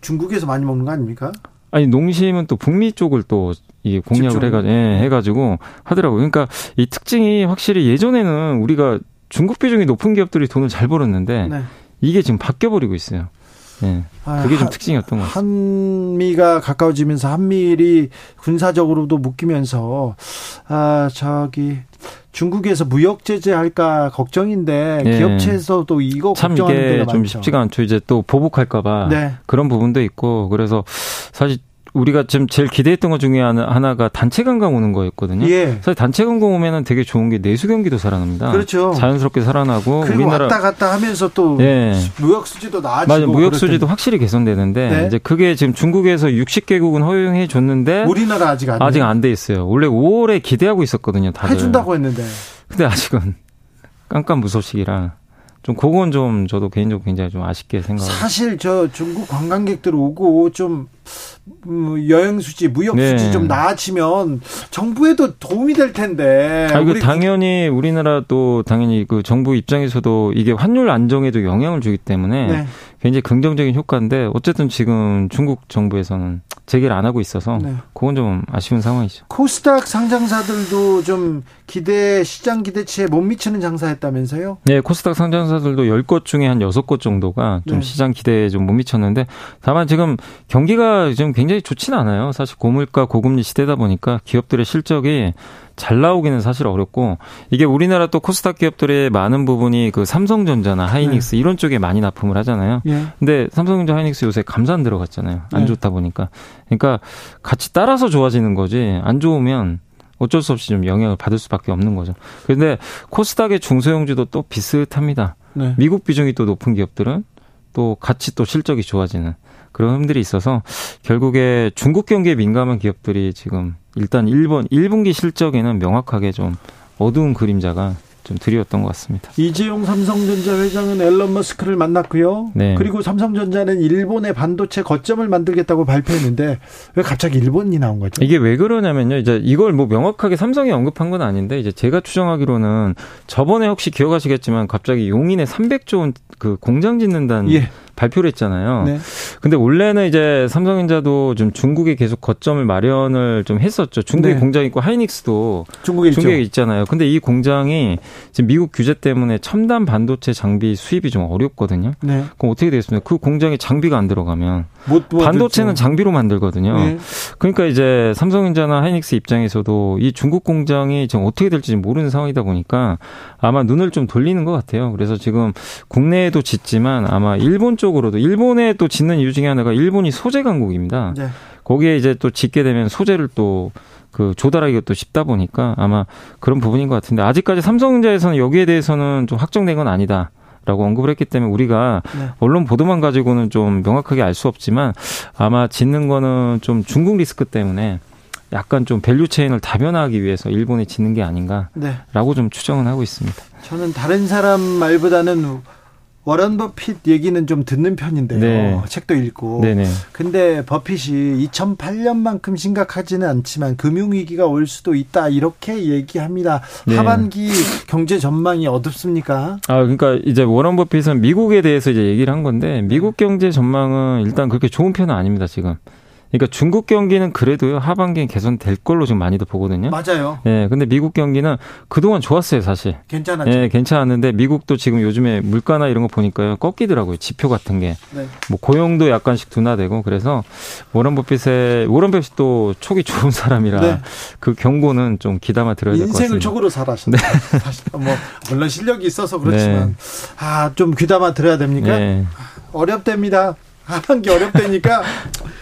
어, 중국에서 많이 먹는 거 아닙니까? 아니 농심은 또 북미 쪽을 또 이 공략을 해가 예, 해가지고 하더라고요. 그러니까 이 특징이 확실히 예전에는 우리가 중국 비중이 높은 기업들이 돈을 잘 벌었는데 네. 이게 지금 바뀌어 버리고 있어요. 예. 아, 그게 좀 한, 특징이었던 것 같아요. 한미가 가까워지면서 한미일이 군사적으로도 묶이면서 아 저기 중국에서 무역 제재할까 걱정인데 예. 기업체에서도 이거 참 이게 좀 쉽지가 않죠. 이제 또 보복할까봐 네. 그런 부분도 있고 그래서 사실 우리가 지금 제일 기대했던 것 중에 하나가 단체 관광 오는 거였거든요. 예. 사실 단체 관광 오면은 되게 좋은 게 내수 경기도 살아납니다. 그렇죠. 자연스럽게 살아나고 우리나라 왔다 갔다 하면서 또 예. 무역 수지도 나아지고 맞아 무역 수지도 확실히 개선되는데 네. 이제 그게 지금 중국에서 60개국은 허용해 줬는데 우리나라 아직 안 아직 안 돼 있어요. 원래 5월에 기대하고 있었거든요. 다들 해준다고 했는데 근데 아직은 깜깜 무소식이라 좀 그건 좀 저도 개인적으로 굉장히 좀 아쉽게 생각합니다. 사실 저 중국 관광객들 오고 좀 음, 여행 수지, 무역 네. 수지 좀 나아지면 정부에도 도움이 될 텐데. 아, 그 당연히 우리나라도 당연히 그 정부 입장에서도 이게 환율 안정에도 영향을 주기 때문에 네. 굉장히 긍정적인 효과인데 어쨌든 지금 중국 정부에서는 재개를 안 하고 있어서 네. 그건 좀 아쉬운 상황이죠. 코스닥 상장사들도 좀 기대 시장 기대치에 못 미치는 장사했다면서요? 네, 코스닥 상장사들도 10곳 중에 한 6곳 정도가 좀 네. 시장 기대에 좀 못 미쳤는데 다만 지금 경기가 지금 굉장히 좋지는 않아요. 사실 고물가 고금리 시대다 보니까 기업들의 실적이 잘 나오기는 사실 어렵고 이게 우리나라 또 코스닥 기업들의 많은 부분이 그 삼성전자나 하이닉스 네. 이런 쪽에 많이 납품을 하잖아요. 예. 근데 삼성전자 하이닉스 요새 감산 들어갔잖아요. 안 네. 좋다 보니까. 그러니까 같이 따라서 좋아지는 거지 안 좋으면 어쩔 수 없이 좀 영향을 받을 수밖에 없는 거죠. 그런데 코스닥의 중소형주도 또 비슷합니다. 네. 미국 비중이 또 높은 기업들은 또 같이 또 실적이 좋아지는 그런 흠들이 있어서 결국에 중국 경기에 민감한 기업들이 지금 일단 1번 1분기 실적에는 명확하게 좀 어두운 그림자가 좀 드리웠던 것 같습니다. 이재용 삼성전자 회장은 앨런 머스크를 만났고요. 네. 그리고 삼성전자는 일본의 반도체 거점을 만들겠다고 발표했는데 왜 갑자기 일본이 나온 거죠? 이게 왜 그러냐면요. 이제 이걸 뭐 명확하게 삼성이 언급한 건 아닌데 이제 제가 추정하기로는 저번에 혹시 기억하시겠지만 갑자기 용인에 300조 원 그 공장 짓는다는 예. 발표를 했잖아요. 네. 근데 원래는 이제 삼성전자도 좀 중국에 계속 거점을 마련을 좀 했었죠. 중국에 네. 공장 있고 하이닉스도 중국에, 중국에 있잖아요. 근데 이 공장이 지금 미국 규제 때문에 첨단 반도체 장비 수입이 좀 어렵거든요. 네. 그럼 어떻게 되겠습니까? 그 공장에 장비가 안 들어가면 반도체는. 장비로 만들거든요. 네. 그러니까 이제 삼성전자나 하이닉스 입장에서도 이 중국 공장이 지금 어떻게 될지 모르는 상황이다 보니까 아마 눈을 좀 돌리는 것 같아요. 그래서 지금 국내에도 짓지만 아마 일본 쪽 세계적으로도 일본에 또 짓는 이유 중에 하나가 일본이 소재 강국입니다. 네. 거기에 이제 또 짓게 되면 소재를 또 그 조달하기가 또 쉽다 보니까 아마 그런 부분인 것 같은데 아직까지 삼성전자에서는 여기에 대해서는 좀 확정된 건 아니다. 라고 언급을 했기 때문에 우리가 네. 언론 보도만 가지고는 좀 명확하게 알 수 없지만 아마 짓는 거는 좀 중국 리스크 때문에 약간 좀 value chain을 다변화하기 위해서 일본에 짓는 게 아닌가라고 네. 좀 추정은 하고 있습니다. 저는 다른 사람 말보다는 워런 버핏 얘기는 좀 듣는 편인데요. 네. 책도 읽고. 네네. 근데 버핏이 2008년만큼 심각하지는 않지만 금융위기가 올 수도 있다. 이렇게 얘기합니다. 네. 하반기 경제 전망이 어둡습니까? 아, 그러니까 이제 워런 버핏은 미국에 대해서 이제 얘기를 한 건데 미국 경제 전망은 일단 그렇게 좋은 편은 아닙니다, 지금. 그러니까 중국 경기는 그래도요 하반기엔 개선될 걸로 지금 많이도 보거든요. 맞아요. 예, 근데 미국 경기는 그동안 좋았어요 사실. 괜찮았죠. 예, 괜찮았는데 미국도 지금 요즘에 물가나 이런 거 보니까요 꺾이더라고요 지표 같은 게. 네. 뭐 고용도 약간씩 둔화되고 그래서 워런 버핏의 워런 버핏도 촉이 좋은 사람이라 네. 그 경고는 좀 기담아 들어야 될 것 같습니다. 인생을 촉으로 살았습니 네. 뭐 물론 실력이 있어서 그렇지만 네. 아좀 귀담아 들어야 됩니까? 네. 어렵답니다. 하반기 어렵다니까 어,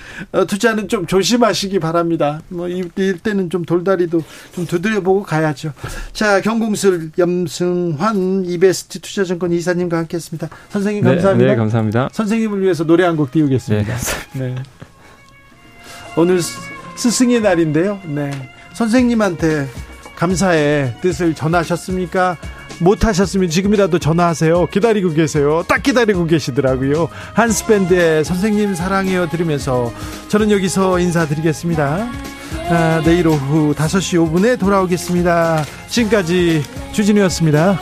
투자는 좀 조심하시기 바랍니다. 뭐 이럴 때는 좀 돌다리도 좀 두드려보고 가야죠. 자, 경공술 염승환 이베스트 투자증권 이사님과 함께했습니다. 선생님 네, 감사합니다. 네, 네, 감사합니다. 선생님을 위해서 노래 한 곡 띄우겠습니다. 네. 네. 오늘 스승의 날인데요. 네. 선생님한테 감사의 뜻을 전하셨습니까? 못하셨으면 지금이라도 전화하세요. 기다리고 계세요. 딱 기다리고 계시더라고요. 한스밴드의 선생님 사랑해요 들으면서 저는 여기서 인사드리겠습니다. 아, 내일 오후 5시 5분에 돌아오겠습니다. 지금까지 주진우였습니다.